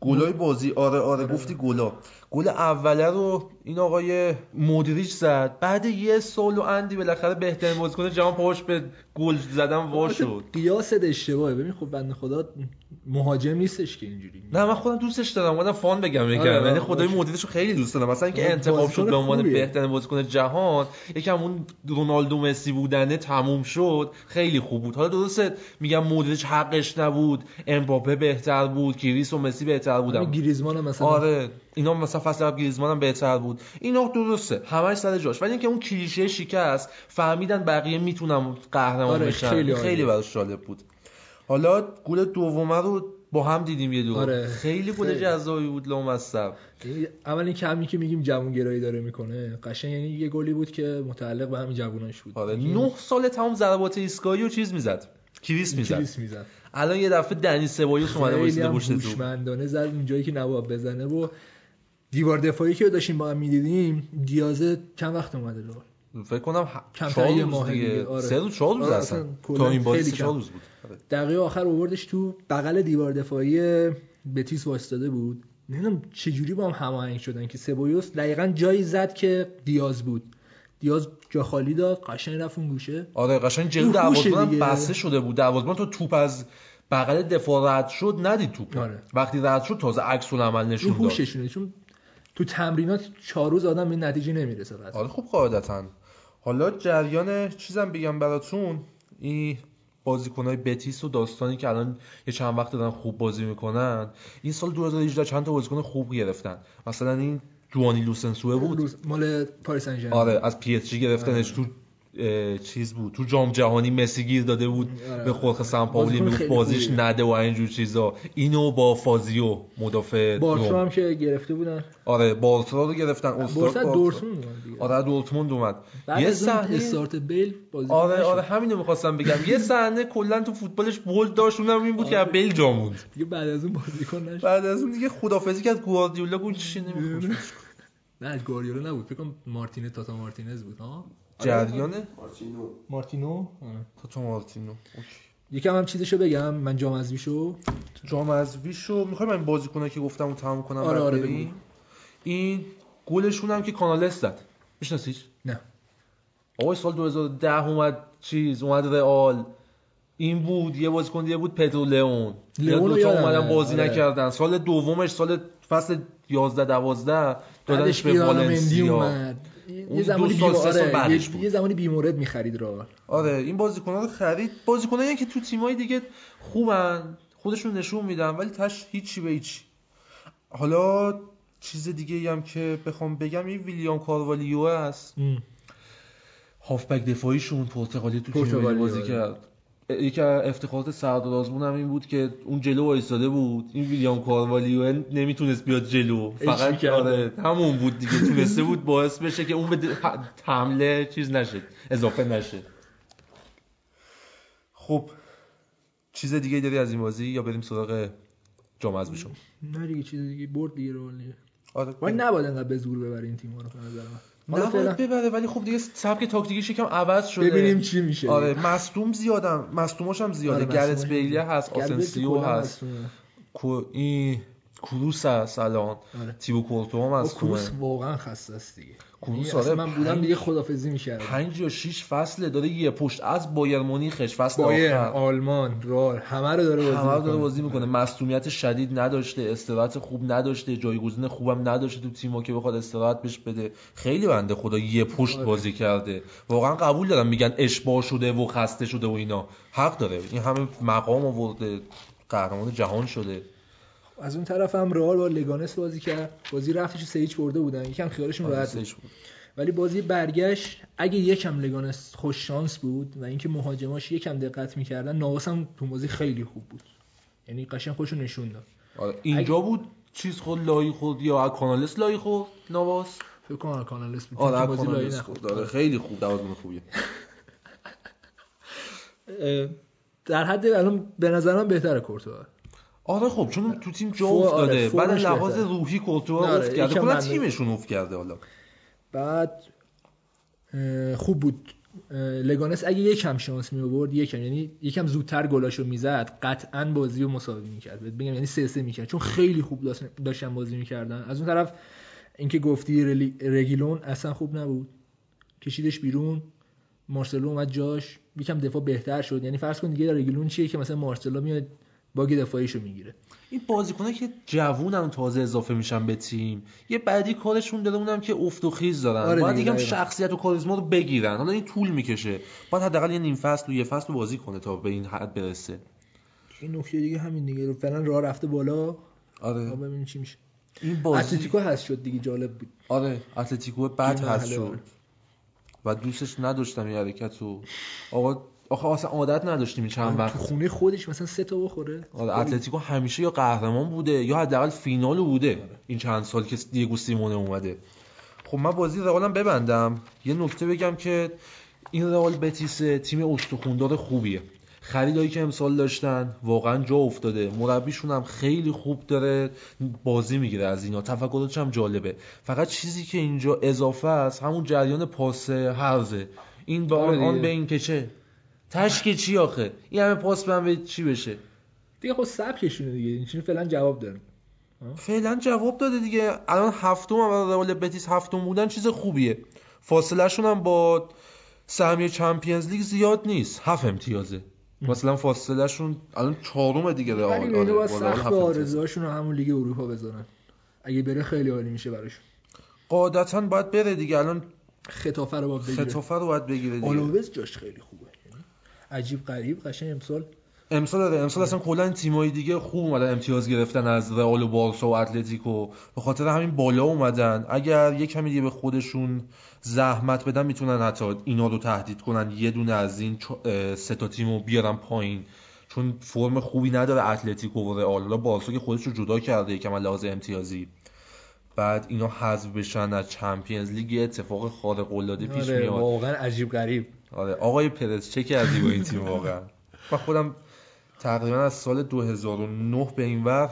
گلای بازی. آره آره گفتی گلا. گل اوله رو این آقای مودریچ زد. بعد یه سال و اندی بالاخره بهترین بازیکن جهان پاش به گل زدن وا شد. قیاست اشتباهه. ببین خب بنده خدا مهاجم نیستش که اینجوری. نه من خودم دوستش دارم. اومدم فان بگم آره، یکم آره، یعنی خدای. مدیرش رو خیلی دوست دارم. مثلا اینکه آره، انتخاب شد به عنوان. بهترین بازیکن جهان یکم اون رونالدو مسی بودنه تموم شد. خیلی خوب بود. حالا درسته میگم مدیرش حقش نبود. امباپه بهتر بود. کریس و مسی بهتر بودن. گریزمان مثلا آره. اینا مثلا فصل قبل گریزمان هم بهتر بود. اینا درسته. همش سر جاش. ولی اینکه اون کلیشه شکست فهمیدن بقیه می‌تونن قهرمان آره، بشن. خیلی خیلی. براش جالب بود. حالا گل دومه رو با هم دیدیم یه دور آره. خیلی گل. جذابی بود لامصب یعنی اول این کمی که میگیم جوونگرایی داره می‌کنه قشنگ یعنی یه گلی بود که متعلق به همین جووناش بود. آره. یعنی نه سال تمام ضربات ایستگاهی و چیز می‌زد. کریس می‌زد. کریس می‌زد. الان یه دفعه دنی سبایوس اومده هم پشت تو زد اونجایی که نباید بزنه و دیوار دفاعی که داشتیم با هم می‌دیدیم دیازه چند وقت اومده رو؟ فکر کنم ه- کمتر یه ماه دیگه. آره. سه روز چهار روز آره، اصلا. تا این بازی چهار. روز بود. آره. دقیقه آخر آوردش تو بغل دیوار دفاعی بتیس وایستاده بود. نمی‌دونم چجوری با هم هماهنگ شدن که سبایوس دقیقا جایی زد که دیاز بود. دیاز جا خالی داد قشنگ رفت اون گوشه. آره قشنگ جلو دروازه‌بان. بسته شده بود. دروازه‌بان تا توپ از بغل دفاع رد شد ندید توپ. آره. وقتی رد شد تازه عکس العمل نشون داد. چون تو تمرینات چهار روز آدم به نتیجه نمی‌رسه قطعا آره خوب قاعدتا. حالا جریان چیزم بگم براتون این بازیکنهای بتیس و داستانی که الان یه چند وقت دارن خوب بازی می‌کنن این سال 2018 چند تا بازیکن خوب گرفتن. مثلا این جووانی لوسلسو بود. مال پاریس. آره از پی اس جی گرفتنش تو چیز بود. تو جام جهانی مسی گیر داده بود. آره. به خورخ سمپاولی می‌گفت بازیش. نده و اینجور چیزا. اینو با فازیو مدافع بارسا. هم که گرفته بودن. آره بارسا رو گرفتن. بارسا. دورتموند آره دورتموند اومد. یه صحنه استارت بیل بازی آره آره همینو می‌خواستم بگم. یه صحنه کلا تو فوتبالش بولد داشت اونم این بود که از بیل جا موند. دیگه بعد از اون بازیکن نشد. بعد از اون دیگه خدافظی کرد. گواردیولا گفت چی نه گواردیولا نبود. فکر کنم مارتینز تاتا مارتینز بود ها؟ جریان مارتینو. مارتینو؟ آره. تاتا مارتینو. یکم هم چیزشو بگم. من جام حذفیشو. جام از ویشو می‌خوای من بازیکنه که گفتم رو تمام کنم آره، آره،؟ بگو. این گلشون هم که کانالس زد. میشناسیش؟ نه. آقای سال 2010 اومد چیز اومد رئال. این بود یه بازیکن دیگه بود پدرو لئون. لئون تا اومدن بازی آره. نکردن. سال دومش سال فصل 11 12 دادنش به والنسیا. اومد. یه زمانی دو سال، سه یه, بود. یه زمانی بیمورد می‌خرید را آره این بازیکن‌ها رو خرید. بازیکنایی که تو تیمای دیگه خوبن خودشون نشون میدن ولی تش هیچی به هیچ حالا چیز دیگه هم که بخوام بگم این ویلیام کاروالیو هست. هافبک دفاعیشون پرتغالی تو تیم بازی آره. کرد. یکی افتخارات سردار آزمون هم این بود که اون جلو وایساده بود. این ویلیام کاروالیو نمی‌تونست بیاد جلو. فقط. آره همون بود دیگه. تونسته بود باعث بشه که اون به حمله چیز نشه اضافه نشه. خب چیز دیگه داری از این بازی یا بریم سراغ جام از بشم نه دیگه چیز دیگه برد دیگه رو آره ولی نباید انقدر به زور ببره این تیم‌ها رو به نظر من. نباید فعلا ببره ولی خب دیگه سبک تاکتیکیش یکم عوض شده ببینیم چی میشه آره مصدوم زیادم مصدوماش هم زیاده آره، گرت بیلی. هست آسنسیو هست. کو این کروس هست الان. آره. تیبو کورتو هم با هست کروس واقعا خسته است دیگه. کروس یعنی آره، من بودم پنج- دیگه خدافظی می‌کردم. پنج یا شیش فصله داره یه پشت از بایر مونیخش فصل بایر آخر. آلمان رال همه رو داره بازی همه رو داره می‌کنه. بازی می‌کنه. شدید نداشته استراحت خوب نداشته جایگزین خوبم نداشته تو تیم‌ها که بخواد استراحت بهش بده. خیلی بنده خدا یه پشت آره. بازی کرده. واقعا قبول دارم میگن اشباع شده و خسته شده و اینا. حق داره. این همه مقام آورده. قهرمان جهان شده. از اون طرف هم رئال با لگانس بازی کرد. بازی رفتش سه هیچ برده بودن. یکم خیالشون راحت بود. ولی بازی برگشت اگه یکم لگانس خوش شانس بود و اینکه مهاجماش یکم دقت می‌کردن ناقص هم تو بازی خیلی خوب بود. یعنی قشنگ خودشو نشون داد. آره. اینجا بود چیز خود لای خود یا کانالس لای خود؟ نواس؟ فکر کنم کانالس بود. آره بازی لای. خود. آره خیلی خوب دوازده خوبیه. در حد الان به نظر من بهتره کورتوا. آره خب چون تو تیم جا فو- افتاده. آره، بعد لحاظ. روحی کورتوا آره، افت کرده کلا. تیمشون افت کرده حالا. بعد خوب بود. لگانس اگه یکم شانس می آورد یکم. یعنی یکم زودتر گلاشو می‌زد قطعا بازی رو مساوی می‌کرد بگم یعنی سه سه می‌کرد چون خیلی خوب داشت- داشتن بازی می‌کردن از اون طرف اینکه گفتی رگیلون اصلا خوب نبود. کشیدش بیرون. مارسلو اومد جاش. یکم دفاع بهتر شد. یعنی فرض کن دیگه رگیلون چیه که مثلا مارسلو میاد باگ دفاعیشو می‌گیره. این بازیکنه که جوونن تازه اضافه میشن به تیم یه بعدی کارشون داره اونم که افت و خیز دارن. آره باید دیگه،. شخصیت و کاریزما رو بگیرن. حالا این طول می‌کشه. باید حداقل یه نیم فصل و یه فصل بازی کنه تا به این حد برسه. این نکته دیگه همین دیگه. فعلا راه رفته بالا. آره. ببینیم چی میشه. این بازی اتلتیکو هست شد دیگه جالب بود. آره اتلتیکو تیم هست شد. و دوستش نداشتم این حرکت رو. آقا آخه اصلا عادت نداشتیم این چند تو وقت. خونه خودش مثلا سه تا بخوره. آره اتلتیکو همیشه یا قهرمان بوده یا حداقل فینال بوده. این چند سال که دیگو سیمونه اومده. خب من بازی رئالم ببندم. یه نکته بگم که این رئال بتیس تیم استخوندار خوبیه. خریدایی که امسال داشتن واقعا جا افتاده. مربیشون هم خیلی خوب داره بازی می‌گیره از اینا. تفکراتش هم جالبه. فقط چیزی که اینجا اضافه است همون جریان پاس هرزه. این به آره آن آن. به این که چه؟ تشک چی آخه؟ این همه پاس به چی بشه؟ دیگه خب سبکشونه دیگه این چیزی فعلا جواب داره. فعلا جواب داده دیگه. الان هفتم هم رئال بتیس هفتم بودن چیز خوبیه. فاصله شون هم با سهمیه چمپیونز لیگ زیاد نیست. هفت امتیازه. مثلا فاصله شون الان چهارم دیگه رئال. اینو آره، باید با سخت. آرزوهاشون رو همون لیگ اروپا بذارن اگه بره خیلی عالی میشه براشون. قاعدتا باید بره دیگه. الان خطافه رو باید بگیره. خطافه رو باید بگیره دیگه. جاش خیلی خوبه. عجیب غریب قشنگ امسال. امسال داره امسال اصلا کلا تیمای دیگه خوب اومدن امتیاز گرفتن از رئال و بارسا و اتلتیکو. به خاطر همین بالا اومدن. اگر یه کمی دیگه به خودشون زحمت بدن می‌تونن حتی اینا رو تهدید کنن. یه دونه از این سه تا تیمو بیارن پایین. چون فرم خوبی نداره اتلتیکو و رئال. حالا بارسا که خودش رو جدا کرده یکم لحاظ امتیازی. بعد اینا حذف بشن از چمپیونز لیگ اتفاق خارق العاده پیش آره میاد. واقعا عجیب غریب. آره آقای پرز چه کردی با این تیم واقعا؟ من خودم تقریبا از سال 2009 به این ور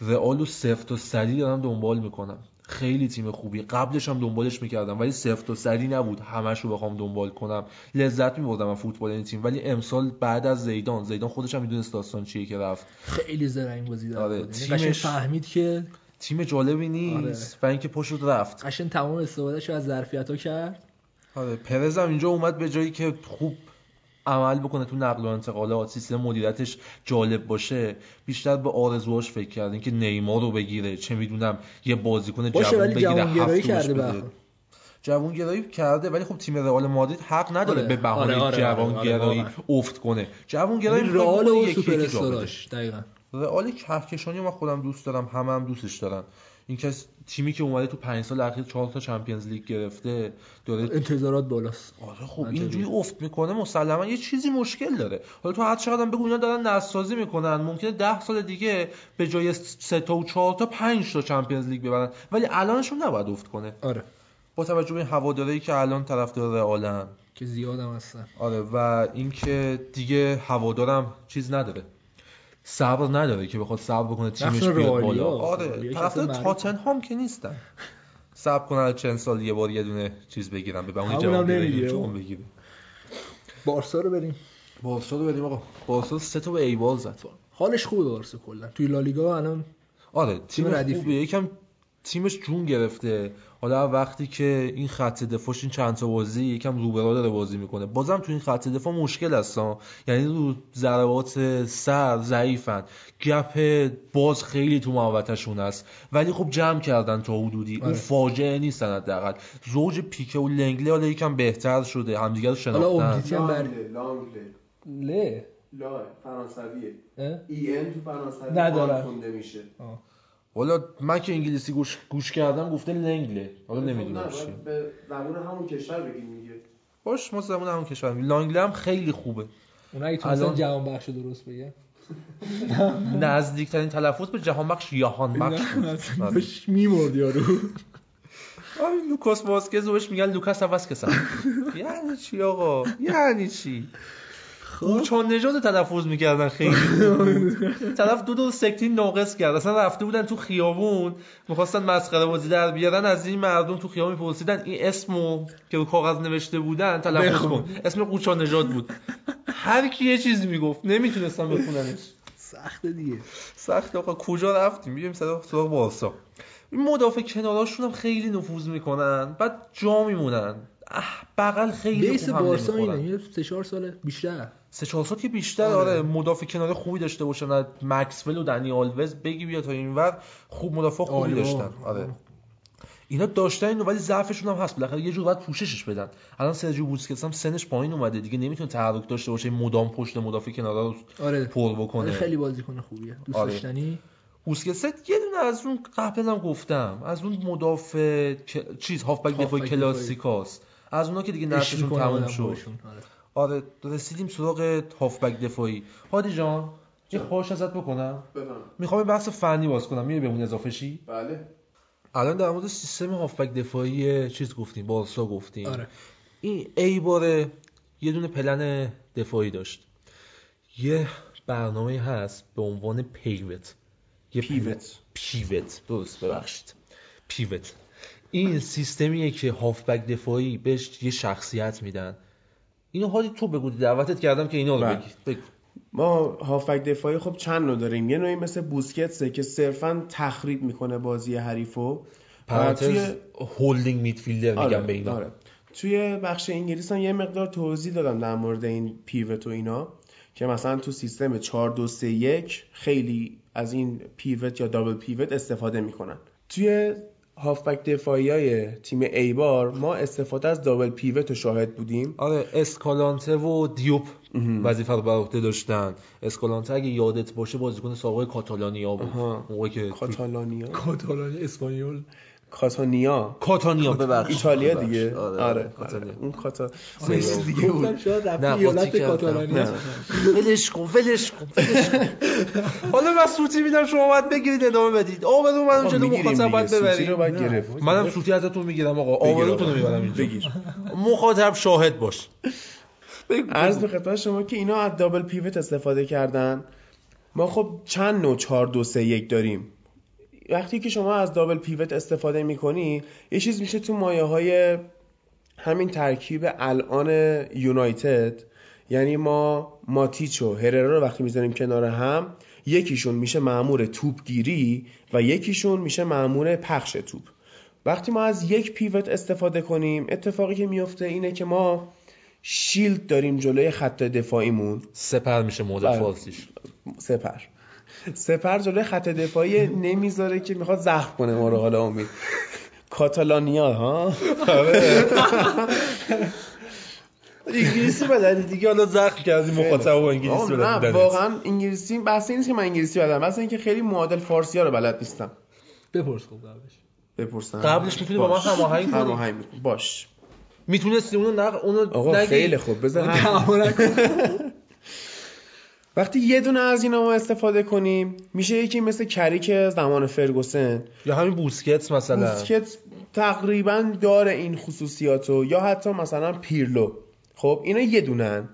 رئال و سفت و سری دارم دنبال می‌کنم. خیلی تیم خوبی. قبلش هم دنبالش می‌کردم ولی سفت و سری نبود. همش رو بخوام دنبال کنم. لذت میبردم از فوتبال این تیم. ولی امسال بعد از زیدان زیدان خودش هم می‌دونست داستان چیه که رفت. خیلی زرنگ بازی داد آره، یعنی تیمش- فهمید که تیم جالبی نیست و اینکه پشت رفت. قشنگ تمام استفادهش از ظرفیت ها کرد. آره پرز هم اینجا اومد به جایی که خوب عمل بکنه تو نقل و انتقالات سیستم مدیریتش جالب باشه. بیشتر به آرزوهاش فکر کرد. اینکه نیمار رو بگیره. چه می‌دونم یه بازیکن جوان بگیره هفت کرده بده. به جوانگرایی کرده ولی خب تیم رئال مادرید حق نداره آره، به بهانه آره، آره، جوانگرایی آره، افت کنه. یعنی می‌خواد رئال و سوپر. استاراش دقیقاً. رئال کهکشانی من خودم دوست دارم همه هم دوستش دارن. این کس تیمی که اومده تو پنج سال اخیر چهار تا Champions League گرفته داره انتظارات بالاست. آره خب. اینجوری افت می‌کنه مسلما یه چیزی مشکل داره. حالا تو هر چقدر هم بگو اینا دارن نسل سازی می‌کنن ممکنه ده سال دیگه به جای سه تا و چهار تا پنج تا Champions League ببرن ولی الانشون نباید افت کنه. آره. با توجه به هواداری که الان طرفدار رئالن که زیادم هستن. آره و اینکه دیگه هوادارم چیز نداره. صبر نداره که بخواد صبر بکنه تیمش بیاد. بالا. آره که طرفدار. تاتنهام که نیستن. صبر کنن چند سال یه بار یه دونه چیز بگیرن به هم جواب بگیره بارسا رو بریم. بارسا رو بریم آقا. بارسا سه تا به ایبال زد. حالش خوبه بارسا کلا. توی لالیگا الان آره تیم. خوبه یکم تیمش جون گرفته. حالا وقتی که این خط دفاعش این چند تا بازی یکم روبرا داره بازی می‌کنه. بازم تو این خط دفاع مشکل هستن یعنی رو ضربات سر ضعیفن. گپ باز خیلی تو محوطهشون هست ولی خب جمع کردن تا حدودی. اون آره. فاجعه نیستن حداقل. زوج پیکه و لنگلی حالا یکم بهتر شده. همدیگه رو شناختن. لا فرانسویه؟ ای ان تو فرانسوی ندارم. آن خونده حالا من که انگلیسی گوش, گوش کردم گفته لنگله. حالا نمی‌دونم نه، چیه باید به زبون همون کشور بگیم دیگه. باش ما زمان همون کشور میگیم. لانگله هم خیلی خوبه. اون اگه الان- جهان بخش درست بگه نزدیکترین تلفظ به جهان بخش یهان بخش. آره. باش میمرد یارو. آره، لوکاس واسکز بهش میگن لوکاس واسکز یعنی چی آقا؟ یعنی چی؟ چون نجات تلفظ می‌کردن خیلی. طرف دو دو سکتین ناقص کرد. اصلا رفته بودن تو خیابون می‌خواستن مسخره بازی در بیارن از این مردم تو خیابون میپرسیدن این اسمو که رو کاغذ نوشته بودن تلفظ. کن. اسم قوچان نجات بود. هر کی یه چیزی می‌گفت نمی‌تونستن بخوننش. سخته دیگه. سخت. آقا کجا رفتیم؟ بیایم سراغ سراغ بارسا. این مدافع کناراشون هم خیلی نفوذ می‌کنن بعد جا میمونن. بغل خیلی بیس بارسا. اینه. یه سه چهار ساله بیشتر. سه چهار سال که بیشتر آره. آره مدافع کنار خوبی داشته باشن از مکسول و دنی آلوز بگی بیا تا اینور خوب مدافع خوبی آره. داشتن. آره. اینا داشتن اینو ولی ضعفشون هم هست. بالاخره یه جور باید پوششش بدن. الان سرجیو بوسکتس هم سنش پایین اومده. دیگه نمی‌تونه تحرک داشته باشه مدام پشت مدافع کنارا رو آره. پر آره بکنه خیلی بازیکن خوبیه. دوست آره. داشتنی؟ بوسکتس یه دونه از اون قبلا هم گفتم. از اون مدافع چیز هافبک دفاعی کلاسیکاست. از اونا که دیگه می‌کنه تموم شد. آره. آره رسیدیم سراغ هافبک دفاعی. هادی جان یه. خواهش ازت بکنم. بفهم می‌خوام بحث فنی باز کنم. میری بهمون اضافه شی؟ بله. الان در مورد سیستم هافبک دفاعی چیز گفتیم بارسا گفتیم. آره. این ای باره یه دونه پلن دفاعی داشت. یه برنامه هست به عنوان پیوت. یه پیوت. پیوت. درست ببخشید. پیوت. این سیستمیه که هافبک دفاعی بهش یه شخصیت میدن. اینو حالی تو بگو دعوتت کردم که اینا رو بله. بگی. ما هافبک دفاعی خب چند نوع داریم یه نوعی مثل بوسکتسه که صرفا تخریب می‌کنه بازی حریفو توی- هولدینگ میدفیلدر میگم آره، به اینا آره. توی بخش انگلیس هم یه مقدار توضیح دادم در مورد این پیوت و اینا که مثلا تو سیستم 4 2 3 1 خیلی از این پیوت یا دابل پیوت استفاده می‌کنن توی هافبک دفاعی های تیم ایبار ما استفاده از دابل پیوت رو شاهد بودیم. آره اسکالانته و دیوپ وظیفه رو بر عهده داشتن. اسکالانته اگه یادت باشه بازیکن سابق کاتالانیا بود. آها. موقعی که کاتالانیا؟ کاتالانی اسپانیول. کاتانیا کاتانیا ببخش ایتالیا ببخش. دیگه آره, آره, کاتانیا. آره. اون کاتا رو. دیگه بود شاید نه، ایالت. کاتالانی. ولش کن ولش کن. حالا من سوتی میدم شما باید بگیرید ادامه بدید من آقا جلو می‌گیریم مخاطب دیگه. باید ببرید باید گرفت منم سوتی ازتون می‌گیرم آقا بگیر آبروتون رو. می‌برم اینجا بگیر مخاطب شاهد باش عرض به خدمت شما که اینا از دابل پیوت استفاده کردن ما خب چند نوع 4 2 3 1 داریم وقتی که شما از دابل پیوت استفاده می‌کنی یه چیز میشه تو مایه های همین ترکیب الان یونایتد. یعنی ما ماتیچ و هررا رو وقتی می‌ذاریم کنار هم یکیشون میشه معمور توپگیری و یکیشون میشه معمور پخش توپ. وقتی ما از یک پیوت استفاده کنیم اتفاقی که میفته اینه که ما شیلد داریم جلوی خط دفاعیمون. سپر میشه مدل بله. فارسیش سپر. سپر جلوی خط دفاعی نمی‌ذاره که می‌خواد زخم کنه ما رو حالا امید کاتالانیا ها انگلیسی بلدی دیگه حالا زخم کردی مخاطب با انگلیسی بلد نه. واقعا انگلیسی بحث نیست که من انگلیسی بلدم بحث اینه که خیلی معادل فارسی ها رو بلد نیستم بپرس خب قبلش بپرسم قبلش می‌تونی با من باش. هماهنگ کنی. هماهنگ می‌کنی. باش می‌تونستی اونو نق اونو آقا نگی خیلی خوب نکن. وقتی یه دونه از اینا ما استفاده کنیم میشه یکی مثل کریک زمان فرگوسن. یا همین بوسکتس مثلا. بوسکت تقریبا داره این خصوصیاتو یا حتی مثلا پیرلو. خب اینا یه دونن.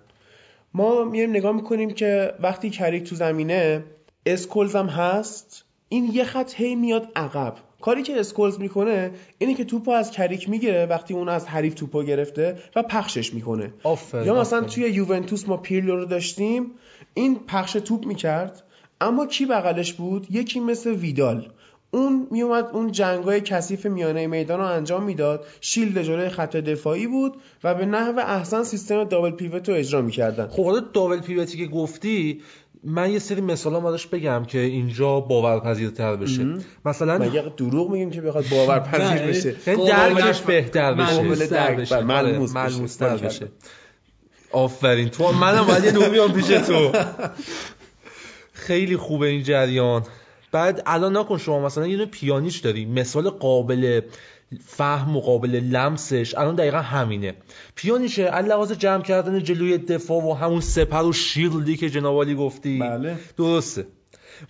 ما میایم نگاه می‌کنیم که وقتی کریک تو زمینه اسکولز هم هست. این یه خط هی میاد عقب. کاری که اسکولز می‌کنه اینه که توپو از کریک می‌گیره وقتی اون از حریف توپو گرفته و پخشش می‌کنه. آفرین یا مثلا آفرین. توی یوونتوس ما پیرلو رو داشتیم این پخش توپ می‌کرد اما کی بغلش بود؟ یکی مثل ویدال. اون میومد اون جنگای کثیف میانه میدان رو انجام می‌داد. شیلد جلوی خط دفاعی بود و به نحو احسن سیستم دابل پیوت رو اجرا می‌کردن. خب حالا دابل پیوتی که گفتی من یه سری مثالا ازش بگم که اینجا باورپذیرتر بشه. مثلا مگه دروغ میگیم که بخواد باورپذیر بشه؟ یعنی قابل درکش درک- بهتر بشه. ملموس تر درک- بشه. بله، ملموس بشه. ملموستر. بشه. آفرین. تو منم باید یه دو بیام پیش تو. خیلی خوبه این جریان. بعد الان نکن شما مثلا یه دونه پیانیش داری. مثال قابل فهم و قابل لمسش. الان دقیقا همینه. پیانیشه لحاظ جمع کردن جلوی دفاع و همون سپر و شیلدی که جنابالی گفتی. بله. درسته.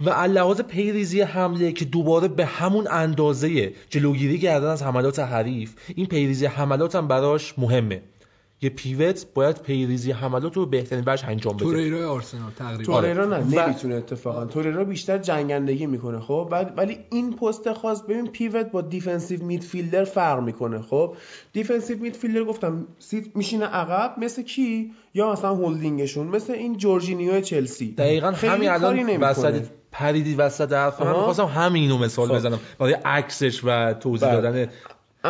و لحاظ پیریزی حمله که دوباره به همون اندازه جلوگیری کردن از حملات حریف این پیریزی حملات هم براش مهمه. یه پیوت باید پیریزی حملات رو به بهترین وجه انجام بده. توریرای آرسنال تقریبا. توریرا نه و- نمی‌تونه اتفاقا. توریرا بیشتر جنگندگی می‌کنه خب؟ ولی این پست خاص ببین pivot با defensive midfielder فرق می‌کنه خب؟ defensive midfielder گفتم sit میشینه عقب مثل کی؟ یا مثلا هولدینگشون مثل این جورجینیو چلسی. دقیقا همین الان. وسط پریدی وسط حرف من. می‌خواستم همینو مثال خب. بزنم. برای عکسش و توضیح بله. دادن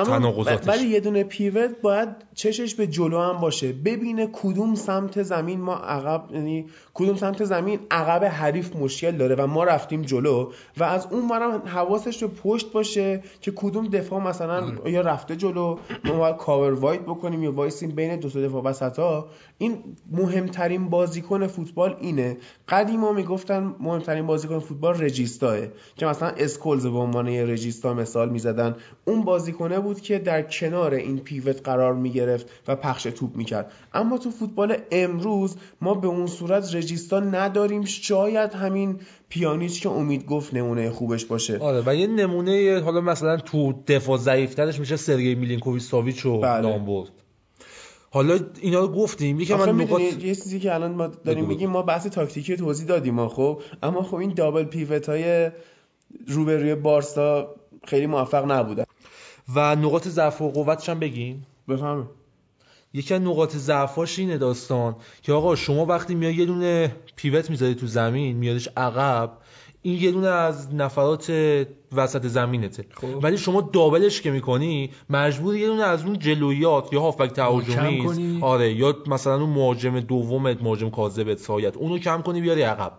تناقضاتش. ولی یه دونه pivot باید چشش به جلو هم باشه. ببینه کدوم سمت زمین ما عقب یعنی کدوم سمت زمین عقب حریف مشکل داره و ما رفتیم جلو و از اون برم حواسش رو پشت باشه که کدوم دفاع مثلا یا رفته جلو ما باید cover wide بکنیم یا وایسیم بین دو تا دفاع وسط ها این مهمترین بازیکن فوتبال اینه. قدیما می‌گفتن مهمترین بازیکن فوتبال regista ه که مثلا اسکولز به عنوان یه regista مثال می‌زدن. اون بازیکنه بود که در کنار این pivot قرار می‌گرفت و پخش توپ می‌کرد. اما تو فوتبال امروز ما به اون صورت regista نداریم. شاید همین پیانیچ که امید گفت نمونه خوبش باشه. آره و یه نمونه حالا مثلا تو دفاع ضعیفترش میشه سرگی میلینکوویچ ساویچ رو بله. نام برد. حالا اینا رو گفتیم. یکی من نقاط یه چیزی که الان ما داریم. میگیم ما بحث تاکتیکی توضیح دادیم ما خب اما خب این double pivot های روبروی بارسا خیلی موفق نبودن. و نقاط ضعف و قوتش هم بگیم بفهمه یکی از نقاط ضعفاش اینه داستان که آقا شما وقتی میای یه دونه پیوت می‌ذاری تو زمین میادش عقب این یه دونه از نفرات وسط زمینته. خب. ولی شما دابلش که می‌کنی مجبور یه دونه از اون جلویات یا هافبک تهاجمی. آره یا مثلا اون مهاجم دومت مهاجم کاذبت سایت اونو کم کنی بیاری عقب.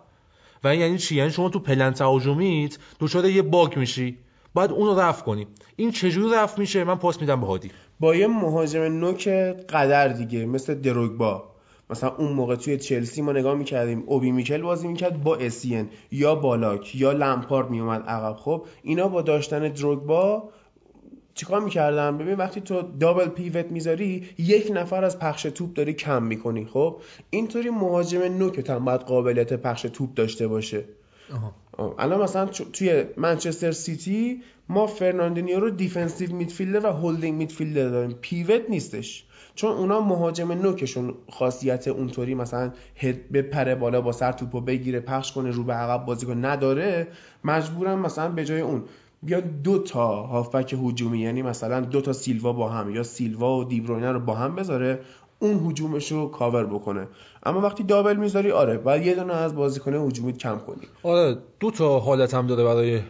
و این یعنی چی؟ یعنی شما تو پلن تهاجمیت دچار یه باگ میشی. باید اونو رفع کنیم این چجوری رفع میشه؟ من پاس میدم به هادی. با یه مهاجم نوک قدر دیگه مثل دروگبا. مثلا اون موقع توی چلسی ما نگاه می‌کردیم اوبی میکل بازی می‌کرد با اسین یا بالاک یا لمپارد میومد عقب. خب اینا با داشتن دروگبا چیکار می‌کردم ببین وقتی تو دابل پیوت می‌ذاری یک نفر از پخش توپ داری کم می‌کنی. خب اینطوری مهاجم نوک هم باید قابلیت پخش توپ داشته باشه. الان مثلا توی منچستر سیتی ما فرناندینیو رو defensive midfielder و holding midfielder داریم. pivot نیستش. چون اونا مهاجم نوکشون خاصیت اونطوری مثلا هد بپره بالا با سر توپو بگیره پخش کنه رو به عقب بازی کنه. نداره. مجبورم مثلا به جای اون. بیا دو تا هافبک هجومی یعنی مثلا دو تا سیلوا با هم یا سیلوا و دیبروینه رو با هم بذاره. اون هجومش رو کاور بکنه. اما وقتی دابل می‌ذاری آره باید یه دونه از بازیکن هجومی کم کنی. آره دو تا حالت هم داره برای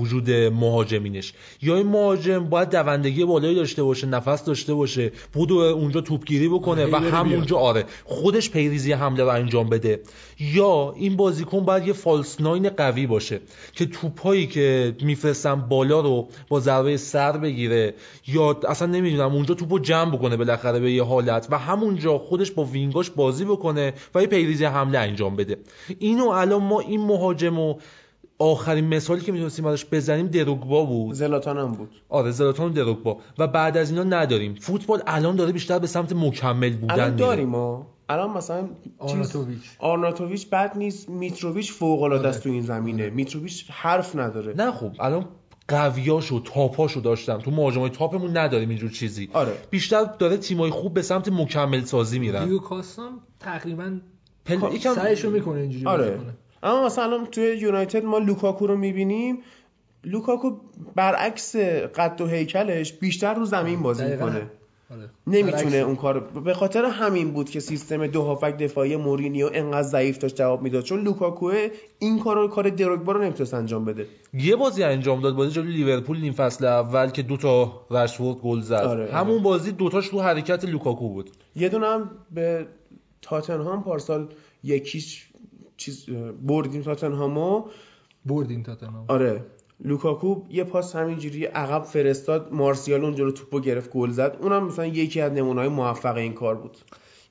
وجود مهاجمینش. یا این مهاجم باید دوندگی بالایی داشته باشه نفس داشته باشه بودو اونجا توپگیری بکنه و هی بره همونجا آره. خودش پیریزی حمله رو انجام بده. یا این بازیکن باید یه فالس ناین قوی باشه که توپایی که میفرستن بالا رو با ضربه سر بگیره یا اصلا نمی‌دونم اونجا توپو جمع بکنه بالاخره به یه حالت و همونجا خودش با وینگاش بازی بکنه و یه پیریزی حمله انجام بده. اینو الان ما این مهاجمو آخرین مثالی که می‌تونستیم ازش بزنیم دروگبا بود. زلاتان هم بود. آره زلاتان و دروگبا. و بعد از اینا نداریم. فوتبال الان داره بیشتر به سمت مکمل بودن الان. داریم ما الان مثلا چیز- آرناتوویچ. آرناتوویچ بد نیست میتروویچ فوق العاده است تو این زمینه. میتروویچ حرف نداره. نه خب الان قویاشو تاپاشو داشتم تو مهاجمای تاپمون نداریم اینجور چیزی. آره. بیشتر داره تیمای خوب به سمت مکمل سازی میرن. دیگو کاستا هم تقریبا پل... یکم سعیشو می‌کنه اینجوری آره. بازی کنه. اما مثلا توی یونایتد ما لوکاکو رو می‌بینیم لوکاکو برعکس قد و هیکلش بیشتر رو زمین بازی. می‌کنه آره. نمی‌تونه. اون کار به خاطر همین بود که سیستم دو هافک دفاعی مورینیو انقدر ضعیف داشت جواب می‌داد چون لوکاکو این کارو کار دروگبا رو نمی‌تونست انجام بده یه بازی انجام داد بازی جلوی لیورپول نیم فصل اول که دوتا رشفورد گل زد آره. همون بازی دوتاش رو حرکت لوکاکو بود یه دونه هم به تاتنهام پارسال یکیش چیز بردیم تاتنهامو. بردیم تاتنهام آره. لوکاکو یه پاس همینجوری عقب فرستاد مارسیال اونجا رو توپو گرفت گل زد. اونم مثلا یکی از نمونه‌های موفق این کار بود.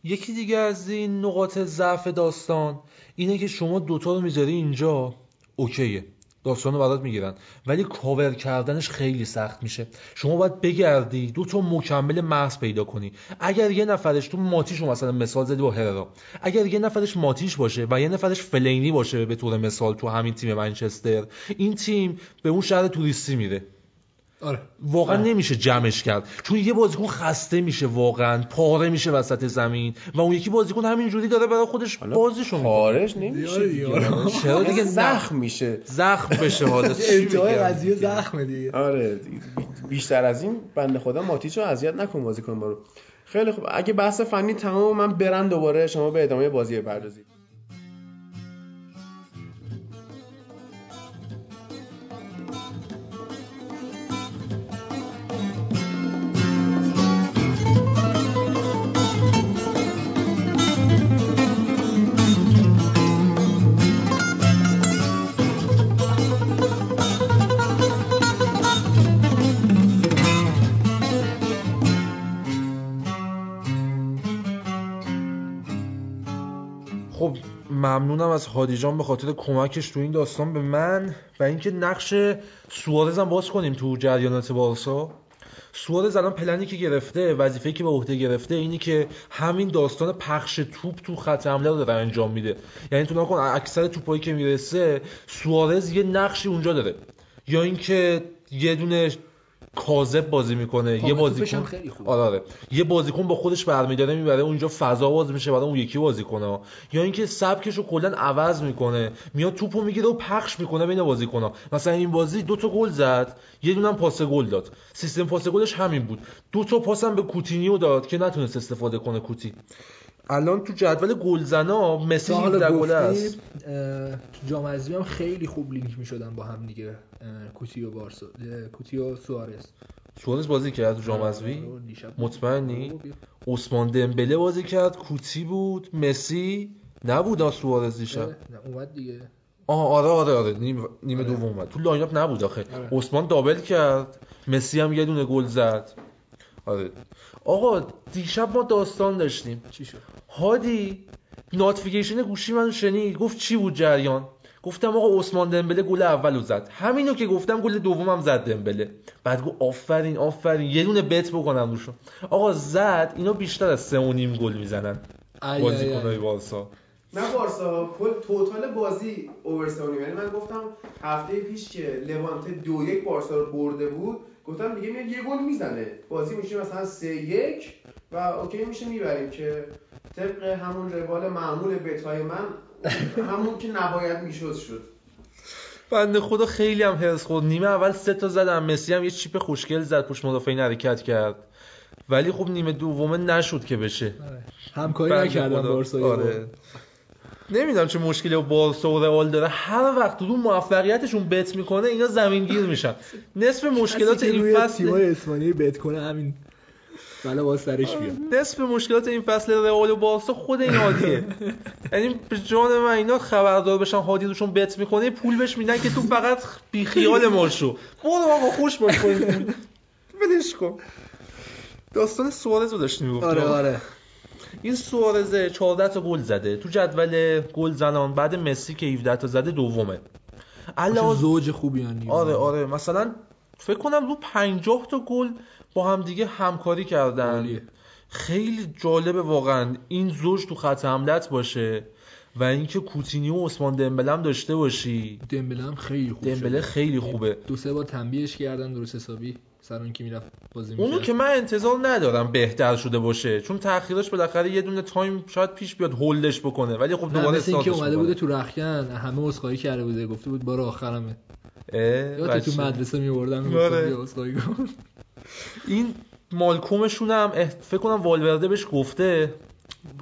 یکی دیگه از این نقاط ضعف داستان اینه که شما دوتا رو می‌ذاری اینجا. اوکیه. داستان رو برات می‌گیرن. ولی کاور کردنش خیلی سخت میشه. شما باید بگردی دو تا مکمل محض پیدا کنی. اگر یه نفرش تو ماتیش مثلا مثال زدی با هررا. اگر یه نفرش ماتیش باشه و یه نفرش فلینی باشه به طور مثال تو همین تیم منچستر این تیم به اون شهر توریستی میره. آره. واقعا نمیشه جمعش کرد. چون یه بازیکن خسته میشه واقعا پاره میشه وسط زمین و اون یکی بازیکن همینجوری داره برای خودش بازیشو می‌کنه. خارج نمیشه. دیاره. چرا دیگه زخم میشه؟ زخم بشه حالا. انتهای؟ قضیه زخمه دیگه. آره بیشتر از این بنده خدا ماتیچو اذیت نکن بازیکن برو. خیلی خوب. اگه بحث فنی تمام من برم دوباره. شما به ادامه بازی بپردازید. ممنونم از هادی جان به خاطر کمکش تو این داستان به من و اینکه نقش سوارز هم باز کنیم تو جریانات بارسا. سوارز الان پلنی که گرفته وظیفه‌ای که به عهده گرفته اینی که همین داستان پخش توپ تو خط حمله رو داره انجام میده. یعنی تو نکن اکثر توپایی که می‌رسه سوارز یه نقشی اونجا داره. یا اینکه یه دونه کاذب بازی می‌کنه. یه بازیکن. آره آره. یه بازیکن با خودش برمیداره می‌بره اونجا فضا باز میشه برای اون یکی بازیکنه یا اینکه سبکش رو کلا عوض می‌کنه. میاد توپو می‌گیره و پخش می‌کنه بین بازیکن‌ها مثلا این بازی دو تا گل زد. یه دونه پاس گل داد. سیستم پاس گلش همین بود. دو تا پاس هم به کوتینیو داد که نتونست استفاده کنه کوتی. الان تو جدول گلزنا مسی تا 17 حالا گل است. تو جام حذفی هم خیلی خوب لینک می‌شدن با هم دیگه اه، کوتی و بارسا اه، کوتی و سوارز. سوارز بازی کرد تو جام حذفی؟ آره، دیشب. مطمئنی؟ آره،. عثمان دمبله بازی کرد کوتی بود مسی؟ نبود سوارز دیشب. اومد دیگه. آه آره آره آره نیمه, نیمه دوم اومد. تو line up نبود آخه. آره. عثمان double کرد مسی هم یه دونه گل زد. آره. آقا دیشب ما داستان داشتیم. چی شد؟ هادی notification گوشی من شنید. گفت چی بود جریان؟ گفتم آقا عثمان دمبله گل اولو زد. همینو که گفتم گل دومم زد دمبله بعد گفت آفرین آفرین. یه دونه بت بکنم روشون. آقا زد اینا بیشتر از سه و نیم گل می‌زنن. ای، ای، ای. بازیکنای بارسا نه بارسا کل توتال بازی اوورسونی یعنی من گفتم هفته پیش که لوانته دو یک بارسا رو برده بود گفتم دیگه میاد یه گل می‌زنه. بازی میشه مثلا سه یک و اوکی میشه می‌بریم که طبق همون روال معمول بتای من همون که نباید می‌شد شد. بنده خدا خیلی هم هرس خورد. نیمه اول سه تا زدم. مسی هم یه چیپ خوشگل زد پشت مدافعین حرکت کرد. ولی خب نیمه دومه نشد که بشه. آره. همکاری بنده نکردن خدا. بارسا آره. نمی‌دونم چه مشکلی با بارسا و رئال داره. هر وقت رو موفقیتشون بت می‌کنه اینا زمین گیر میشن. نصف مشکلات این فصل اسپانیایی بت کنه همین. بلا با سرش بیاد. نصف مشکلات این فصل رئال و بارسا خود این هادیه یعنی به جان من اینا خبردار بشن هادی روشون بت می‌کنه پول بهش میدن که تو فقط بی خیال ما شو برو آقا خوش باش ولش کن. داستان سوارز رو داشتیم می‌گفتیم آره آره. این سوارز 14 تا گل زده. تو جدول گل زنان بعد مسی که 17 تا زده دومه. علاوه زوج خوبی هن آره آره. مثلا فکر کنم رو 50 تا گل با هم دیگه همکاری کردن. عالیه. خیلی جالبه واقعا. این زوج تو خط حملت باشه و اینکه کوتینیو و عثمان دمبله هم داشته باشی. دمبله هم خیلی خوب دمبله. خیلی خوبه. دو سه بار تنبیهش کردن درست حسابی. سر اون که می‌رفت بازی می‌کرد اونو که من انتظار ندارم بهتر شده باشه چون تاخیرش بالاخره یه دونه time شاید پیش بیاد hold ش بکنه ولی خب دوباره مثل اینکه اومده. بوده تو رخکن همه عذرخواهی کرده بوده گفته بود بار آخرمه یادت تو. مدرسه میوردن آره. این مالکومشون هم فکر کنم والورده بهش گفته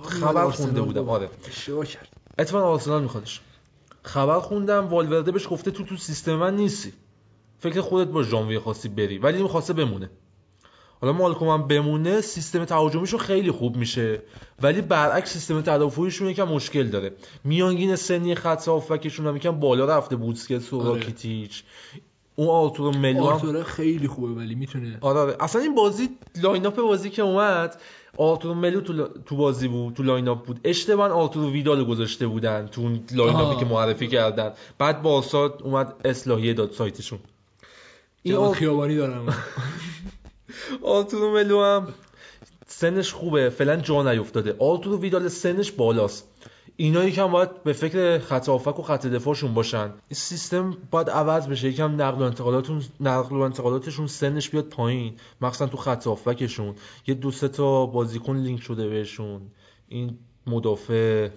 خبر آرسنال خونده بودم گفت. آره اشتباه کرد اتفاقا آرسنال میخوادش خبر خوندم والورده بهش گفته تو تو سیستم من نیستی فکر خودت با ژانویه خواستی بری. ولی این خواسته بمونه. حالا مالکوم هم بمونه سیستم تهاجمیشون خیلی خوب میشه. ولی برعکس سیستم تدافعیشون یکم مشکل داره. میانگین سنی خط هافبکشون هم یکم بالا رفته بوسکتس و آره. راکیتیچ. اون آرتورو ملو هم آرتورا خیلی خوبه ولی می‌تونه آره آره. اصلا این بازی line up بازی که اومد آرتورو ملو تو, لا- تو بازی بود تو line up بود. اشتباه آرتورو ویدال گذاشته بودن تو اون line up ی. که معرفی کردن. بعد بارسا اومد اصلاحیه داد سایتشون. این آر- خیابانی دارم. آرتورو ملو هم سنش خوبه. فعلا جا نیفتاده. آرتورو ویدال سنش بالاست. اینا یکم باید به فکر خط هافک و خط دفاعشون باشن. این سیستم باید عوض بشه. یکم نقل و انتقالاتون نقل و انتقالاتشون سنش بیاد پایین. مخصوصا تو خط هافکشون. یه دو سه تا بازیکن لینک شده بهشون. این مدافع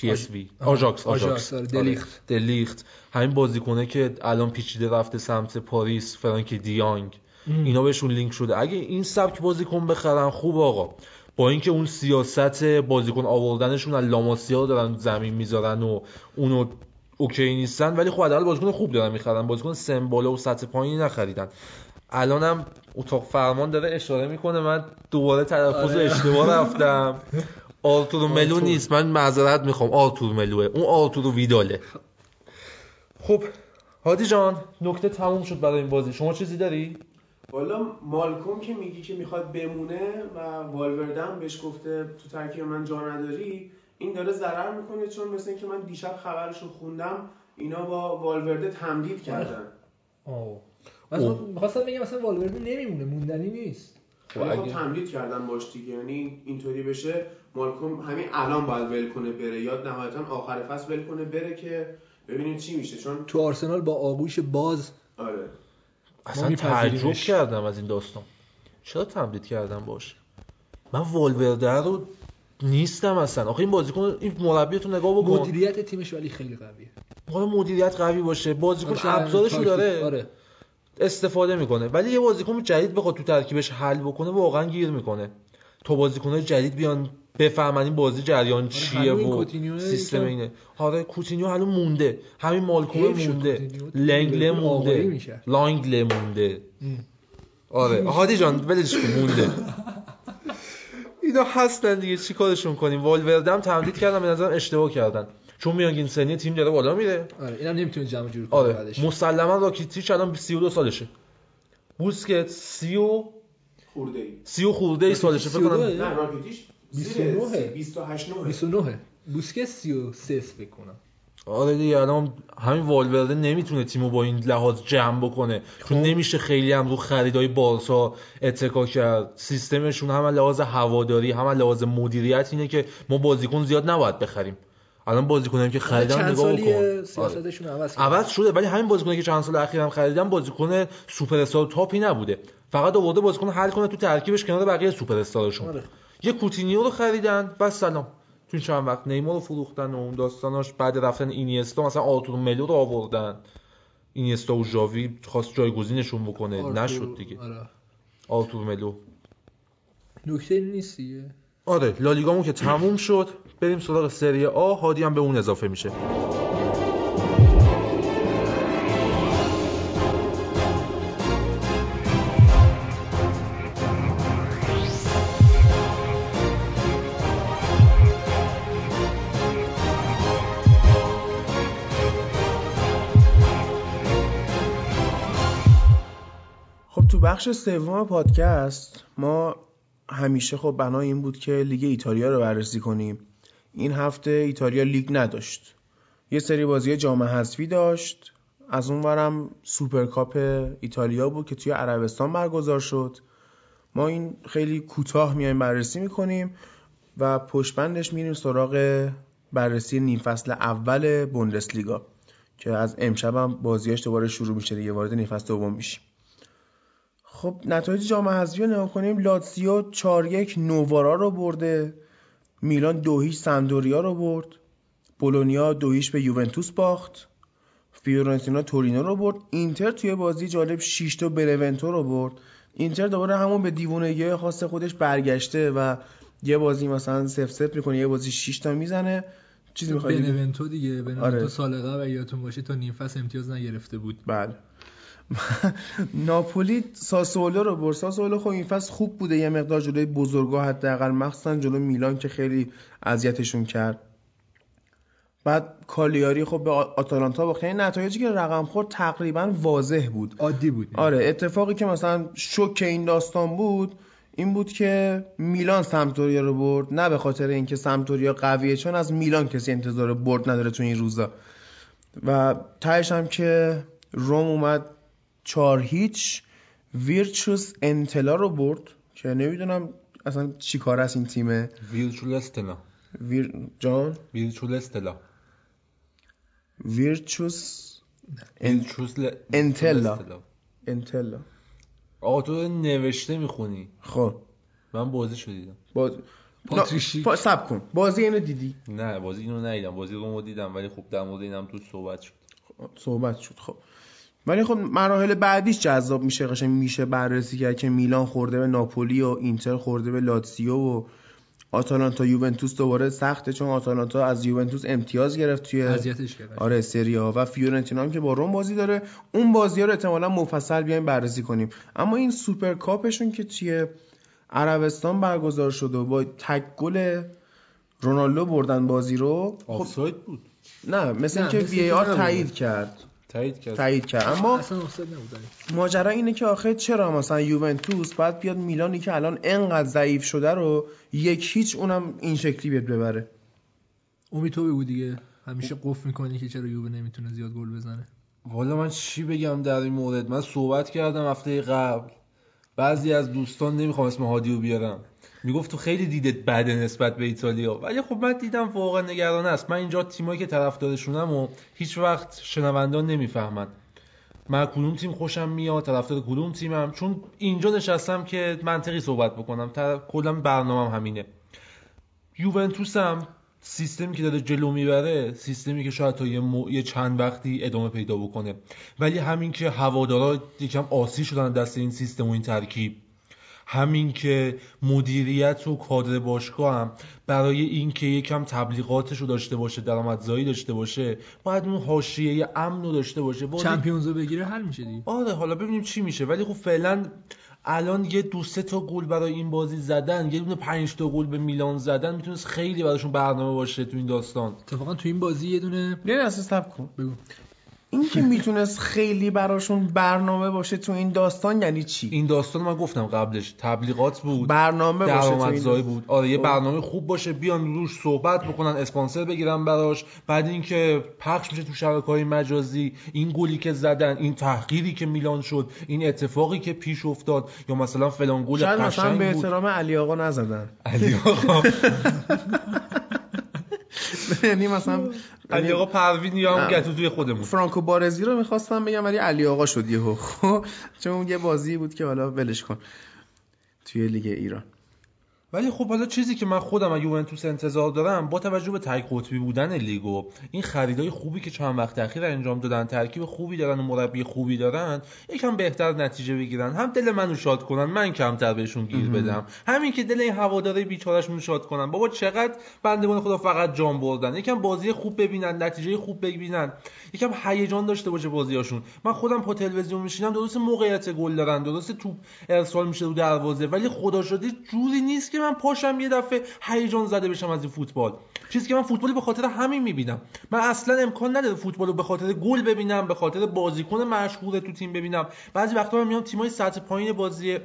پی اس وی. آژاکس آژاکس، آره، آره، دلیخت. دلیخت همین بازیکنه که الان پیچیده رفته سمت پاریس فرانکی دیانگ. اینا بهشون لینک شده. اگه این سبک بازیکن بخرن خوب آقا. با اینکه اون سیاست بازیکن آوردنشون از لاماسیا رو دارن زمین می‌ذارن و اونو okay نیستن ولی خب حداقل بازیکن خوب دارن می‌خرن. بازیکن سن بالا و سطح پایینی نخریدن. الانم اتاق فرمان داره اشاره می‌کنه. من دوباره تلفظ آره. اشتباه رفتم. آرتورو ملو آرتور. نیست. من معذرت می‌خوام. آرتور ملوه. اون آرتورو ویداله. خب هادی جان نکته تموم شد برای این بازی. شما چیزی داری؟ والا مالکوم که میگی که می‌خواد بمونه و والورده هم بهش گفته تو ترکیب من جا نداری این داره ضرر می‌کنه چون مثل اینکه من دیشب خبرشو خوندم اینا با والورده تمدید کردن. مثلا می‌خواستم بگم مثلا والورده نمیمونه موندنی نیست. خب خب اگه- تمدید کردن باش دیگه. یعنی اینطوری بشه. مالکوم همین الان باید ول کنه بره. یا نهایتا آخر فصل ول کنه بره که ببینیم چی میشه. چون تو آرسنال با آغوش باز آره. اصلا. تعجب کردم از این داستان. چرا تمدید کردم باش؟ من والورده رو نیستم اصلا. آخه این بازیکن این مربی تو نگاه بکن. مدیریت تیمش ولی خیلی قویه. حالا مدیریت قوی باشه. بازیکن ابزارشو تاکتیک- داره. آره. استفاده می‌کنه. ولی یه بازیکن جدید بخواد تو ترکیبش حل بکنه واقعا گیر می‌کنه. تو بازیکنای جدید بیان بفهمن این بازی جریان چیه و سیستم اینه. آره کوتینیو هنوز مونده. همین مالکوم مونده. لنگله مونده. لانگله مونده. آره. هادی جان ولش مونده. اینا هستن دیگه. چی کارشون کنیم؟ والورده هم تمدید کردن به نظرم اشتباه کردن. چون میانگین سنی تیم داره بالا میره. آره اینم نمی‌تونه جمع جور کنه آره. بعدش. مسلما راکیتیچ الان 32 سالشه. بوسکت 30 و خورده ای 30 و خورده ای سالشه. فکر کنم 32 نه راکیتیش 29 28 9 29 بوسکه 33 فکر کنم آره دیگه الان همین والورده نمی‌تونه تیمو با این لحاظ جمع بکنه. چون نمیشه خیلی هم رو خریدای بارسا اتکا کرد. سیستمشون هم لحاظ هواداری هم از لحاظ مدیریت اینه که ما بازیکن زیاد نباید بخریم. الان بازیکنایی که خریدن نگاه سالی کن آره. سیاستشون عوض عوض شده. ولی همین بازیکنی که چند سال اخیر هم خریدن بازیکن سوپر استار تاپی نبوده. فقط آورده بازیکن حل کنه تو ترکیبش کنار بقیه سوپر استارشون آره. یه کوتینیو رو خریدن والسلام. تو چند وقت نیمار رو فروختن و اون داستاناش بعد رفتن اینیستا مثلا آرتور ملو رو آوردن. اینیستا و ژاوی خواست جایگزینشون بکنه. آرتور- نشد دیگه. آره. آرتور ملو. نکته نیست دیگه. آره لالیگامون که تموم شد. بریم سراغ سری آ. هادی هم به اون اضافه میشه. بخش سوم پادکست ما همیشه خب بنا این بود که لیگ ایتالیا رو بررسی کنیم. این هفته ایتالیا لیگ نداشت. یه سری بازی جام حذفی داشت. از اون ورم سوپرکاپ ایتالیا بود که توی عربستان برگزار شد. ما این خیلی کوتاه میایم بررسی می‌کنیم و پشتبندش میریم سراغ بررسی نیم فصل اول بوندسلیگا که از امشب هم بازیاش دوباره شروع میشه دیگه وارد نیم فصل دوم میشیم. خب نتایج جام حذفی رو نگاه کنیم. لاتزیو 4 1 نووارا رو برده. میلان دو هیچ سمدوریا رو برد. بولونیا دو هیچ به یوونتوس باخت. فیورنتینا تورینو رو برد. اینتر توی بازی جالب 6 تا برونتو رو برد. اینتر دوباره همون به دیوونگی خاص خودش برگشته و یه بازی مثلا سف سف می‌کنه یه بازی 6 تا می‌زنه. چیزی می‌خواد بنونتو دیگه بنونتو آره. سال قبل یادتون باشه تا نیم فصل امتیاز نگرفته بود. بله. ناپولی ساسولو رو برد. ساسولو خب این فصل خوب بوده. یه مقدار جلوی بزرگا حداقل مخصوصا جلو میلان که خیلی اذیتشون کرد. بعد کالیاری خب به آتالانتا باخت یعنی نتایجی که رقم خورد تقریبا واضح بود. عادی بود. آره اتفاقی که مثلا شوک این داستان بود این بود که میلان سمتوریا رو برد. نه به خاطر اینکه سمتوریا قویه چون از میلان کسی انتظار برد نداره تو این روزا. و تهش هم که روم اومد چهار هیچ. ویرچوس انتلا رو برد که نمی‌دونم اصلا چی کار است این تیمه. ویرچول استلا. ویر جان؟ ویرچول استلا. ویرچوس ان... ویرچول انتلا. انتلا. آقا تو نوشته می‌خونی. خب. من بازی شدیدم باز پاتریشیک. نه، پا- سب کن. بازی اینو دیدی؟ نه بازی اینو ندیدم. بازی رو دیدم ولی خب در مورد اینم تو صحبت شد. صحبت شد. خب. ولی خب مراحل بعدیش جذاب میشه قشنگ میشه بررسی کرد که میلان خورده به ناپولی و اینتر خورده به لاتسیو و آتالانتا یوونتوس دوباره سخته چون آتالانتا از یوونتوس امتیاز گرفت خیلی اذیتش کرد آره سری آ و فیورنتینا هم که با روم بازی داره. اون بازی ها رو احتمالا مفصل بیایم بررسی کنیم. اما این سوپر کاپشون که توی عربستان برگزار شده و با تک گل رونالدو بردن بازی رو خب آفساید بود. نه مثل نه، اینکه مثل وی آر. تایید کرد. تایید کرد. تایید کرد. اما اصلا افتاد نبود ماجرا اینه که آخه چرا مثلا یوونتوس باید بیاد میلانی که الان انقدر ضعیف شده رو یک هیچ اونم این شکلی بیاد ببره. امید تو بگو دیگه. همیشه قفل می‌کنی که چرا یووه نمی‌تونه زیاد گل بزنه. والا من چی بگم در این مورد؟ من صحبت کردم هفته قبل. بعضی از دوستان نمی‌خوام اسم هادی رو بیارم. می‌گفت تو خیلی دیدت بده نسبت به ایتالیا. ولی خب من دیدم واقعا نگران است. من اینجا تیمایی که طرفدارشونم و هیچ وقت شنوندان نمی‌فهمن. من کدوم تیم خوشم میاد طرفدار کدوم تیمم؟ چون اینجا نشستم که منطقی صحبت بکنم. کلا برنامهم همینه. یوونتوس هم سیستمی که داره جلو می‌بره سیستمی که شاید تا یه, مو- یه چند وقتی ادامه پیدا بکنه. ولی همین که هوادارا یکم آسی شدن دست این سیستم و این ترکیب. همین که مدیریت و کادر باشگاه هم برای اینکه یکم تبلیغاتش رو داشته باشه درآمدزایی داشته باشه باید اون حاشیه امن رو داشته باشه. چمپیونز رو بگیره حل میشه دیگه. آره حالا ببینیم چی میشه. ولی خب فعلا الان یه دو سه تا گل برای این بازی زدن یه دونه پنج تا گل به میلان زدن می‌تونست خیلی براشون برنامه باشه تو این داستان. اتفاقا تو این بازی یه دونه یه صبر کن بگو. این که می‌تونست خیلی براشون برنامه باشه تو این داستان یعنی چی؟ این داستان من گفتم قبلش تبلیغات بود برنامه باشه تو این بود. آره یه خب. برنامه خوب باشه بیان روش صحبت بکنن اسپانسر بگیرن براش. بعد اینکه پخش میشه تو شبکه های مجازی این گلی که زدن این تحقیری که میلان شد این اتفاقی که پیش افتاد یا مثلا فلان گل شاید مثلا به احترام علی آقا نزدن. علی آقا. یعنی مثلا علی آقا پروین یا هم. گتو توی خودمون. فرانکو بارزی رو می‌خواستم بگم ولی علی آقا شد یهو. خب چون یه بازی بود که حالا ولش کن. توی لیگ ایران. ولی خب حالا چیزی که من خودم از یوونتوس انتظار دارم با توجه به تک قطبی بودن لیگو این خریدای خوبی که چند وقت اخیر انجام دادن ترکیب خوبی دارن و مربی خوبی دارن یکم بهتر نتیجه بگیرن. هم دل منو شاد کنن من کمتر بهشون گیر بدم. همین که دل این هواداره بیچارهشون شاد کنن. بابا چقدر بندگان خدا فقط جام بردن. یکم بازی خوب ببینن نتیجه خوب ببینن یکم هیجان داشته باشه بازیاشون. من خودم پا تلویزیون میشینم درست موقعیت گل دارن درست توپ ارسال میشه رو دروازه ولی خدا شده جوری نیست که من پاشم یه دفعه هیجان زده بشم از این فوتبال. چیزی که من فوتبال به خاطر همین می‌بینم. من اصلا امکان نداره فوتبال رو به خاطر گل ببینم به خاطر بازیکن مشهور تو تیم ببینم. بعضی وقتا من میام تیمای سطح پایین بازی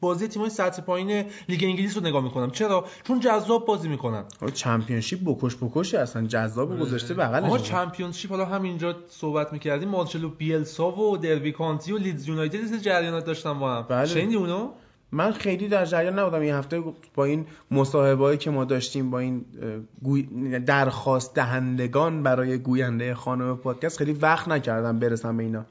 بازی تیمای سطح پایین لیگ انگلیس رو نگاه می‌کنم. چرا؟ چون جذاب بازی می‌کنن. آقا Championship بکش بکشه اصلا جذاب گذاشته بغلش Championship حالا همینجا صحبت می‌کردیم. مارسلو بیلسا و دربی کانتی و لیدز یونایتد جریانات داشتن با هم. بله. شنیدی اونو؟ من خیلی در جریان نبودم. این هفته با این مصاحبه‌ای که ما داشتیم با این. درخواست دهندگان برای گوینده خانم پادکست خیلی وقت نکردم برسم به اینا.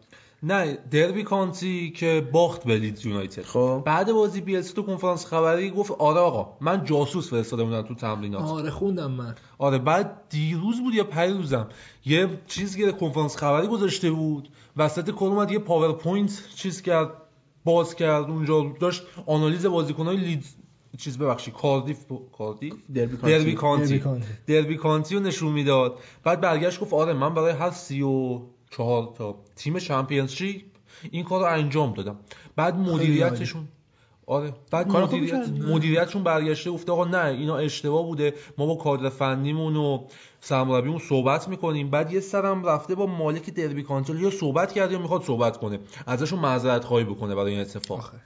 نه دربی کانتی که باخت به لیدز یونایتد. خب. بعد بازی بیلسا تو کنفرانس خبری گفت آره آقا من جاسوس فرستاده بودم تو تمرینات. آره خوندم من. آره بعد دیروز بود یا پریروزم یه چیز که کنفرانس خبری گذاشته بود وسط کل اومد یه پاورپوینت چیز کرد. باز کرد اونجا داشت آنالیز بازیکن‌های لیدز چیز ببخشید کاردیف ب- کاردیف؟ دربی کانتی. دربی کانتی. دربی کانتی. دربی کانتی رو نشون می‌داد. بعد برگشت گفت آره من برای هر سی و چهار تا تیم Championship این کار رو انجام دادم. بعد مدیریتشون آره. بعد مدیریت. مدیریتشون برگشته گفته آقا نه اینا اشتباه بوده. ما با کادر فنیمون و سرمربیمون صحبت می‌کنیم. بعد یه سرم رفته با مالک دربی کانتی یا صحبت کرده یا می‌خواد صحبت کنه. ازشون معذرت خواهی بکنه برای این اتفاق. آخه.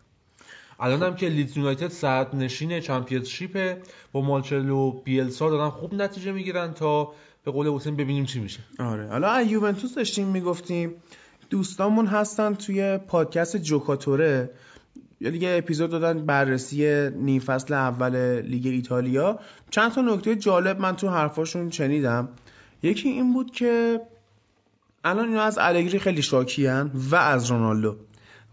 الان هم که لیدز یونایتد صدر نشین چمپیونشیپه. با مالچلو بیلسا دارن خوب نتیجه می‌گیرن تا به قول حسین ببینیم چی میشه. آره. حالا از یوونتوس داشتیم می‌گفتیم دوستامون هستن توی پادکست جوکاتوره. یا دیگه اپیزود دادن بررسی نیم فصل اول لیگ ایتالیا. چند تا نکته جالب من تو حرفاشون شنیدم. یکی این بود که الان اینا از الگری خیلی شاکیان و از رونالدو.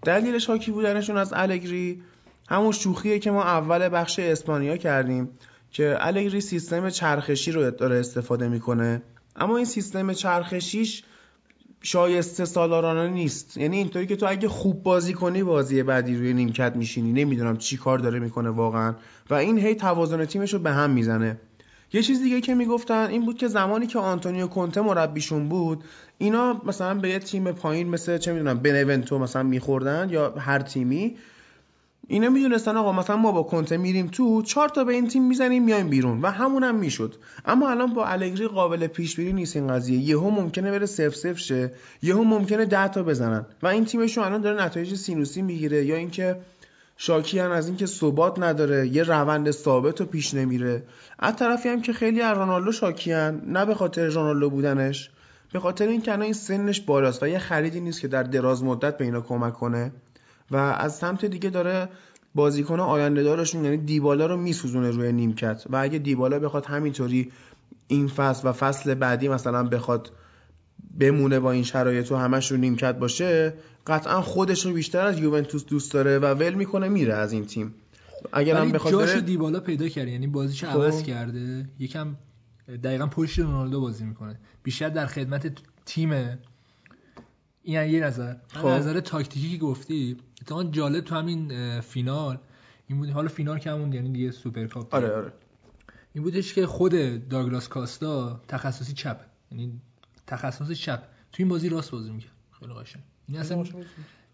دلیل شاکی بودنشون از الگری همون شوخیه که ما اول بخش اسپانیا کردیم که الگری سیستم چرخشی رو داره استفاده می‌کنه. اما این سیستم چرخشیش شایسته سالارانه نیست. یعنی اینطوری که تو اگه خوب بازی کنی بازی بعدی روی نیمکت میشینی. نمی‌دونم چی کار داره می‌کنه واقعا. و این هی توازن تیمش رو به هم می‌زنه. یه چیز دیگه که می‌گفتن این بود که زمانی که آنتونیو کونته مربیشون بود اینا مثلا به یه تیم پایین مثل چه می‌دونم بنونتو مثلا میخوردن یا هر تیمی اینا می‌دونستن آقا مثلا ما با کنته میریم تو چهار تا به این تیم می‌زنیم میایم بیرون و همون هم می‌شد. اما الان با الگری قابل پیش بینی نیست این قضیه. یهو ممکنه بره سف سف شه یهو ممکنه 10 تا بزنن. و این تیمشون الان داره نتایج سینوسی می‌گیره یا اینکه شاکیان از اینکه ثبات نداره یه روند ثابت و پیش نمیره. از طرفی هم که خیلی از رونالدو شاکیان نه به خاطر رونالدو بودنش به خاطر اینکه الان این سنش بالاست و یه خریدی نیست که در دراز مدت به اینا کمک کنه. و از سمت دیگه داره بازیکن آینده دارشون یعنی دیبالا رو میسوزونه روی نیمکت. و اگه دیبالا بخواد همینطوری این فصل و فصل بعدی مثلا بخواد بمونه با این شرایط و همش رو نیمکت باشه قطعا خودش رو بیشتر از یوونتوس دوست داره و ول می‌کنه میره از این تیم. اگر هم بخواد جاشو بره دیبالا پیدا کرد یعنی بازیش خب. عوض کرده؟ یکم دقیقا پشت رونالدو بازی می‌کنه. بیشتر در خدمت تیمه این یه نظر. خب. نظر تاکتیکی که گفتی. اتفاقا جالب تو همین فینال. این بود حالا فینال که همون یعنی دیگه سوپر کاپ. آره آره. این بودش که خود داگلاس کاستا تخصصی چپ. یعنی تخصص چپ. تو این بازی راست بازی می‌کرد. خیلی قشنگ. این اصلا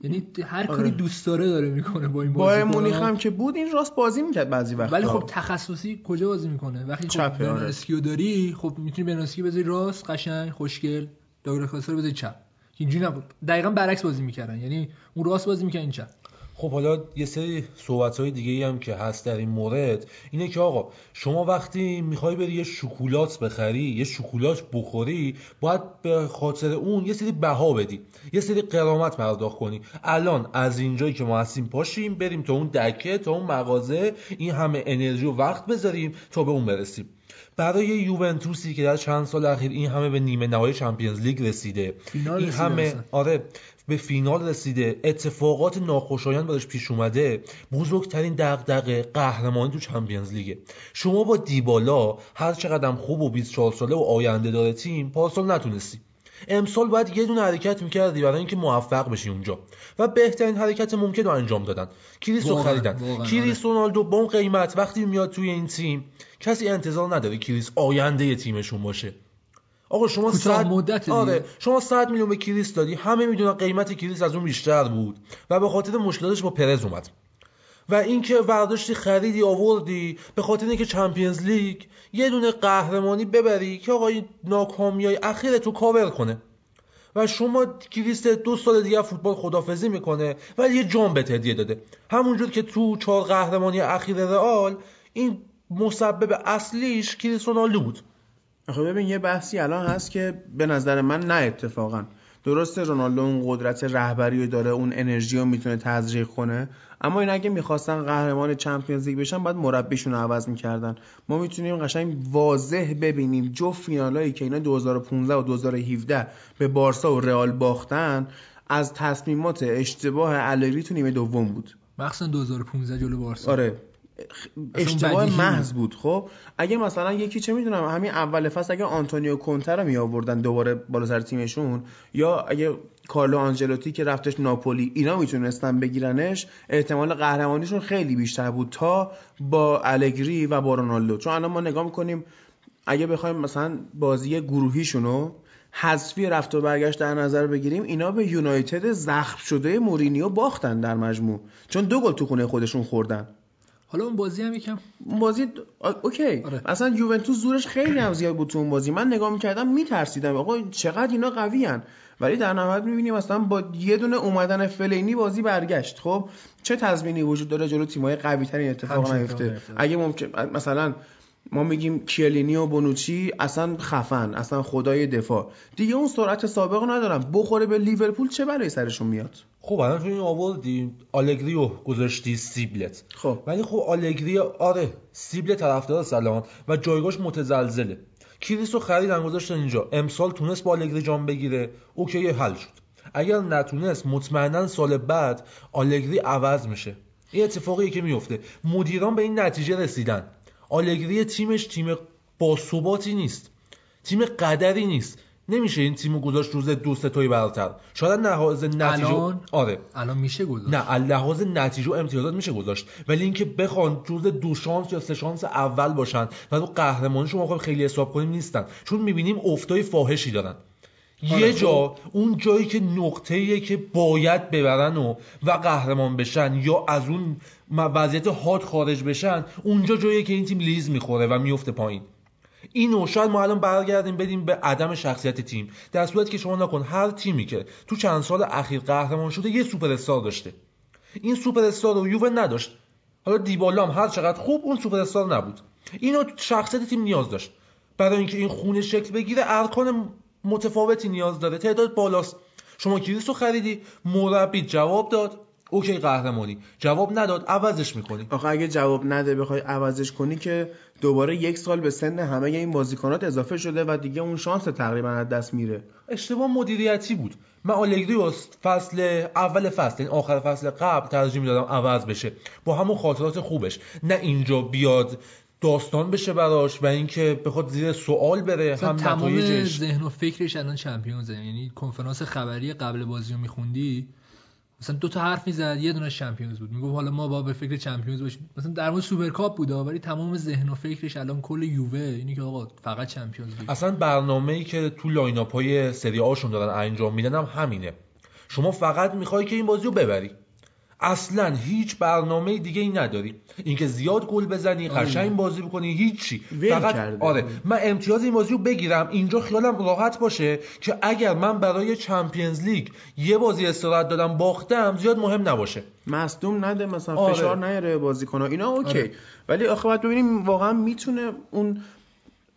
یعنی هر کاری دوست داره داره می‌کنه با این با بازی. مونیخ هم که بود این راست بازی می‌کرد بعضی وقتا. ولی خب تخصصی کجا بازی می‌کنه؟ وقتی خب چپه، آره. داری خب می‌تونی برناسکی بذاری راست قشنگ خوشگل. داگلاس کاستا رو بذاری چپ. اینجوری نبود. دقیقا برعکس بازی می‌کردن. یعنی اون راست بازی می‌کردن این چپ. خب حالا یه سری صحبت های دیگه هم که هست در این مورد. اینه که آقا شما وقتی می‌خوای بری یه شکلات بخری یه شکلات بخوری باید به خاطر اون یه سری بها بدی. یه سری قرامت پرداخت کنی. الان از اینجایی که ما هستیم پاشیم بریم تا اون دکه تا اون مغازه این همه انرژی و وقت بذاریم تا به اون برسیم. برای یوونتوسی که در چند سال اخیر این همه به نیمه نهایی چمپیونز لیگ رسیده. این همه. آره به فینال رسیده. اتفاقات ناخوشایند براش پیش اومده. بزرگترین دغدغه قهرمانی تو چمپیونز لیگه. شما با دیبالا هر چقدر خوب و 24 ساله و آینده داره تیم پارسال نتونستی امسال باید یه دونه حرکت می‌کردی برای اینکه موفق بشی اونجا. و بهترین حرکت ممکن رو انجام دادن. کریس رو خریدن. کریس رونالدو با اون قیمت وقتی میاد توی این تیم کسی انتظار نداره کریس آینده تیمشون باشه. آقا شما صد مدت. آره شما 100 میلیون به کریس دادی همه می‌دونن قیمت کریس از اون بیشتر بود. و به خاطر مشکلاتش با پرز اومد. و اینکه ورداشتی خریدی آوردی به خاطر اینکه Champions League یه دونه قهرمانی ببری که آقا این ناکامیای اخیر تو کاور کنه. و شما کریس دو سال دیگه فوتبال خدافزی می‌کنه ولی یه جام بهت هدیه داده. همونجور که تو چهار قهرمانی اخیر رئال این مسبب اصلیش کریس رونالدو بود. خب ببین یه بحثی الان هست که به نظر من نه اتفاقا. درسته رونالدو اون قدرت رهبری داره اون انرژی رو می‌تونه تزریق کنه اما این اگه می‌خواستن قهرمان Champions League بشن باید مربیشون رو عوض می‌کردن. ما می‌تونیم قشنگ واضح ببینیم جفت فینالایی که اینا 2015 و 2017 به بارسا و رئال باختن از تصمیمات اشتباه الگری تو نیمه دوم بود. مخصوصا 2015 جلو بارسا. آره. اشتباه محض بود. خب اگه مثلا یکی چه می‌دونم همین اول فصل اگه آنتونیو کونته رو می آوردن دوباره بالا سر تیمشون یا اگه کارلو آنجلوتی که رفتش ناپولی اینا می‌تونستن بگیرنش احتمال قهرمانیشون خیلی بیشتر بود تا با الگری و با رونالدو. چون الان ما نگاه می‌کنیم اگه بخوایم مثلا بازی گروهیشونو حذفی رفت و برگشت در نظر بگیریم اینا به یونایتد زخم شده مورینیو باختن در مجموع. چون دو گل تو خونه خودشون خوردن. حالا اون بازی هم یکم بازی اوکی آره. اصلا یوونتوس زورش خیلی هم زیاد بود تو اون بازی من نگاه می‌کردم میترسیدم آقا چقدر اینا قوی هن. ولی در نهایت می‌بینیم مثلا با یه دونه اومدن فلینی بازی برگشت خب چه تضمینی وجود داره جلو تیم‌های قوی ترین اتفاق نیفته. اگه ممکن مثلا ما میگیم کیلینی و بونوچی اصلا خفن اصلا خدای دفاع. دیگه اون سرعت سابق رو ندارن بخوره به لیورپول چه برای سرشون میاد؟ خب الان تو این آوردی آلگری رو گذاشتی سیبلت. خب. ولی خب آلگری آره سیبل طرفدار سلام و جایگاهش متزلزله. کریس رو خریدن گذاشتن اینجا. امسال تونست با آلگری جام بگیره. اوکی حل شد. اگر نتونست مطمئنا سال بعد آلگری عوض میشه. این اتفاقی که میفته. مدیران به این نتیجه رسیدن. آلگری تیمش تیم باثباتی نیست. تیم قدری نیست. نمیشه این تیمو گذاشت روز دو ستایی برتر. شاید لحاظ نتیجه الان؟ آره. الان میشه گذاشت. نه لحاظ نتیجه و امتیازات میشه گذاشت. ولی اینکه بخوان جز دو شانس یا سه شانس اول باشن و رو قهرمانی شما خب خیلی حساب کنیم نیستن. چون می‌بینیم افتای فاحشی دارن. یه خب. جا اون جایی که نقطه‌ایه که باید ببرن و و قهرمان بشن یا از اون وضعیت هات خارج بشن اونجا جاییه که این تیم لیز می‌خوره و میفته پایین. اینو شاید ما الان برگردیم بدیم به عدم شخصیت تیم. در صورتی که شما نگا کن هر تیمی که تو چند سال اخیر قهرمان شده یه سوپر استار داشته. این سوپر استار رو یووه نداشت. حالا دیبالا هم هر چقدر خوب اون سوپر استار نبود. اینو شخصیت تیم نیاز داشت. برای اینکه این خونه شکل بگیره ارکان متفاوتی نیاز داره. تعداد بالاست. شما کریس رو خریدی مربی جواب داد. اوکی قهرمانی. جواب نداد عوضش می‌کنی. آخه اگه جواب نده بخوای عوضش کنی که دوباره یک سال به سن همه این بازیکنات اضافه شده و دیگه اون شانس تقریبا از دست میره. اشتباه مدیریتی بود. من آلگری رو فصل اول فصل یعنی آخر فصل قبل ترجیح می‌دادم عوض بشه. با همون خاطرات خوبش. نه اینجا بیاد داستان بشه براش و اینکه بخواد زیر سوال بره هم تمام ذهن و فکرش الان Champions ه یعنی کنفرانس خبری قبل بازی رو میخوندی مثلا دو تا حرف می‌زد یه دونه Champions بود. می‌گفت حالا ما با به فکر Champions باشیم. مثلا در مورد سوپرکاپ بود ولی تمام ذهن و فکرش الان کل یووه. اینی که آقا فقط Champions League اصلا برنامه‌ای که تو lineup های سری آشون دارن انجام میدن هم همینه. شما فقط می‌خوای که این بازی رو ببری. اصلا هیچ برنامه دیگه ای نداری اینکه زیاد گل بزنی آره. قشنگ بازی بکنی هیچی فقط کرده. آره من امتیاز این بازی رو بگیرم اینجا خیالم راحت باشه که اگر من برای چمپیونز لیگ یه بازی استراحت دادم باختم زیاد مهم نباشه مصدوم نده مثلا آره. فشار نیاره بازیکن اینا اوکی آره. ولی آخه باید ببینیم واقعا می‌تونه اون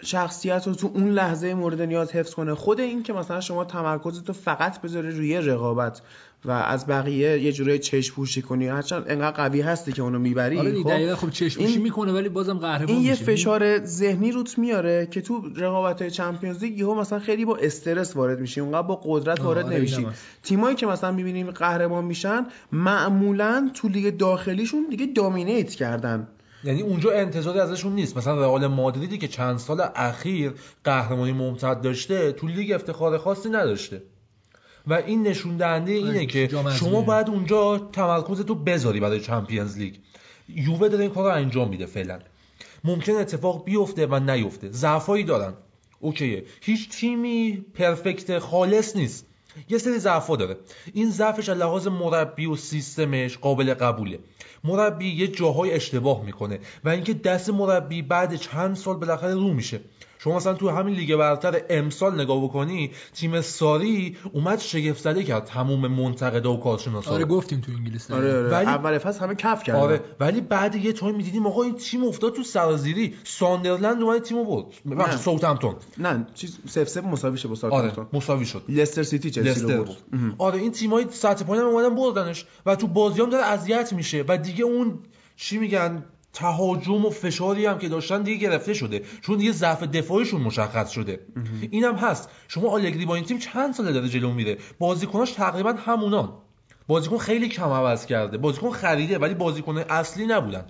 شخصیت رو تو اون لحظه مورد نیاز حفظ کنه خود این که مثلا شما تمرکزتو فقط بذاری روی رقابت و از بقیه یه جورای چشم پوشی کنی. هرچند انقدر قوی هستی که اونو می‌بری آره دقیقا خب چشموشی این- می‌کنه ولی بازم قهرمان این یه میشه. فشار ذهنی روت میاره که تو رقابت های چمپیونز لیگ یهو مثلا خیلی با استرس وارد میشی اونقدر با قدرت وارد آره، نمیشی. تیمایی که مثلا می‌بینیم قهرمان میشن معمولا تو لیگ داخلیشون دیگه دامینیت کردن. یعنی اونجا انتظاری ازشون نیست. مثلا رئال مادریدی که چند سال اخیر قهرمانی ممتد داشته تو لیگ افتخار خاصی نداشته. و این نشون دهنده اینه که جام شما. باید اونجا تمرکزتو بذاری برای چمپیونز لیگ. یووه داره این کار رو انجام میده فعلا. ممکن اتفاق بیفته و نیفته. ضعفایی دارن. اوکیه. هیچ تیمی پرفکت خالص نیست. یه سری ضعفا داره. این ضعفش از لحاظ مربی و سیستمش قابل قبوله. مربی یه جاهای اشتباه می‌کنه و اینکه دست مربی بعد چند سال بالاخره رو میشه. شما مثلا تو همین لیگ برتر امسال نگاه بکنی تیم ساری اومد شگفت زده کرد تموم منتقدا و کارشناسا آره. گفتیم تو انگلیس آره, آره. ولی- اول فصل همه کف کردن. آره ولی بعد یه تایم می‌دیدیم آقا این تیم افتاد تو سرازیری. ساندرلند اومد تیمو برد. نه. ببخشید ساوثهمپتون. نه چیز سف سف مساوی شه با آره ساوثهمپتون مساوی شد. لستر سیتی چلسی لستر رو بود برد. آره این تیمای سطح پایین هم اومدن بردنش. و تو بازیام داره اذیت میشه. و دیگه اون چی میگن؟ تهاجم و فشاری هم که داشتن دیگه گرفته شده. چون دیگه ضعف دفاعیشون مشخص شده. اینم هست. شما آلگری با این تیم چند ساله داره جلو میره؟ بازیکناش تقریبا همونان. بازیکن خیلی کم عوض کرده. بازیکن خریده ولی بازیکن اصلی نبودن.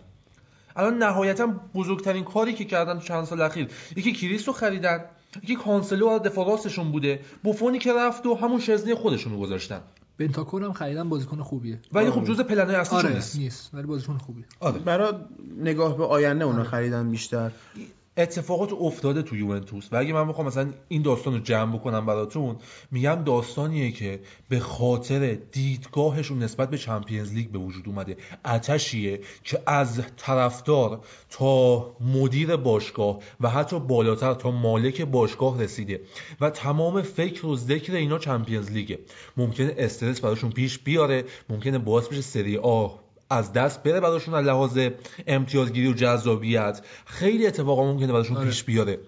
الان نهایتا بزرگترین کاری که کردن تو چند سال اخیر یکی کریس رو خریدن یکی کانسلو از دفاع راستشون بوده. بوفونی که رفت و همون شزنی خودشون رو گذاشتن. بنتاکور هم خریدن بازیکن خوبیه. ولی خب جزء پلن‌های اصلیشون آره نیست؟ نیست ولی بازیکن خوبیه. آره. برای نگاه به آینده آره. اونا خریدن بیشتر. اتفاقات افتاده تو یوونتوس و اگه من بخوام مثلا این داستان رو جمع بکنم براتون میگم داستانیه که به خاطر دیدگاهشون نسبت به چمپیونز لیگ به وجود اومده. اتشیه که از طرفدار تا مدیر باشگاه و حتی بالاتر تا مالک باشگاه رسیده و تمام فکر و ذکر اینا چمپیونز لیگه. ممکنه استرس براشون پیش بیاره ممکنه باعث بشه سری آ از دست بره براشون از لحاظ امتیازگیری و جذابیت. خیلی اتفاقا ممکنه براشون آره. پیش بیاره.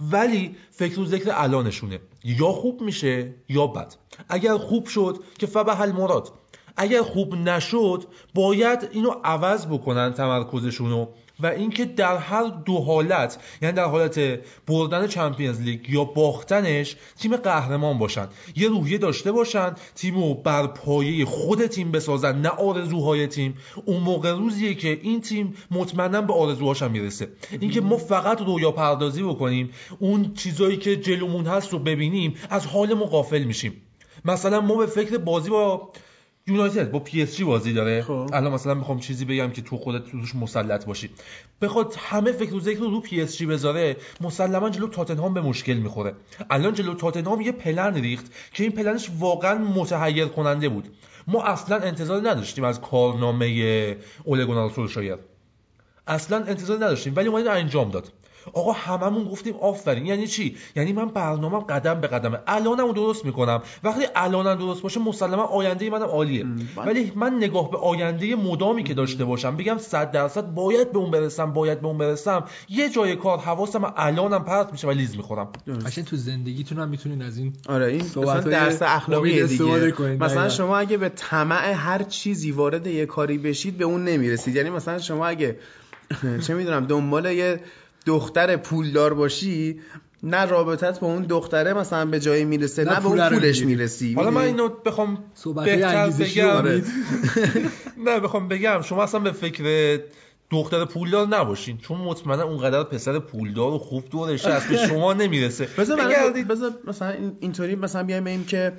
ولی فکر و ذکر الانشونه. یا خوب میشه یا بد. اگر خوب شد که فبه المراد. اگر خوب نشد باید اینو عوض بکنن تمرکزشونو. و اینکه در هر دو حالت یعنی در حالت بردن چمپیونز لیگ یا باختنش تیم قهرمان باشن. یه روحیه داشته باشن تیمو بر پایه خود تیم بسازن نه آرزوهای تیم. اون موقع روزیه که این تیم مطمئنا به آرزوهاش می‌رسه. اینکه ما فقط رویا پردازی بکنیم اون چیزایی که جلومون هست رو ببینیم از حالمون غافل میشیم. مثلا ما به فکر بازی با یونایتد با پی اس جی بازی داره. خب. الان مثلا می‌خوام چیزی بگم که تو خودت توش مسلط باشی. بخواد همه فکر و ذکر رو رو پی اس جی بذاره مسلما جلو تاتنهام به مشکل می‌خوره. الان جلو تاتنهام یه پلن ریخت که این پلنش واقعا متحیر کننده بود. ما اصلا انتظار نداشتیم از کارنامه اوله گونار سولشایر اصلا انتظار نداشتیم ولی اومد انجام داد. آقا هممون گفتیم آفرین. یعنی چی؟ یعنی من برنامه‌م قدم به قدمه. الانم درست می‌کنم. وقتی الانم درست باشه مسلما آینده منم عالیه. بعد- ولی من نگاه به آینده مدامی که داشته باشم بگم 100 درصد باید به اون برسم باید به اون برسم. یه جای کار حواسم الانم پرت میشه و لیز می‌خورم. قشنگ تو زندگیتون هم می‌تونین از این آره این مثلا درس اخلاقی دیگه. کنید. مثلا دقیقاً. شما اگه به طمع هر چیزی وارد یه کاری بشید به اون نمی‌رسید. یعنی مثلا شما اگه چه می‌دونم دنبال یه دختر پولدار باشی نه رابطت با اون دختره مثلا به جایی می‌رسه نه نه, به اون پولش. می‌رسی. حالا من اینو بخوام بهتر بگم. آره. نه بخوام بگم شما اصلا به فکر دختر پولدار نباشین. چون مطمئنا اونقدر پسر پولدار و خوب دورش هست به شما نمی‌رسه. بذار برای- بگردید. بذار مثلا این- اینطوری مثلا بیایم بگیم که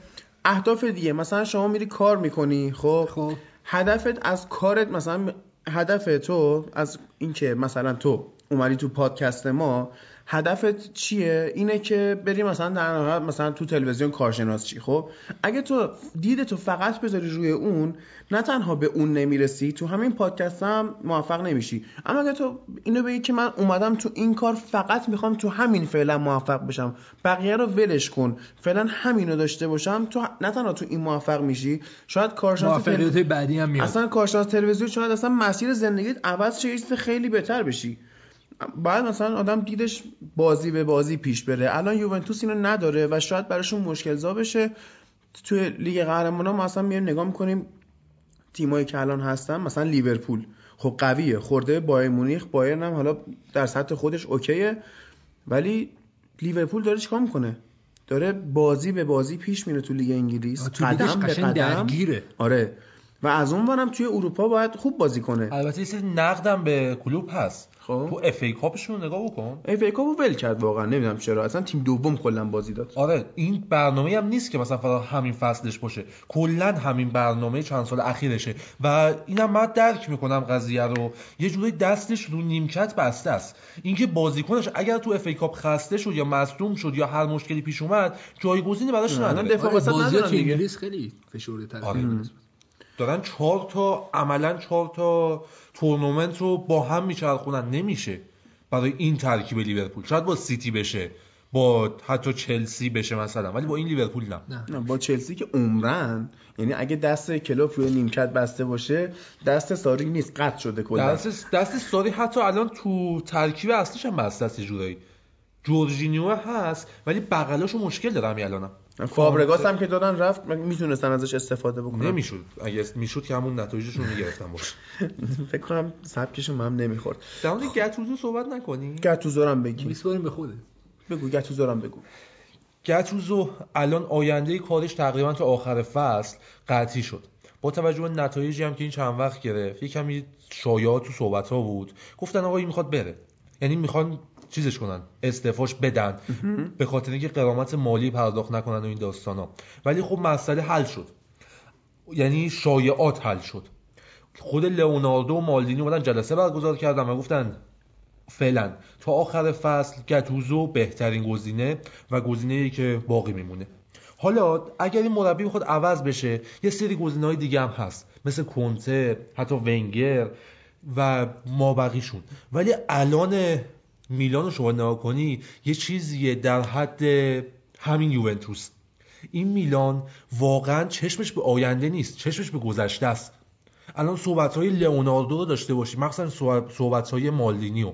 اهداف دیگه. مثلا شما میری کار می‌کنی خب؟ خب. هدفت از کارت مثلا هدف تو از اینکه مثلا تو اومدی تو پادکست ما هدفت چیه؟ اینه که بری مثلا در مثلا تو تلویزیون کارشناس چی خب؟ اگه تو دید تو فقط بذاری روی اون نه تنها به اون نمی‌رسی تو همین پادکست هم موفق نمیشی. اما اگه تو اینو بگی که من اومدم تو این کار فقط می‌خوام تو همین فعلا موفق بشم. بقیه رو ولش کن. فعلا همینو داشته باشم تو نه تنها تو این موفق میشی شاید کارشناس تل- بعدی هم میاد. اصلا کارشناس تلویزیون شاید اصلا مسیر زندگیت عوض شه خیلی بهتر بشی. بعد مثلا آدم دیدش بازی به بازی پیش بره. الان یوونتوس اینو نداره و شاید براشون مشکل زا بشه. توی لیگ قهرمانان ما اصلا میایم نگاه می‌کنیم تیمایی که الان هستن مثلا لیورپول. خب قویه خورده به بایرن مونیخ. بایرن هم حالا در سطح خودش اوکیه. ولی لیورپول داره چیکار می‌کنه؟ داره بازی به بازی پیش میره تو لیگ انگلیس. قدم به قدم. درگیره. آره. و از اون هم توی اروپا باید خوب بازی کنه. البته یه سری نقدم به کلوپ هست. خب. تو FA Cup شون نگاه بکن. FA Cup و ول کرد واقعا نمی‌دونم چرا. اصلا تیم دوم کلا بازی داد. آره این برنامه هم نیست که مثلا فقط همین فصلش باشه. کلا همین برنامه چند سال اخیرشه. و اینم من درک می‌کنم قضیه رو. یه جوری دستش رو نیمکت بسته است. اینکه بازیکنش اگر تو FA Cup خسته شد یا مصدوم شد یا هر مشکلی پیش اومد جایگزینی براش نداره. دفاع آره وسط ندارن دیگه. انگلیس خیلی فشرده تر آره. دارن چهار تا عملا چهار تا تورنمنت رو با هم میچرخونن. نمیشه برای این ترکیب لیورپول. شاید با سیتی بشه با حتی چلسی بشه مثلا ولی با این لیورپول نه. نه. نه با چلسی که عمرن یعنی اگه دست کلوپ روی نیمکت بسته باشه دست ساری نیست قطع شده کلا. دست دست ساری حتی الان تو ترکیب اصلیش هم بسته است یه جورایی. جورجینیو هست ولی بغلاشو مشکل داره همین الانم. فابرگاس هم که دادن رفت می‌تونستن ازش استفاده بکنن. نمی‌شد. اگه می‌شد که همون نتایجش رو می‌گرفتن باشه. فکر کنم سبکشون هم نمی‌خورد. در مورد گتوزو صحبت نکنی؟ گتوزورم بگی میسپاریم به خوده. بگو گتوزورم بگو. گتوزو الان آینده کارش تقریبا تا آخر فصل قطعی شد. با توجه به نتایجی هم که این چند وقت گرفت یه کمی شایعات تو صحبت ها بود. گفتن آقا این می‌خواد بره. یعنی می‌خوان چیزش کنن استعفاش بدن. به خاطر اینکه قرامت مالی پرداخت نکنن و این داستانا. ولی خب مسئله حل شد. یعنی شایعات حل شد. خود لئوناردو و مالدینی اومدن جلسه برگزار کردن و گفتن فعلا تا آخر فصل گتوزو بهترین گزینه و گزینه ای که باقی میمونه. حالا اگر این مربی بخواد عوض بشه یه سری گزینه های دیگه هم هست. مثل کنته حتی ونگر و مابقیشون. ولی الان میلان رو شما نگاه کنی یه چیزیه در حد همین یوونتوس. این میلان واقعا چشمش به آینده نیست چشمش به گذشته است. الان صحبت های لئوناردو رو داشته باشی مخصوصا صحبت های مالدینیو.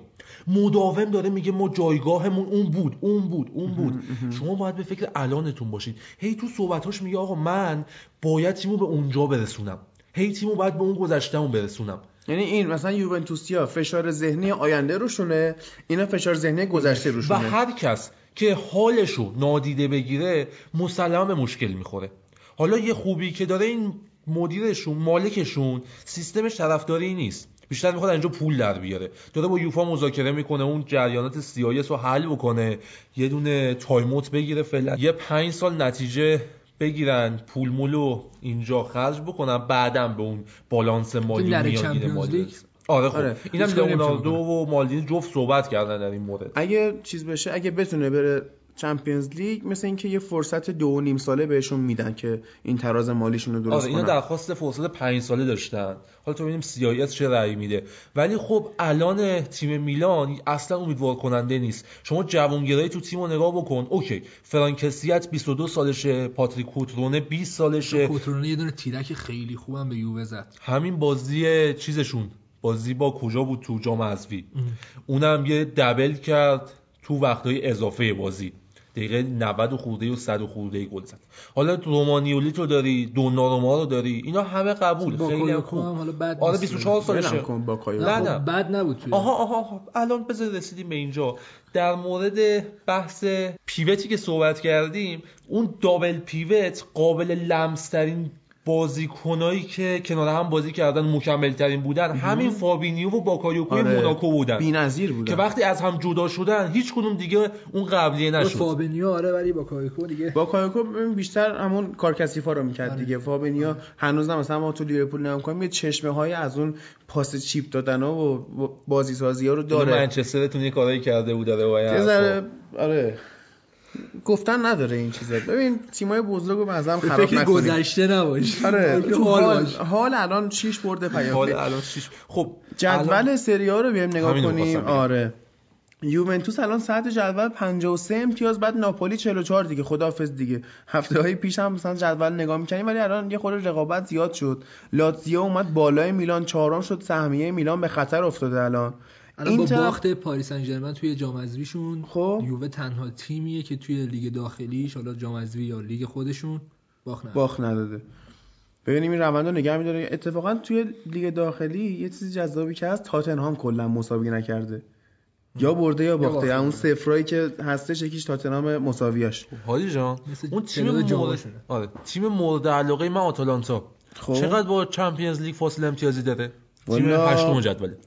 مداوم داره میگه ما جایگاهمون اون بود اون بود اون بود. شما باید به فکر الانتون باشید. هی تو صحبتاش میگه آقا من باید تیمو به اونجا برسونم. هی تیمو باید به اون گذشتهمون برسونم. یعنی این مثلا یوونتوسیا فشار ذهنی آینده روشونه اینا فشار ذهنی گذشته و روشونه. هر کس که حالشو نادیده بگیره مسلما به مشکل می‌خوره. حالا یه خوبی که داره این مدیرشون مالکشون سیستمش طرفداری نیست. بیشتر می‌خواد اینجا پول در بیاره. داره با یوفا مذاکره می‌کنه اون جریانات CAS رو حل بکنه یه دونه timeout بگیره فعلا یه پنج سال نتیجه بگیرن پول مول رو اینجا خرج بکنن بعدم به اون بالانس مالی میانگین مالی. آره خب آره. اینم لئوناردو و مالدینی جفت صحبت کردن در این مورد اگه چیز بشه اگه بتونه بره چمپیونز لیگ مثل اینکه یه فرصت دو و نیم ساله بهشون میدن که این تراز مالیشون رو درست آره اینا کنن. درخواست فرصت پنج ساله داشتن. حالا تو ببینیم CAS چه رأی میده. ولی خب الان تیم میلان اصلا امیدوار کننده نیست. شما جوانگرایی تو تیم رو نگاه بکن. اوکی فرانک کسیه 22 سالشه پاتریک کوترونه 20 سالشه. کوترونه یه دونه تیرک خیلی خوبم به یووه زد. همین بازی چیزشون. بازی با کجا بود تو جام حذفی؟ اونم یه دبل کرد تو وقتهای اضافه بازی. دقیقه 90 خورده و 100 خورده گل زد. حالا رومانیولی تو داری دوناروما رو داری اینا همه قبول. خیلی خوب. آره نیست. 24 سالشه. نه، نه نه. خب بد نبود آها آها. الان بذار رسیدیم به اینجا. در مورد بحث پیوتی که صحبت کردیم اون دابل پیوت قابل لمس ترین بازیکنایی که کنار هم بازی کردن مکمل ترین بودن همین فابینیو و باکایوکو آره. موناکو بودن. بی‌نظیر که بودن وقتی از هم جدا شدن هیچ کدوم دیگه اون قبلیه نشد. فابینیو آره ولی باکایوکو دیگه. باکایوکو ببین بیشتر همون کارکسیفا رو می‌کرد آره. دیگه. فابینیو هنوز هم مثلا ما تو لیورپول نگاه کنیم یه چشمه های از اون پاس chip دادن ها و بازی سازی ها رو داره. داره منچسترتون یه کارایی کرده بود داره آره. گفتن نداره این چیزا. ببین تیمای بزرگ رو مثلا خراب فکر نکنیم. گذشته نباش. آره حال حال. حال الان 6 برده حال پیاپی الان شیش. خب جدول الان- سری ها رو بیایم نگاه کنیم. آره. یوونتوس الان صدر جدول 53 امتیاز بعد ناپولی 44 دیگه. خداحافظ دیگه. هفته های پیش هم مثلا جدول نگاه می‌کنیم ولی الان یه خورده رقابت زیاد شد. لاتزیو اومد بالای میلان چهارم شد سهمیه میلان به خطر افتاده الان. الان با باخت پاریس سن ژرمن توی جام حذفیشون خب. یووه تنها تیمیه که توی لیگ داخلیش حالا جام حذفی یا لیگ خودشون باخت نداره. باخت نداده. ببینیم این روند رو نگه میداره. اتفاقا توی لیگ داخلی یه چیزی جذابی که هست تاتنهام کلا مساوی نکرده. یا برده یا باخته. باخته. اون صفرایی که هستش یکیش تاتنهام مساویاش. حالی جان. مثل اون تیم مورد. آره تیم مورد علاقه من آتالانتا. خب. چقدر با چمپیونز لیگ فاصله امتیازی داره؟ تیم هشتم جدوله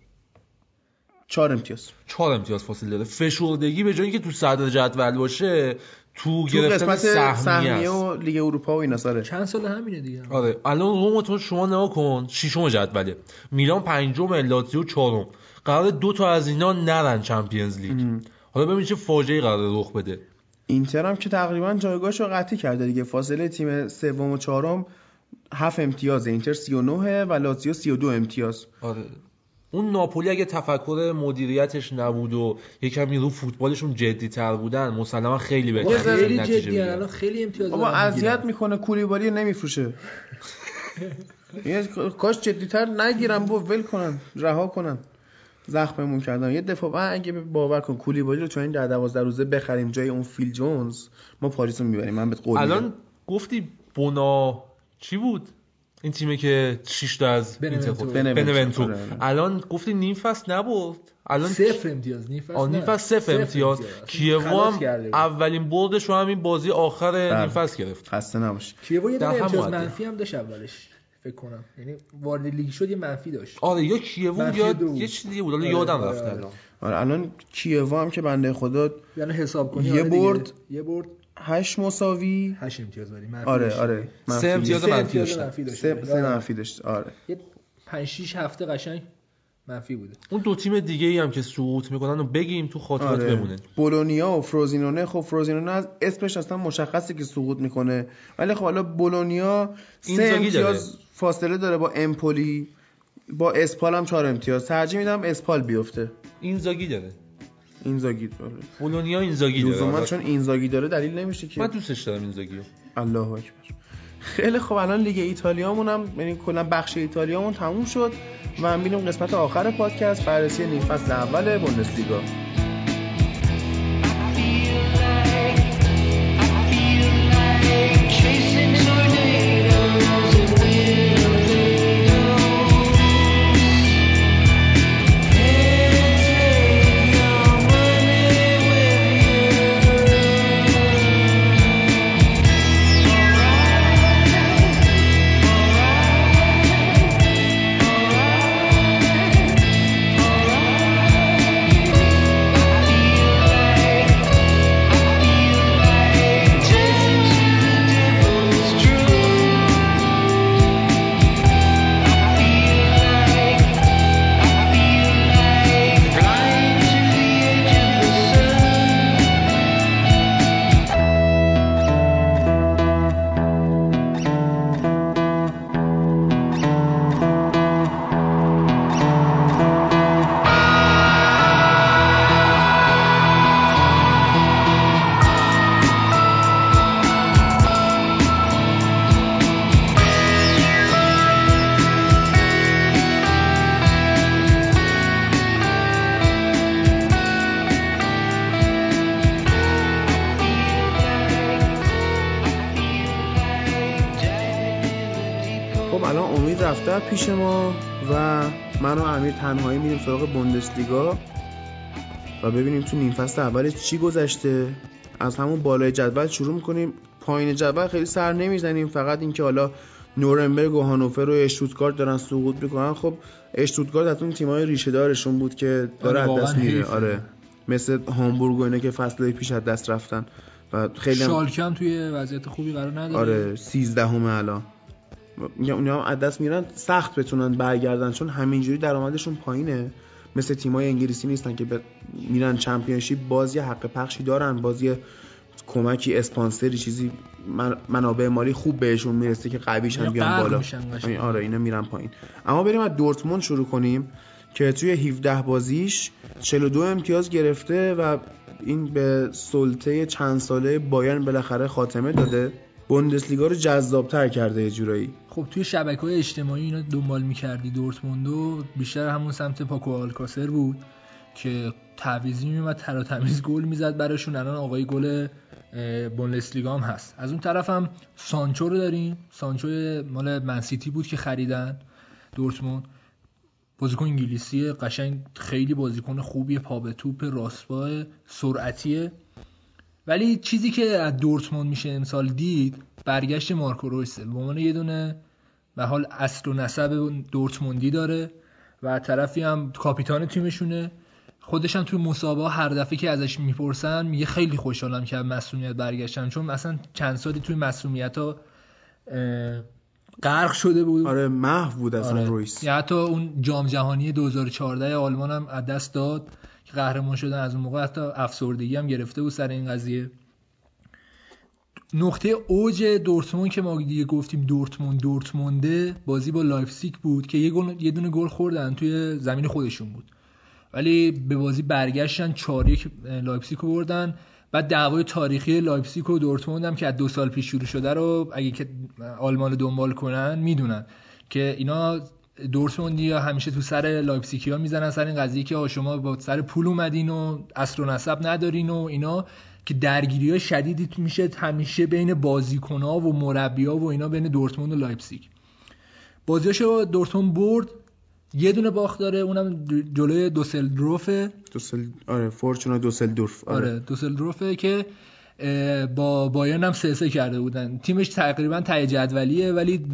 چهار امتیاز. چهار امتیاز فاصله داره. فشردگی به جایی که تو صدر جدول باشه تو تو گرفتن قسمت سهمیه و لیگ اروپا و اینا ساره. چند سال همینه دیگه. آره. الان روم تو شما نگاه کن. ششم جدوله. میلان پنجم لاتزیو چهارم. قرار دو تا از اینا نرن چمپیونز لیگ. حالا ببین چه فاجعه‌ای قرار رخ بده. اینتر هم که تقریبا جایگاهش رو قطعی کرده دیگه. فاصله تیم سوم و چهارم هفت امتیازه. اینتر 39 و لاتزیو 32 امتیاز. آره. اون ناپولی اگه تفکر مدیریتش نبود و یکمی رو فوتبالشون جدی تر بودن مسلما خیلی بهتر خیلی نتیجه جدی. الان خیلی امتیاز بابا دارن اذیت. می‌کنه کولیبالی نمیفروشه یه کاش جدیتر نگیرن با ول کنن رها کنن زخممون کردن یه دفاع اگه باور کن کولیبالی رو چون این در 12 روزه بخریم جای اون فیل جونز ما پاریس رو می‌بریم من بهت قول میدم. الان گفتی بونا چی بود این تیمی که 6 تا از بنونتو. آره، آره. الان گفتی نیم فصل نبرد الان صفر امتیاز نیم فصل نیم. فصل صفر امتیاز کیوو خلاص هم. اولین بردش رو همین بازی آخر بله. نیم فصل گرفت خسته نباش کیوو یه دونه امتیاز. منفی هم داشت اولش فکر کنم یعنی وارد لیگ شد یه منفی داشت آره یا کیوو منفی یا. یه چیز دیگه بود حالا آره، یادم رفت آره. الان آره الان کیوو هم که بنده خدا یعنی حساب کنی یه. برد. یه برد 8 مساوی. 8 امتیاز ولی منفی آره داشت. آره. سه منفی. امتیاز سه منفی امتیاز داشتن. منفی داشت سه سه منفی داشت آره. یه 5 6 هفته قشنگ منفی بوده. اون دو تیم دیگه ای هم که سقوط می‌کنن و بگیم تو خاطرات آره. بمونه. بولونیا و فروزینونه خب فروزینونه از اسمش اصلا مشخصه که سقوط می‌کنه. ولی خب حالا بولونیا سه امتیاز فاصله داره با امپولی. با اسپال هم چهار امتیاز. ترجیح میدم اسپال بیفته. اینزاگی داره. اینزاگی داره. بولونیا اینزاگی داره. لزوما حالا چون اینزاگی داره دلیل نمیشه که من دوستش دارم اینزاگی رو. الله اکبر. خیلی خب الان لیگ ایتالیامون هم یعنی کلا بخش ایتالیامون تموم شد و میریم قسمت آخر پادکست. بررسی نیم فصل اول بوندسلیگا. Chasing از پیش ما و من و امیر تنهایی میریم سراغ بوندسلیگا و ببینیم تو نیم فصل اولش چی گذشته. از همون بالای جدول شروع می‌کنیم. پایین جدول خیلی سر نمی‌زنیم. فقط اینکه حالا نورنبرگ و هانوفر و اشتوتگارت دارن سقوط می‌کنن. خب اشتوتگارت از اون تیمای ریشه دارشون بود که داره آره، از دست میره. آره. مثل هامبورگ و اینا که فصل پیش از دست رفتن. و خیلی هم توی وضعیت خوبی قرار نداره. آره 13 همه الان. اونا هم از دست میرن سخت بتونن برگردن چون همینجوری درآمدشون پایینه. مثل تیمای انگلیسی نیستن که ب- میرن چمپیونشیپ. بازی حق پخشی دارن بازی کمکی اسپانسری چیزی من- منابع مالی خوب بهشون می‌رسه که قویشن بیان بالا. آره اینا میرن پایین. اما بریم از دورتموند شروع کنیم که توی 17 بازیش 42 امتیاز گرفته و این به سلطه چند ساله بایرن بالاخره خاتمه داده. بوندسلیگا رو جذابتر کرده یه جورایی. خب توی شبکه های اجتماعی اینا دنبال می‌کردی دورتموندو بیشتر همون سمت پاکو آلکاسر بود که تعویضی میومد تر تمیز گل می‌زد براشون. الان آقای گل بوندسلیگا هم هست. از اون طرف هم سانچو رو داریم. سانچو مال منسیتی بود که خریدن دورتموند. بازیکن انگلیسی قشنگ خیلی بازیکن خوبیه پا به توپ راستباه سرعتیه. ولی چیزی که از دورتموند میشه امسال دید برگشت مارکو رویسه به عنوان یه دونه به حال اصل و نسب دورتموندی داره و طرفی هم کاپیتان تیمشونه. خودش هم توی مسابقه هر دفعه که ازش می‌پرسن میگه خیلی خوشحالم که از مسئولیت برگشتم چون مثلا چند سالی توی مسئولیت ها غرق شده بود. آره محو بود اصلا آره. رویس. یا حتی اون جام جهانی 2014 آلمان هم از دست داد. قهرمان شدن از اون موقع حتی افسردگی هم گرفته بود سر این قضیه. نقطه اوج دورتموند که ما دیگه گفتیم دورتموند دورتمونده بازی با لایپزیگ بود که یه, گل، یه دونه گل خوردن توی زمین خودشون بود. ولی به بازی برگشتن 4 1 لایپزیگ رو بردن. بعد دعوای تاریخی لایپزیگ و دورتموند هم که از دو سال پیش شروع شده رو اگه که آلمان دنبال کنن می‌دونن که اینا دورتموندی ها همیشه تو سر لایپزیگی ها می‌زنن سر این قضیه که شما با سر پول اومدین و اصل و نسب ندارین و اینا که درگیری های شدیدی میشه همیشه بین بازیکن ها و مربی ها و اینا بین دورتموند و لایپزیگ. بازیاشو دورتموند برد یه دونه باخت داره اونم جلوی دوسلدروفه. دوسل آره فورچونا دوسلدورف. آره, آره دوسلدورفه که با بایرن هم سه سه کرده بودن. تیمش تقریبا تای جدولیه ولی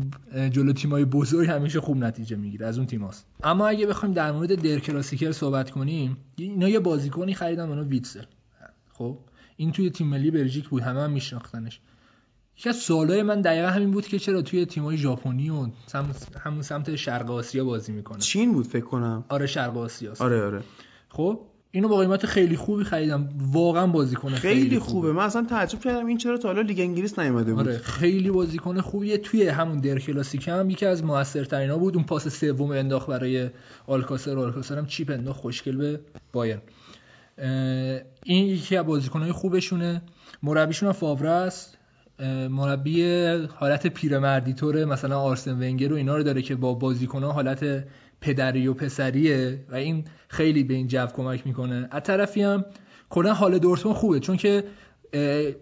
جلو تیمای بزرگ همیشه خوب نتیجه می‌گیره از اون تیماست. اما اگه بخوایم در مورد در کلاسیکر صحبت کنیم اینا یه بازیکنی خریدن اونو ویتسل خب این توی تیم ملی بلژیک بود همه هم میشناختنش. یکی از سوالای من دقیقا همین بود که چرا توی تیمای ژاپنی و. همون سمت شرق آسیا بازی می‌کنه؟ چین بود فکر کنم. آره شرق آسیاست. آره آره. خب اینو با قیمت خیلی خوبی خریدم. واقعا بازیکن خیلی, خیلی خوبه. من اصلا تعجب کردم این چرا تا حالا لیگ انگلیس نیومده بود. آره خیلی بازیکن خوبیه. توی همون در کلاسیک هم یکی از موثرترینا بود. اون پاس سوم انداخت برای آلکاسر. آلکاسر هم چیپ انداخت. خوشگل به بایرن. اه، این یکی از بازیکنهای خوبشونه. مربیشون فاوره است. مربی حالت پیرمردی طوره. مثلا آرسن ونگر و اینا رو داره که با بازیکنها حالت پدری و پسریه و این خیلی به این جو کمک می‌کنه. از طرفی هم کلا حال دورتموند خوبه چون که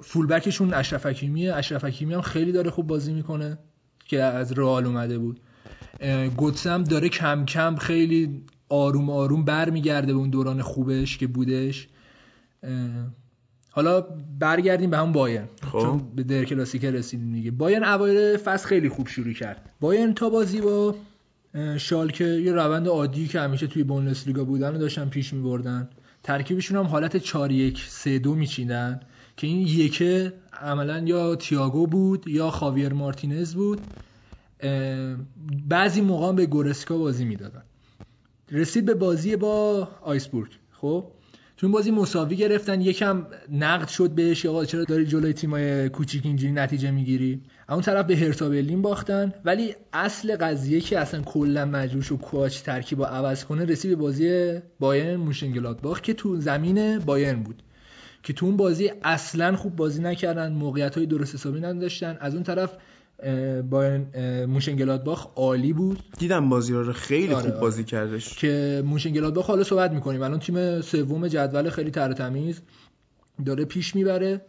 فولبکشون اشرف حکیمیه. اشرف حکیمی هم خیلی داره خوب بازی می‌کنه که از رئال اومده بود. اه، گوتس هم داره کم کم خیلی آروم آروم برمیگرده به اون دوران خوبش که بودش. حالا برگردیم به هم بایرن. خب. چون به در کلاسیکر رسیدیم دیگه. بایرن اوایل فصل خیلی خوب شروع کرد. بایرن تا بازی با شالکه یه روند عادی که همیشه توی بوندسلیگا بودن رو داشتن پیش میبردن. ترکیبشون هم حالت 4 1 3 2 میچیدن که این یکه عملا یا تییاگو بود یا خاویر مارتینز بود. بعضی موقع به گورسکا بازی می‌دادن. رسید به بازی با آیسبورگ. خب؟ این بازی مساوی گرفتن یکم نقد شد بهش آقا چرا داری جلوی تیمای کوچیک اینجوری نتیجه می‌گیری؟ اون طرف به هرتا برلین باختن. ولی اصل قضیه که اصلا کلا مجبور و coach ترکیب رو عوض کنه رسید به بازی بایرن مونشن‌گلادباخ که تو زمین بایرن بود. که تو اون بازی اصلا خوب بازی نکردن موقعیت های درست حسابی نداشتن. از اون طرف بایرن اه، مونشن‌گلادباخ عالی بود. دیدم بازی رو خیلی آره، خوب آره. بازی کردش. که مونشن‌گلادباخ حالا صحبت می‌کنیم. الان تیم سوم جدول خیلی تر و تمیز داره پیش می‌بره.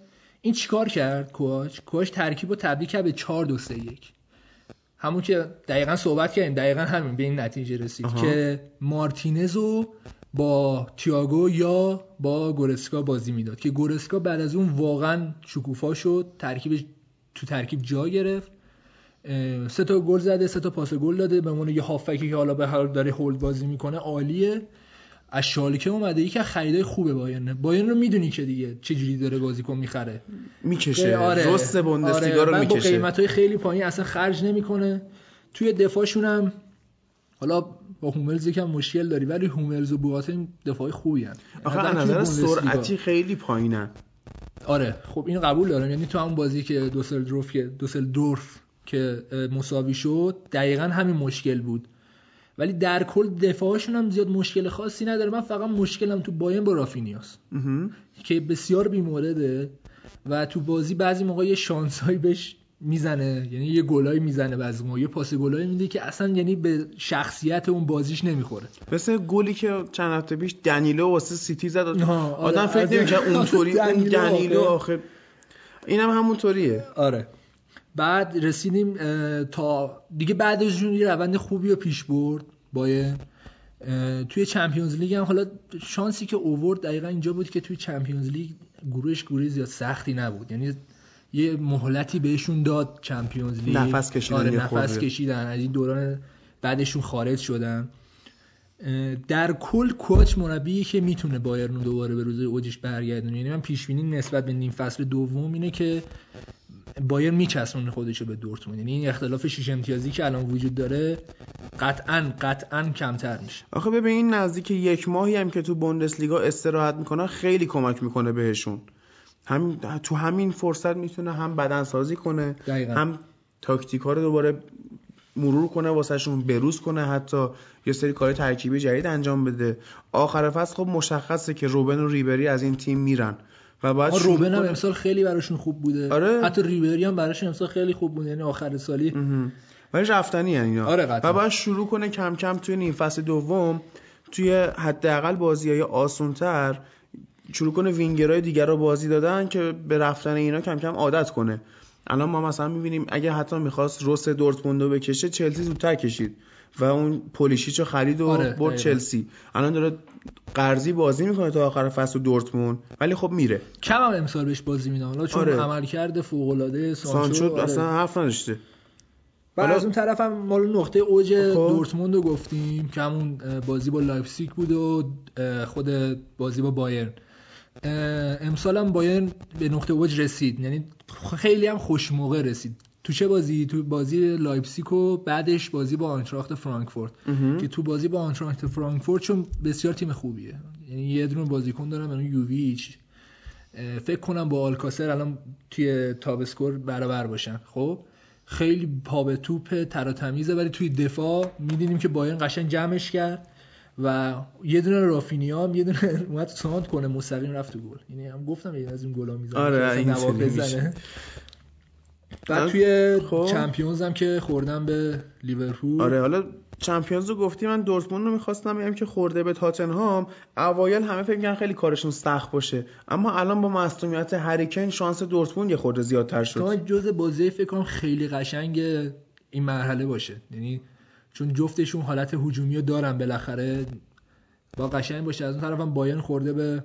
این چیکار کرد کوچ؟ کوچ ترکیب رو تبدیل کرد به 4 2 3 1 همون که دقیقا صحبت کردیم دقیقا همین به این نتیجه رسید آها. که مارتینز رو با تییاگو یا با گورسکا بازی می‌داد. که گورسکا بعد از اون واقعا شکوفا شد ترکیب تو ترکیب جا گرفت. سه تا گل زده سه تا پاس گل داده. به عنوان یه هافکی که حالا به هر داره هولد بازی می‌کنه عالیه. از شالکه اومده. یکی از خریدای خوبه بایرن بایرن رو می‌دونی که دیگه چجوری داره بازیکن می‌خره. می‌کشه. آره. رست بوندسلیگا رو بعد با می‌کشه. قیمت های خیلی پایین اصلا خرج نمی‌کنه. توی دفاعشون هم حالا با هوملز یکم مشکل داری ولی هوملز و بواتن دفاعی خوبی هن. آخه از نظر سرعتی خیلی پایینن. آره. خب این قبول دارم. یعنی تو همون بازی که دوسلدورف که دوسلدورف که مساوی شد دقیقا همین مشکل بود. ولی در کل دفاعشون هم زیاد مشکل خاصی نداره. من فقط مشکلم تو باین با رافینیاس. که بسیار بیمورده و تو بازی بعضی موقع یه شانسایی بهش می‌زنه. یعنی یه گلایی می‌زنه بعضی موقع. یه پاس گلایی میده که اصلا یعنی به شخصیت اون بازیش نمی‌خوره. مثل گلی که چند هفته پیش دنیلو واسه سیتی زد. آره، آدم فکر از- نمی‌کنه اونطوری اون دنیلو. آخه. اینم همونطوریه. آره. بعد رسیدیم تا دیگه بعدشون یه روند خوبی رو پیش برد با توی چمپیونز لیگ هم. حالا شانسی که اوورد دقیقا اینجا بود که توی چمپیونز لیگ گروهش گروه زیاد سختی نبود. یعنی یه مهلتی بهشون داد چمپیونز لیگ. نفس کشیدن آره نفس. کشیدن. از این دوران بعدشون خارج شدن. در کل کوچ مربی که می‌تونه بایرن رو دوباره به روز اوجش برگردونه. یعنی من پیش بینی نسبت به نیم فصل دوم اینه که بایر میچسبونه خودش رو به دورتموند. یعنی این اختلاف شیش امتیازی که الان وجود داره قطعا قطعا کمتر میشه. آخه ببین این نزدیک یک ماهی هم که تو بوندسلیگا استراحت می‌کنن خیلی کمک می‌کنه بهشون. هم تو همین فرصت می‌تونه هم بدن سازی کنه دقیقاً. هم تاکتیکا رو دوباره مرور کنه واسهشون بروز کنه حتی یه سری کار ترکیبی جدید انجام بده. آخر فصل خب مشخصه که روبن و ریبری از این تیم میرن. و بعد روبن هم امسال خیلی براشون خوب بوده آره. حتی ریبری هم براشون امسال خیلی خوب بود یعنی آخر سالی. ولی رفتنی اینا آره، قطعا. و باید شروع کنه کم کم توی نیم فصل دوم توی حداقل بازی های آسونتر شروع کنه وینگرهای دیگر رو بازی دادن که به رفتن اینا کم کم عادت کنه الان ما مثلا می‌بینیم اگه حتی می‌خواست روس دورتموند رو بکشه چلسی زودتر کشید و اون پولیشیچ رو خرید و آره، برد. چلسی الان داره قرضی بازی می‌کنه تا آخر فصل دورتموند ولی خب میره کم هم امسال بهش بازی میدن حالا چون آره. عملکرد فوق العاده سانچو, سانچو آره. اصلا حرف نداشته حالا- از اون طرف هم مال نقطه اوج خب. دورتموند رو گفتیم که همون بازی با لایپزیگ بود و خود بازی با بایرن امسال هم بایرن به نقطه اوج رسید یعنی خیلی هم خوش موقع رسید تو چه بازی؟ تو بازی لایپزیگ و بعدش بازی با آنتراخت فرانکفورت. که تو بازی با آنتراخت فرانکفورت چون بسیار تیم خوبیه. یعنی یه دونه بازیکن دارم یعنی یوویچ. فکر کنم با آلکاسر الان توی top score برابر باشن. خب؟ خیلی پا به توپ تر و تمیزه ولی توی دفاع می‌دونیم که بایرن قشنگ جمعش کرد و یه دونه رافینیا هم یه دونه اومد سانتر کنه مستقیم رفت تو گل. یعنی هم گفتم یه از این گلا می‌زنه آره، این بزنه. بعد توی خب. چمپیونز هم که خوردم به لیورپول. آره حالا چمپیونز رو گفتی من دورتموند رو می‌خواستم بگم که خورده به تاتنهام. اوایل همه فکر کردن خیلی کارشون سخت باشه. اما الان با مصونیت هریکن شانس دورتموند یه خورده زیادتر شد. جز بازی فکر کنم خیلی قشنگ این مرحله باشه. یعنی چون جفتشون حالت هجومی رو دارن بالاخره. با قشنگ باشه. از اون طرف هم بایرن خورده به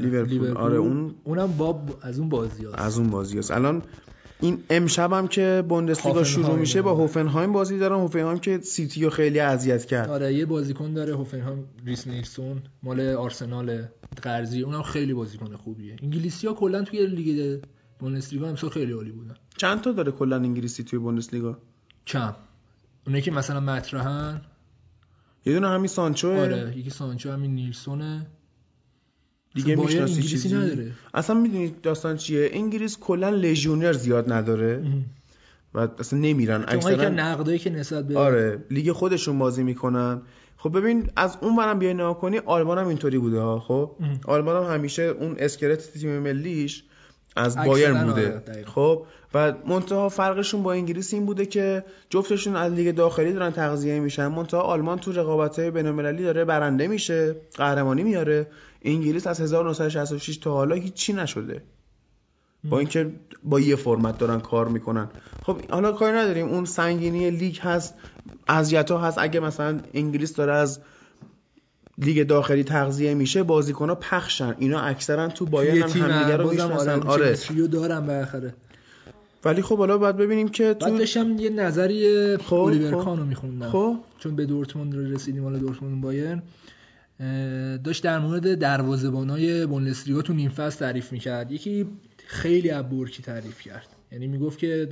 لیورپول. آره، اون- اونم با از اون بازی از اون بازی هست. الان این امشب هم که بوندسلیگا. شروع میشه با هوفنهایم بازی دارن. هوفنهایم که سیتی رو خیلی اذیت کرد. آره یه بازیکن داره هوفنهایم ریس نیلسون مال آرسنال قرضی. اونم خیلی بازیکن خوبیه. انگلیسی ها کلا توی لیگ بوندسلیگا امسال خیلی عالی بودن. چند تا داره کلا انگلیسی توی بوندسلیگا؟ کم اونایی که مثلا مطرحن. یه دونه همین سانچو آره یکی سانچو همین نیلسونه. دیگه بایر می‌شناسی چیزی؟ نداره. اصلا می‌دونی داستان چیه؟ انگلیس کلا لژیونر زیاد نداره. و اصلا نمیرن. اکثرا نقدایی که نسبت به آره لیگ خودشون بازی می‌کنن. خب ببین از اون برم بیای نگاه کنی آلمان هم اینطوری بوده ها خب؟ ام. آلمان هم همیشه اون اسکلت تیم ملیش از بایرن آره، بوده. خب؟ و منتها فرقشون با انگلیس این بوده که جفتشون از لیگ داخلی دارن تغذیه میشن. منتها آلمان تو رقابت های بین‌المللی داره برنده میشه قهرمانی میاره. انگلیس از 1966 تا حالا هیچی نشده. با اینکه با یه فرمت دارن کار می‌کنن. خب حالا کاری نداریم. اون سنگینی لیگ هست اذیت ها هست. اگه مثلا انگلیس داره از لیگ داخلی تغذیه میشه بازیکن ها پخشن. اینا اکثرا تو بایرن یه هم همدیگه رو می‌شناسن. آره آره. دارم بالاخره. ولی خب حالا باید ببینیم که بعد تو داشتم یه نظری خب، الیور خب. کانو میخوندم. خب. چون به دورتموند رسیدیم حالا دورتموند بایرن. داشت در مورد دروازه‌بانای بوندسلیگا تو نیم فصل تعریف می‌کرد. یکی خیلی از بورکی تعریف کرد. یعنی می‌گفت که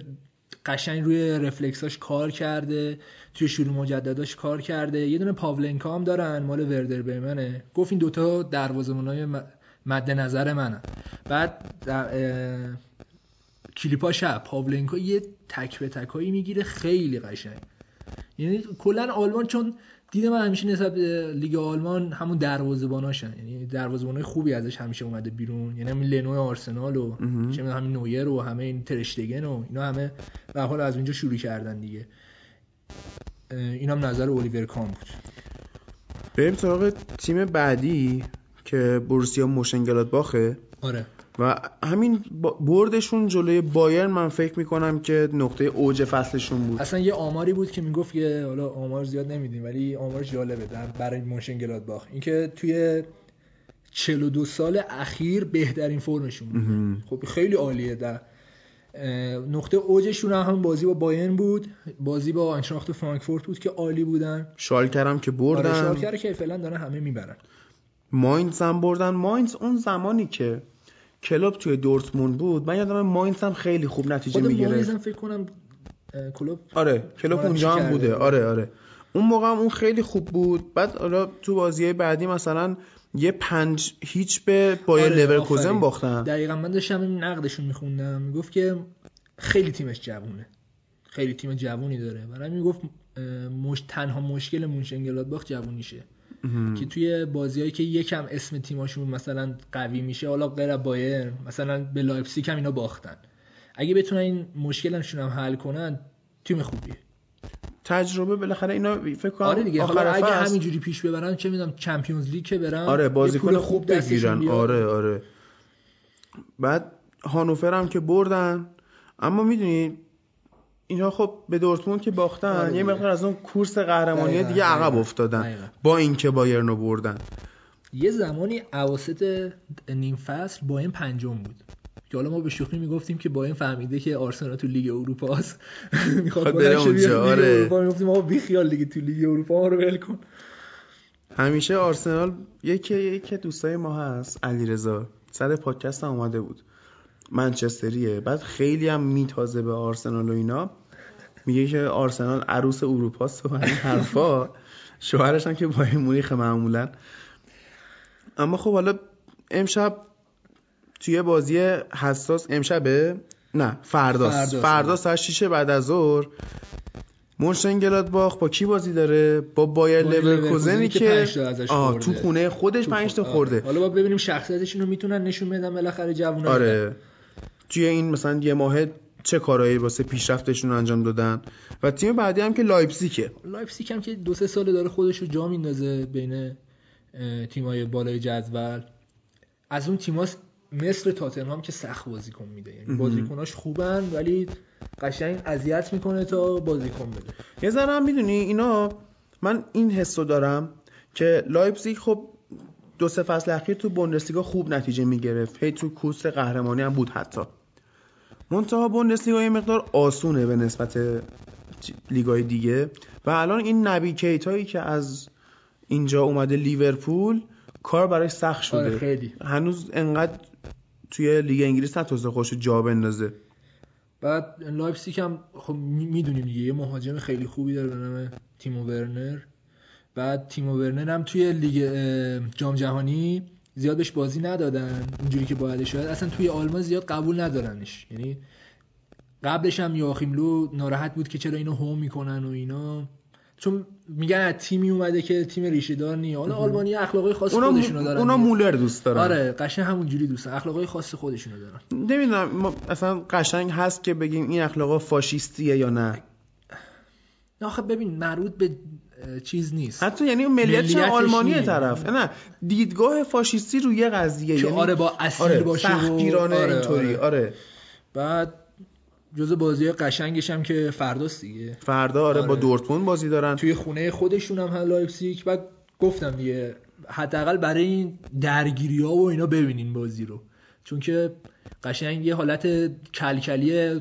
قشنگ روی رفلکساش کار کرده توی شروع مجدداش کار کرده. یه دونه پاولنکا هم دارن مال وردر برمنه. گفت این دوتا دروازه‌بانای مد نظر منن. بعد در- شب پاولنکا یه تک به تکایی می‌گیره. خیلی قشنگ. یعنی کلا آلمان چون دید من همیشه نسبت به لیگ آلمان همون دروازه‌باناشن. یعنی دروازه‌بانای خوبی ازش همیشه اومده بیرون. یعنی همین لنو آرسنال و. چه می‌دونم همین نویر و همه این ترشتگن و اینا همه به حال از اونجا شروع کردن دیگه. اه، اینم نظر الیور کان بود. بریم سراغ تیم بعدی که بورسیا موشنگلادباخه. آره. و همین بردشون جلوی بایرن من فکر می‌کنم که نقطه اوج فصلشون بود. اصلا یه آماری بود که می‌گفت که حالا آمار زیاد نمیدیم ولی آمار جالبه در برای مونشنگلادباخ اینکه توی 42 سال اخیر بهترین فرمشون بود. خب خیلی عالیه در نقطه اوجشون هم بازی با بایرن بود. بازی با آینتراخت فرانکفورت بود که عالی بودن. شالکر هم که آره بردن شالکر که فعلا دارن همه می‌برن. ماینز هم بردن. ماینز اون زمانی که کلوب توی دورتموند بود من یادم ماینز هم خیلی خوب نتیجه هم فکر کنم کلوب آره کلوب اونجا هم بوده. بود. آره آره. اون موقع هم اون خیلی خوب بود. بعد حالا تو بازی بعدی مثلا یه پنج هیچ به بایر آره، لورکوزن. باختن. دقیقا من داشتم این نقدشون میخوندم. می‌گفت که خیلی تیمش جوونه. خیلی تیم جوونی داره. برای می‌گفت مش... تنها مشکل مونشنگلادباخ جوونیشه. مهم. که توی بازیهایی که یکم اسم تیماشون مثلا قوی میشه حالا غیر بایر مثلا به لایپزیگ هم اینا باختن. اگه بتونن این مشکلشون هم حل کنن تیم خوبیه. تجربه بالاخره اینا فکر کنم آره دیگه آخر حالا اگه همینجوری پیش ببرن چه می‌دونم Champions League که برن آره بازیکن خوب بگیرن. آره آره. بعد هانوفر هم که بردن. اما می‌دونی اینا خب به دورتموند که باختن آره یه. مقدار از اون کورس قهرمانی دیگه عقب افتادن دقیقاً. با اینکه بایرنو بردن. یه زمانی اواسط نیم فصل با این پنجم بود. که حالا ما به شوخی می‌گفتیم که با این فهمیده که آرسنال تو لیگ اروپا است می‌خواد بلند بره اونجا، لیگ آره. می‌گفتیم آقا بی خیال دیگه تو لیگ اروپا ما رو ول کن. همیشه آرسنال یکی یکی دوستای ما هست علیرضا. سر پادکست هم اومده بود. منچستریه. بعد خیلی هم میتازه به آرسنال و اینا. میگه که آرسنال عروس اروپاست و این حرفا. شوهرش هم که با مونیخ معمولا. اما خب حالا امشب توی بازی حساس امشبه نه فرداست. فردا ساعت 6 بعد از ظهر مونشنگلادباخ با کی بازی داره؟ با بایر لورکوزنی که آه. تو خونه خودش تو- 5 تا. خورده. حالا با ببینیم شخصیتشون رو می‌تونن نشون بدن بالاخره جوونا آره. توی این مثلا یه ماه چه کارهایی واسه پیشرفتشون انجام دادن؟ و تیم بعدی هم که لایپزیگه. لایپزیگ هم که دو سه ساله داره خودش رو جا میندازه بین تیمای بالای جدول. از اون تیماست مثل تاتنهام که سخت بازیکن میده. یعنی بازیکناش خوبن ولی قشنگ اذیت می‌کنه تا بازیکن بده. یه ذره هم می‌دونی اینا من این حسو دارم که لایپزیگ خب دو سه فصل اخیر تو بوندسلیگا خوب نتیجه می‌گرفت. هی تو کورس قهرمانی هم بود حتی. منتها بوندسلیگا یه مقدار آسونه به نسبت لیگای دیگه. و الان این نبی کیتایی که از اینجا اومده لیورپول کار برای سخت شده. آره خیلی. هنوز انقدر توی لیگ انگلیس نتونسته خوش جا بندازه. بعد لایپزیگ هم خب می‌دونیم دیگه یه مهاجم خیلی خوبی داره به نام تیمو ورنر. بعد تیمو ورنر هم توی لیگ جام جهانی زیاد بهش بازی ندادن اونجوری که باید شاید اصلا توی آلمان زیاد قبول ندارنش. یعنی قبلش هم یواخیم لو ناراحت بود که چرا اینو هو می‌کنن و اینا. چون میگن از تیمی اومده که تیم ریشه دار نی حالا آلمانی اخلاقای خاص اونا, خودشونو دارن. اونا. مولر دوست دارن. آره قشنگ همونجوری دوستن اخلاقای خاص خودشونو دارن. نمی‌دونم ما اصلا قشنگ هست که بگیم این اخلاقا فاشیستیه یا نه؟ آخه ببین مربوط به چیز نیست. حتی یعنی اون ملیت آلمانی نی. طرف. نه دیدگاه فاشیستی روی یه قضیه. یعنی آره با اصیل آره باشه و- سختگیرانه آره، اینطوری. آره. آره. بعد جزء بازی قشنگش هم که فرداست دیگه. فردا آره, با آره. دورتموند بازی دارن. توی خونه خودشون هم لایپزیگ. بعد گفتم دیگه حداقل برای این درگیری ها و اینا ببینین بازی رو. چون که قشنگ یه حالت کلکلی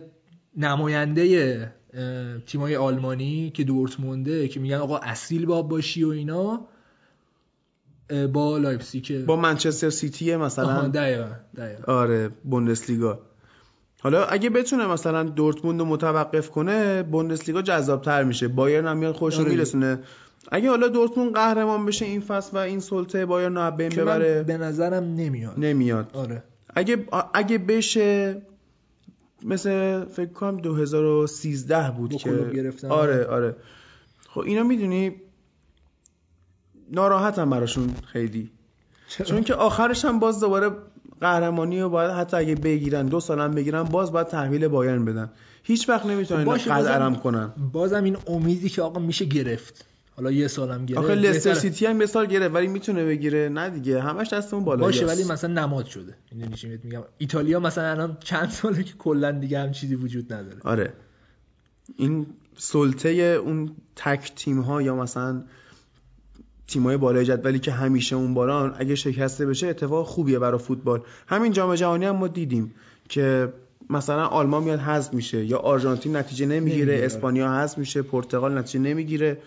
نماینده تیمای آلمانی که دورتمونده که میگن آقا اصیل باید باشی و اینا با لایپزیگ. با منچستر سیتی مثلا؟ دقیقا دقیقا. آره بوندسلیگا. حالا اگه بتونه مثلا دورتموند رو متوقف کنه بوندسلیگا جذابتر میشه. بایرن هم میاد آره. میرسونه. اگه حالا دورتموند قهرمان بشه این فصل و این سلطه بایرن رو بین که ببره؟ به نظرم نمیاد. نمیاد. آره. اگه اگه بشه مثل فکر کنم 2013 بود که گرفتن. آره آره. خب اینا می‌دونی ناراحتم براشون خیلی. چون که آخرش هم باز دوباره قهرمانی رو باید حتی اگه بگیرن دو سالم بگیرن باز باید تحویل بایرن بدن. هیچ وقت نمی‌تونن خب باشه، قد بازم- ارم کنن. بازم این امیدی که آقا میشه گرفت. حالا یه سالم گرفت آخه لستر. سیتی هم یه سال گرفت ولی می‌تونه بگیره. نه دیگه همش دستمون بالا باشه ولی مثلا نماد شده. می‌دونی چی بهت میگم؟ ایتالیا مثلا الان چند ساله که کلا دیگه هم چیزی وجود نداره. آره. این سلطه اون تک تیم ها یا مثلا تیم های بالای جدولی که همیشه اون بالان اگه شکسته بشه اتفاق خوبیه برای فوتبال. همین جام جهانی هم ما دیدیم که مثلا آلمان میاد حذف میشه. یا آرژانتین نتیجه نمی‌گیره نمی‌گیره. اسپانیا حذف میشه پرتغال نتیجه نمی‌گیره.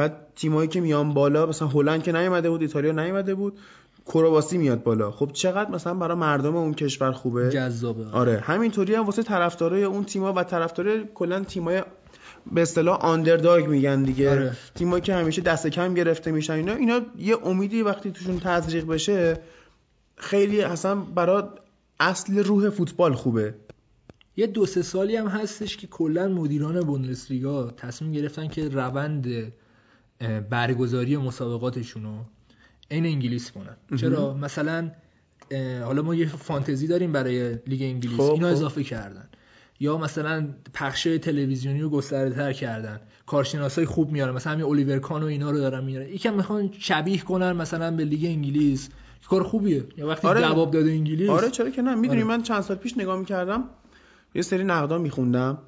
بعد تیمایی که میان بالا مثلا هلند که نیومده بود ایتالیا نیومده بود کرواسی میاد بالا. خب چقدر مثلا برای مردم اون کشور خوبه؟ جذابه. آره. همینطوری هم واسه طرفدارای اون تیما و طرفدارای کلا تیمای به اصطلاح آندرداگ میگن دیگه. آره. تیمایی که همیشه دست کم گرفته میشن. اینا اینا یه امیدی وقتی توشون تزریق بشه خیلی اصلا برای اصل روح فوتبال خوبه. یه دو سه سالی هم هستش که کلا مدیران بوندسلیگا تصمیم گرفتن که روند برگزاری مسابقاتشون رو این انگلیس کنن چرا؟ مثلا حالا ما یه فانتزی داریم برای لیگ انگلیس. خب، اینا خب. اضافه کردن. یا مثلا پخش تلویزیونی رو گسترده تر کردن. کارشناسای خوب میارن. مثلا همین الیور کان و اینا رو دارن میارن. یکم می‌خوان شبیه کنن مثلا به لیگ انگلیس. کار خوبیه. یا وقتی آره. جواب داده انگلیس. آره چرا که نه. می‌دونی آره. من چند سال پیش نگاه می‌کردم یه سری نقدا میخوندم.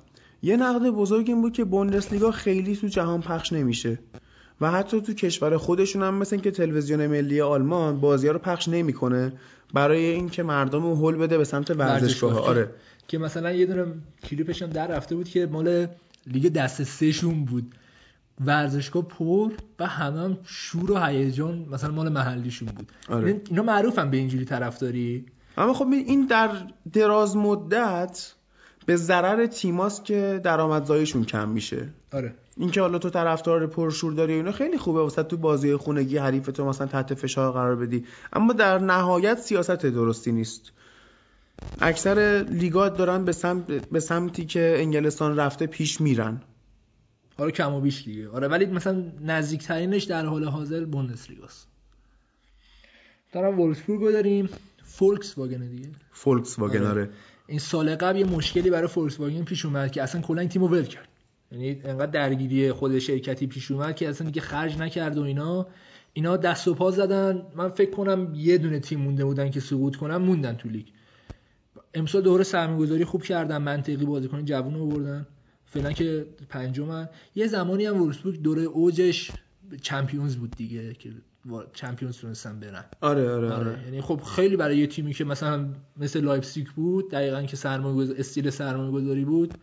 یه نقد بزرگ این بود که بوندسلیگا خیلی تو جهان پخش نمیشه. و حتی تو کشور خودشون هم مثل که تلویزیون ملی آلمان بازی رو پخش نمی‌کنه برای اینکه مردم رو هول بده به سمت ورزشگاه. آره. که مثلا یه دونه کلیپش هم در رفته بود که مال لیگ دست سه شون بود. ورزشگاه پر و همه هم شور و هیجان مثلا مال محلیشون بود. آره. این- اینا معروفن به اینجوری طرفداری. اما خب این در دراز مدت به ضرر تیماست که درآمدزاییشون کم میشه. آره. اینکه حالا تو طرفدار پرشور داری و اینا خیلی خوبه. واسه تو بازی خونگی حریف تو مثلا تحت فشار قرار بدی. اما در نهایت سیاست درستی نیست. اکثر لیگا دارن به سمت به سمتی که انگلستان رفته پیش میرن. آره کم و بیش دیگه. آره ولی مثلا نزدیکترینش در حال حاضر بوندسلیگاست. دارم وولفسبورگ داریم. فولکس واگن دیگه. فولکس واگن آره. آره. این سال قبل یه مشکلی برای فولکس واگن پیش اومد که اصلا کلا این تیمو ول کرد. یعنی انقدر درگیری خود شرکتی پیش اومد که اصلا دیگه خرج نکرد و اینا. اینا دست و پا زدن. من فکر کنم یه دونه تیم مونده بودن که سقوط کنن موندن تو لیگ. امسال دوره سرمایه‌گذاری خوب کردن منطقی بازیکن جوون آوردن. فعلا که پنجمن یه زمانی هم وولفسبورگ دوره اوجش Champions بود دیگه که Champions تونستن برن. آره آره آره. آره. یعنی خب خیلی برای یه تیمی که مثلا مثل لایپزیگ بود دقیقا که سرمایه استیل سرمایه گذاری بود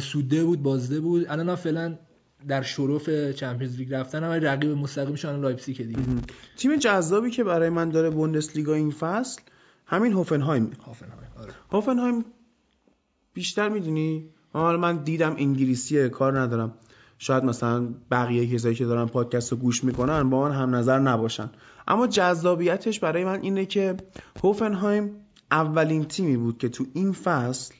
سوده بود بازده بود. الان فعلا در شرف Champions League رفتن ولی رقیب مستقیمشون الان لایپزیگ دیگه. تیم جذابی که برای من داره بوندسلیگا این فصل همین هوفنهایم. هافنهایم آره. هوفنهایم بیشتر می‌دونی؟ حالا من دیدم انگلیسیه کار ندارم. شاید مثلا بقیه کسایی که دارن پادکست رو گوش می‌کنن با من هم نظر نباشن. اما جذابیتش برای من اینه که هوفنهایم اولین تیمی بود که تو این فصل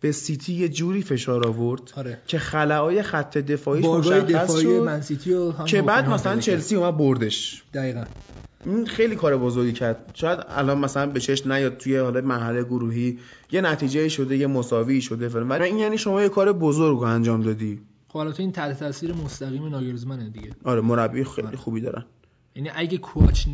به سیتی یه جوری فشار آورد آره. که خلاهای خط دفاعیش مشخص دفاعی شد منسیتی و هم که بعد مثلا. چلسی اومد بردش. دقیقا. این خیلی کار بزرگی کرد. شاید الان مثلا به چشم نیاد توی حالا مرحله گروهی. یه نتیجه شده یه مساوی شده فلان. ولی این یعنی شما یه کار بزرگ رو انجام دادی. خب حالا تو این تحت تاثیر مستقیم ناگرزمنه دیگه. آره مربی خیلی آره. خوبی دارن. یعنی اگه کوچ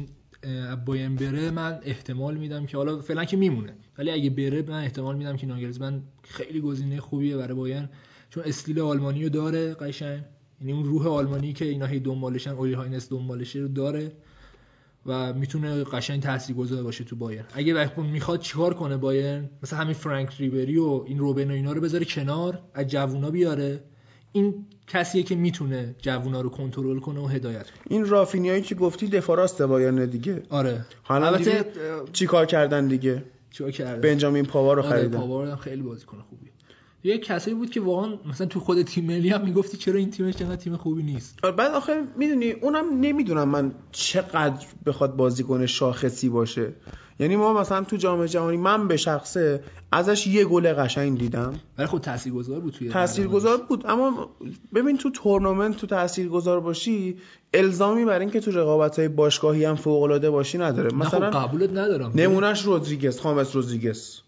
اه، باین بره من احتمال میدم که حالا فعلا که میمونه. ولی اگه بره من احتمال میدم که ناگرزمن خیلی گزینه خوبیه برای باین چون استیل آلمانی رو داره قشنگ. یعنی اون روح آلمانی که اینا هی دنبالشن اولی هاینس دنبالشه رو داره و می‌تونه قشنگ تاثیرگذار باشه تو بایرن. اگه وقت می‌خواد چیکار کنه بایرن؟ مثلا همین فرانک ریبری و این روبن و اینا رو بذاره کنار از جوونا بیاره. این کسیه که می‌تونه جوونا رو کنترل کنه و هدایت کنه. این رافینیایی که گفتی دفاع راست بایرن دیگه. آره. حالا البته چیکار کردن دیگه؟ چیکار کرده بنجامین پاوا رو آره خریدن. پاوارد هم خیلی بازیکن خوبیه. یه کسایی بود که واقعا مثلا تو خود تیم ملی هم می‌گفتی چرا این تیمش انقدر تیم خوبی نیست. آره، بعد آخه می‌دونی اونم نمی‌دونم من چقدر بخواد بازیکن شاخصی باشه. یعنی ما مثلا تو جام جهانی من به شخصه ازش یه گل قشنگ دیدم. ولی خب تاثیرگذار بود توی تاثیرگذار بود. اما ببین تو تورنمنت تو تاثیرگذار باشی الزامی بر اینکه تو رقابت های باشگاهی هم فوق العاده باشی نداره. مثلا مثلا خب قبولت ندارم. نمونهش رودریگز خامس رودریگز.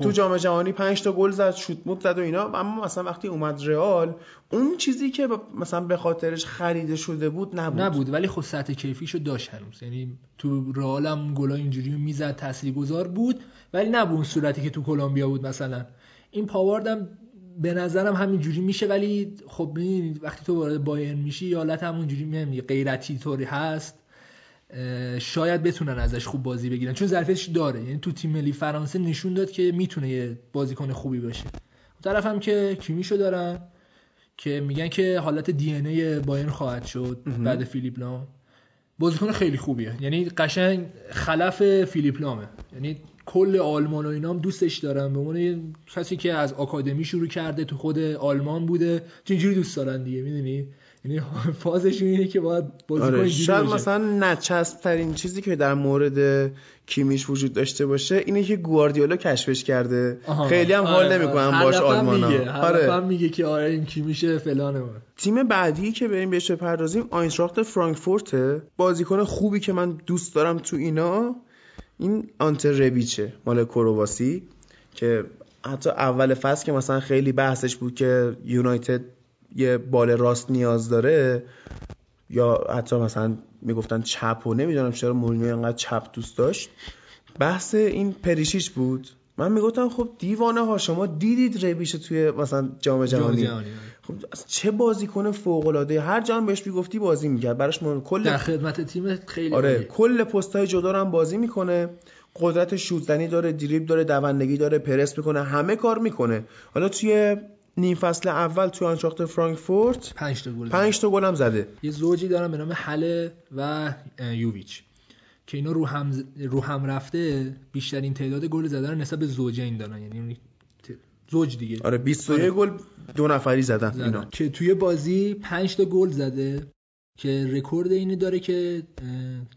تو جام جهانی 5 تا گل زد شوت موت زد و اینا. اما مثلا وقتی اومد رئال اون چیزی که مثلا به خاطرش خریده شده بود نبود. نبود ولی خب سطح کیفیشو داشت هنوز. یعنی تو رئال هم گلا اینجوری می‌زد تاثیرگذار بود ولی نه به اون صورتی که تو کلمبیا بود مثلا. این پاوارد هم به نظرم همینجوری میشه ولی خب ببین وقتی تو وارد بایرن میشی حالت همونجوری میگم غیرتی طوری هست. شاید بتونن ازش خوب بازی بگیرن. چون ظرفیتش داره. یعنی تو تیم ملی فرانسه نشون داد که می‌تونه یه بازیکن خوبی باشه. طرف هم که کیمیشو دارن که میگن که حالت دی ان ای بایرن خواهد شد بعد فیلیپ لام. بازیکن خیلی خوبیه. یعنی قشنگ خلف فیلیپ لامه. یعنی کل آلمان و اینام دوستش دارن. به عنوان کسی که از آکادمی شروع کرده تو خود آلمان بوده چه اینجوری دوست دارن دیگه؟ می‌دونی؟ یعنی فازشون اینه که باید بازیکن آره شاید. مثلا نچسب ترین چیزی که در مورد کیمیش وجود داشته باشه اینه که گواردیولا کشفش کرده آها. خیلی هم حال آره، نمی‌کنن آره. باش آلمانا میگه آره میگه که آره این کی میشه فلانه من تیم بعدی که بریم بهش بپردازیم آینتراخت فرانکفورته بازیکن خوبی که من دوست دارم تو اینا این آنتر ربیچه مال کرواسی که حتی اول فصل که مثلا خیلی بحثش بود که یونایتد یه بال راست نیاز داره یا حتی مثلا می‌گفتن چپ و نمی‌دونم چرا مورینیو انقدر چپ دوست داشت بحث این پریشیچ بود. من می‌گفتم خب دیوانه ها شما دیدید ربیش توی مثلا جام جهانی؟ جهانی، خب چه بازیکن فوق العاده هر جام بهش می‌گفتی بازی می‌کرد. براش مهم کل در خدمت تیم خیلی آره عالیه. کل پستای جدا رو هم بازی می‌کنه. قدرت شوتزنی داره دریبل داره دوندگی داره پرس می‌کنه همه کار می‌کنه. حالا توی نیم فصل اول توی آنتراخت فرانکفورت پنج تا گل زد. پنج تا گل هم زده. یه زوجی دارن به نام حله و یوویچ که اینا رو هم رو هم رفته بیشترین تعداد گل زدن نسبت به زوجین دارن. یعنی زوج دیگه. آره 21 آره. گل دو نفری زدن زدن. اینا. که توی بازی 5 تا گل زده که رکورد اینو داره که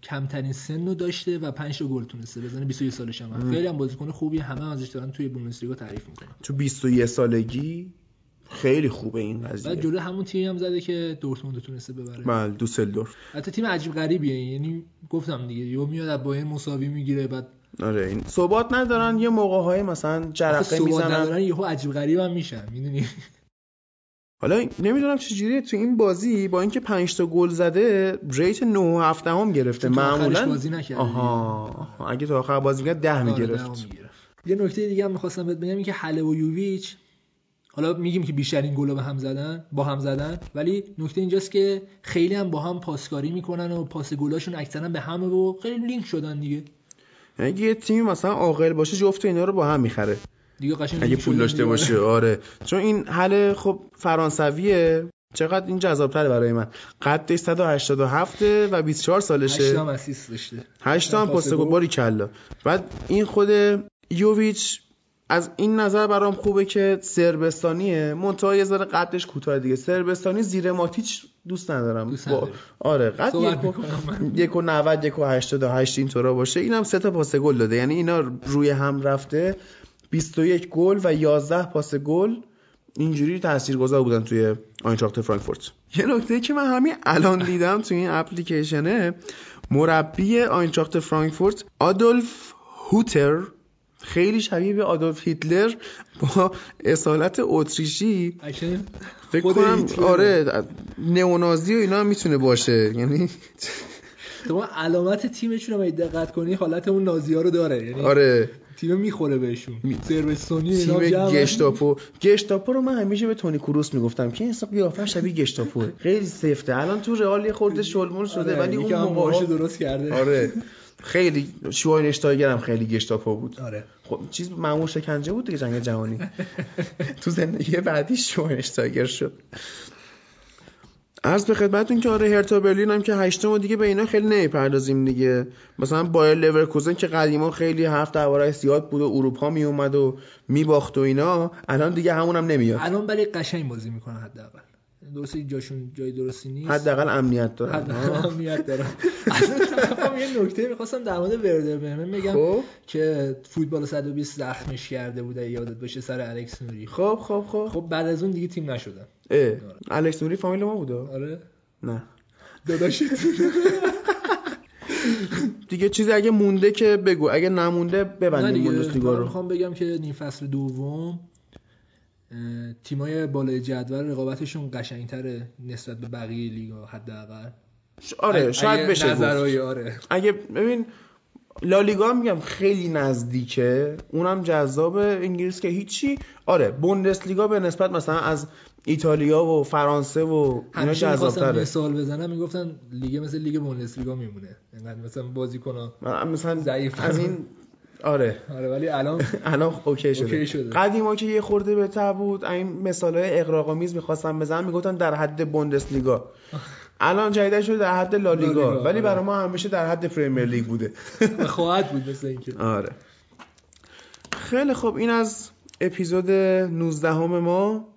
کمترین سن رو داشته و 5 تا گل تونسته بزنه. 21 سالش هم خیلی هم بازیکن خوبی همه ازش دارن توی بوندسلیگا تعریف می‌کنن. تو 21 سالگی خیلی خوبه این بعد قضیه جلو همون تیمی هم زده که دورتموند تونسته ببره. بله دوسلدورف. حتی تیم عجیب غریبیه یعنی گفتم دیگه یهو میاد از بایر مساوی می‌گیره بعد آره این ثبات ندارن یه موقع های مثلا جرقه می‌زنن. ندارن یهو عجیب غریب هم میشن می‌دونی؟ حالا نمی‌دونم چجوریه تو این بازی با اینکه 5 تا گل زده ریت 9 و 7 هم گرفته معمولا بازی نکرده. آها آها. اگه تو آخر بازی می‌کرد 10 آره، می‌گرفت. یه نکته دیگه هم می‌خواستم بهت بگم این که حله و یوویچ حالا میگیم که بیشترین گل به هم زدن با هم زدن ولی نکته اینجاست که خیلی هم با هم پاسکاری می‌کنن و پاس گلاشون اکثرا به همه و خیلی لینک شدن دیگه. اگه یه تیم مثلا عاقل باشه جفت اینا رو با هم می‌خره. دیگه قشنگ اگه پول داشته. باشه آره. چون این حل خب فرانسویه. چقدر این جذابتره برای من. قدش 187 و 24 هشت سالشه. هم اسیست داشته. 8 تا هم پاس گل. باری کلا بعد این خود یوویچ از این نظر برام خوبه که سربستانیه. منتها یه ذره قدش کوتاه دیگه. سربستانی زیر ماتیچ دوست ندارم. دوست با-. آره قد. یک و 90 یک و 88 اینطورا باشه. اینم سه تا پاس گل داده. یعنی اینا روی هم رفته. 21 گل و 11 پاس گل اینجوری تاثیرگذار بودن توی آینتراخت فرانکفورت. یه نکته که من همین الان دیدم توی این اپلیکیشنه مربی آینتراخت فرانکفورت آدولف هوتر خیلی شبیه به آدولف هیتلر با اصالت اتریشی. فکر کنم. آره نئونازی و اینا هم می‌تونه باشه. یعنی تو علامت تیمشون اگه دقت کنی حالت اون نازی ها رو داره. یعنی آره. تیم می‌خوره بهشون. سروستونی اینا تیم گشتاپو. گشتاپو رو من همیشه به تونی کروس می‌گفتم که این قیافه شبیه گشتاپوه. خیلی سفته. الان تو رئال یه خورده شلمول شده آره، ولی اون موقع درست کرده. آره. خیلی شواینشتایگر هم خیلی گشتاپو بود. آره. خب چیز معمول شکنجه بود دیگه جنگ جهانی. تو زندگی بعدی شواینشتایگر شد. عرض به خدمتتون که آره هرتا برلین هم که هشتم و دیگه به اینا خیلی نمی‌پردازیم دیگه. مثلا بایر لورکوزن که قدیما خیلی حرف درباره زیاد بود و اروپا می اومد و میباخت و اینا الان دیگه همون هم نمیاد. الان برای قشنگ بازی می‌کنن حداقل. درسته جاشون جای درستی نیست؟ حداقل امنیت دارن. حداقل اهمیت داره الان یه نکته می‌خواستم در مورد وردر برمن بگم خب. که فوتبال 120 زخمش کرده بوده یادت باشه سر الکس نوری. خب خب خب. خب بعد از اون دیگه تیم نشدن. اه. الکس نوری فامیل ما بوده آره. نه. داداشی دیگه چیزی اگه مونده که بگو اگه نمونده ببندیم بوندسلیگا رو. می‌خوام بگم که نیم فصل دوم تیمای بالای جدول رقابتشون قشنگتره نسبت به بقیه لیگا حداقل. آره شاید اگه بشه. نظرهای آره. اگه ببین لالیگا هم میگم خیلی نزدیکه. اونم جذاب انگلیس که هیچی آره بوندسلیگا به نسبت مثلا از ایتالیا و فرانسه و اینا جذابتره. مثال بزنم می‌گفتن لیگ مثل لیگ بوندسلیگا میمونه. انقدر مثلا بازیکن من مثلا ضعیف. از این آره. آره ولی الان الان OK شده, OK شده. قدیما که یه خورده بهتر بود این مثال های اغراق‌آمیز می‌خواستم بزنم می‌گفتن در حد بوندسلیگا. الان جدیدا شده در حد لالیگا. ولی آره. برای ما همیشه در حد Premier League بوده. خواهد بود مثل اینکه. آره. خیلی خب این از اپیزود 19 همه ما.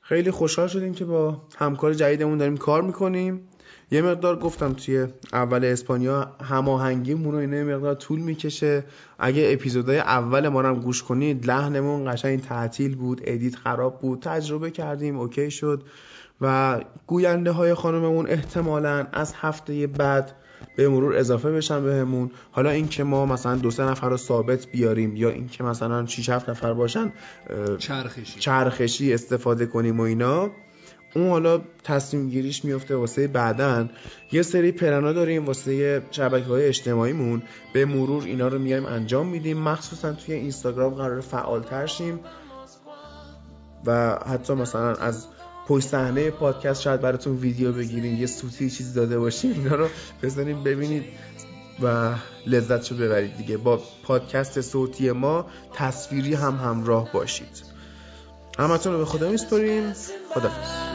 خیلی خوشحال شدیم که با همکار جدیدمون داریم کار می‌کنیم. یه مقدار گفتم توی اول اسپانیا هماهنگیمون و اینا یه مقدار طول می‌کشه. اگه اپیزودهای اول ما رو هم گوش کنید لحنمون قشنگ تعطیل بود edit خراب بود تجربه کردیم okay شد. و گوینده های خانممون احتمالا از هفته بعد به مرور اضافه بشن بهمون. حالا اینکه ما مثلا دو سه نفر رو ثابت بیاریم یا اینکه مثلا 6 7 نفر باشن چرخشی. چرخشی استفاده کنیم و اینا اون حالا تصمیم گیریش میفته واسه بعدن. یه سری پلنا داریم واسه شبکه های اجتماعیمون. به مرور اینا رو میایم انجام میدیم. مخصوصا توی اینستاگرام قرار فعالتر شیم. و حتی مثلا از پشت صحنه پادکست شاید براتون ویدیو بگیریم یه سوتی چیزی داده باشیم اینا رو بزنیم ببینید و لذتشو ببرید دیگه. با پادکست صوتی ما تصویری هم همراه باشید. همتون رو به خدا میسپاریم. خدافظ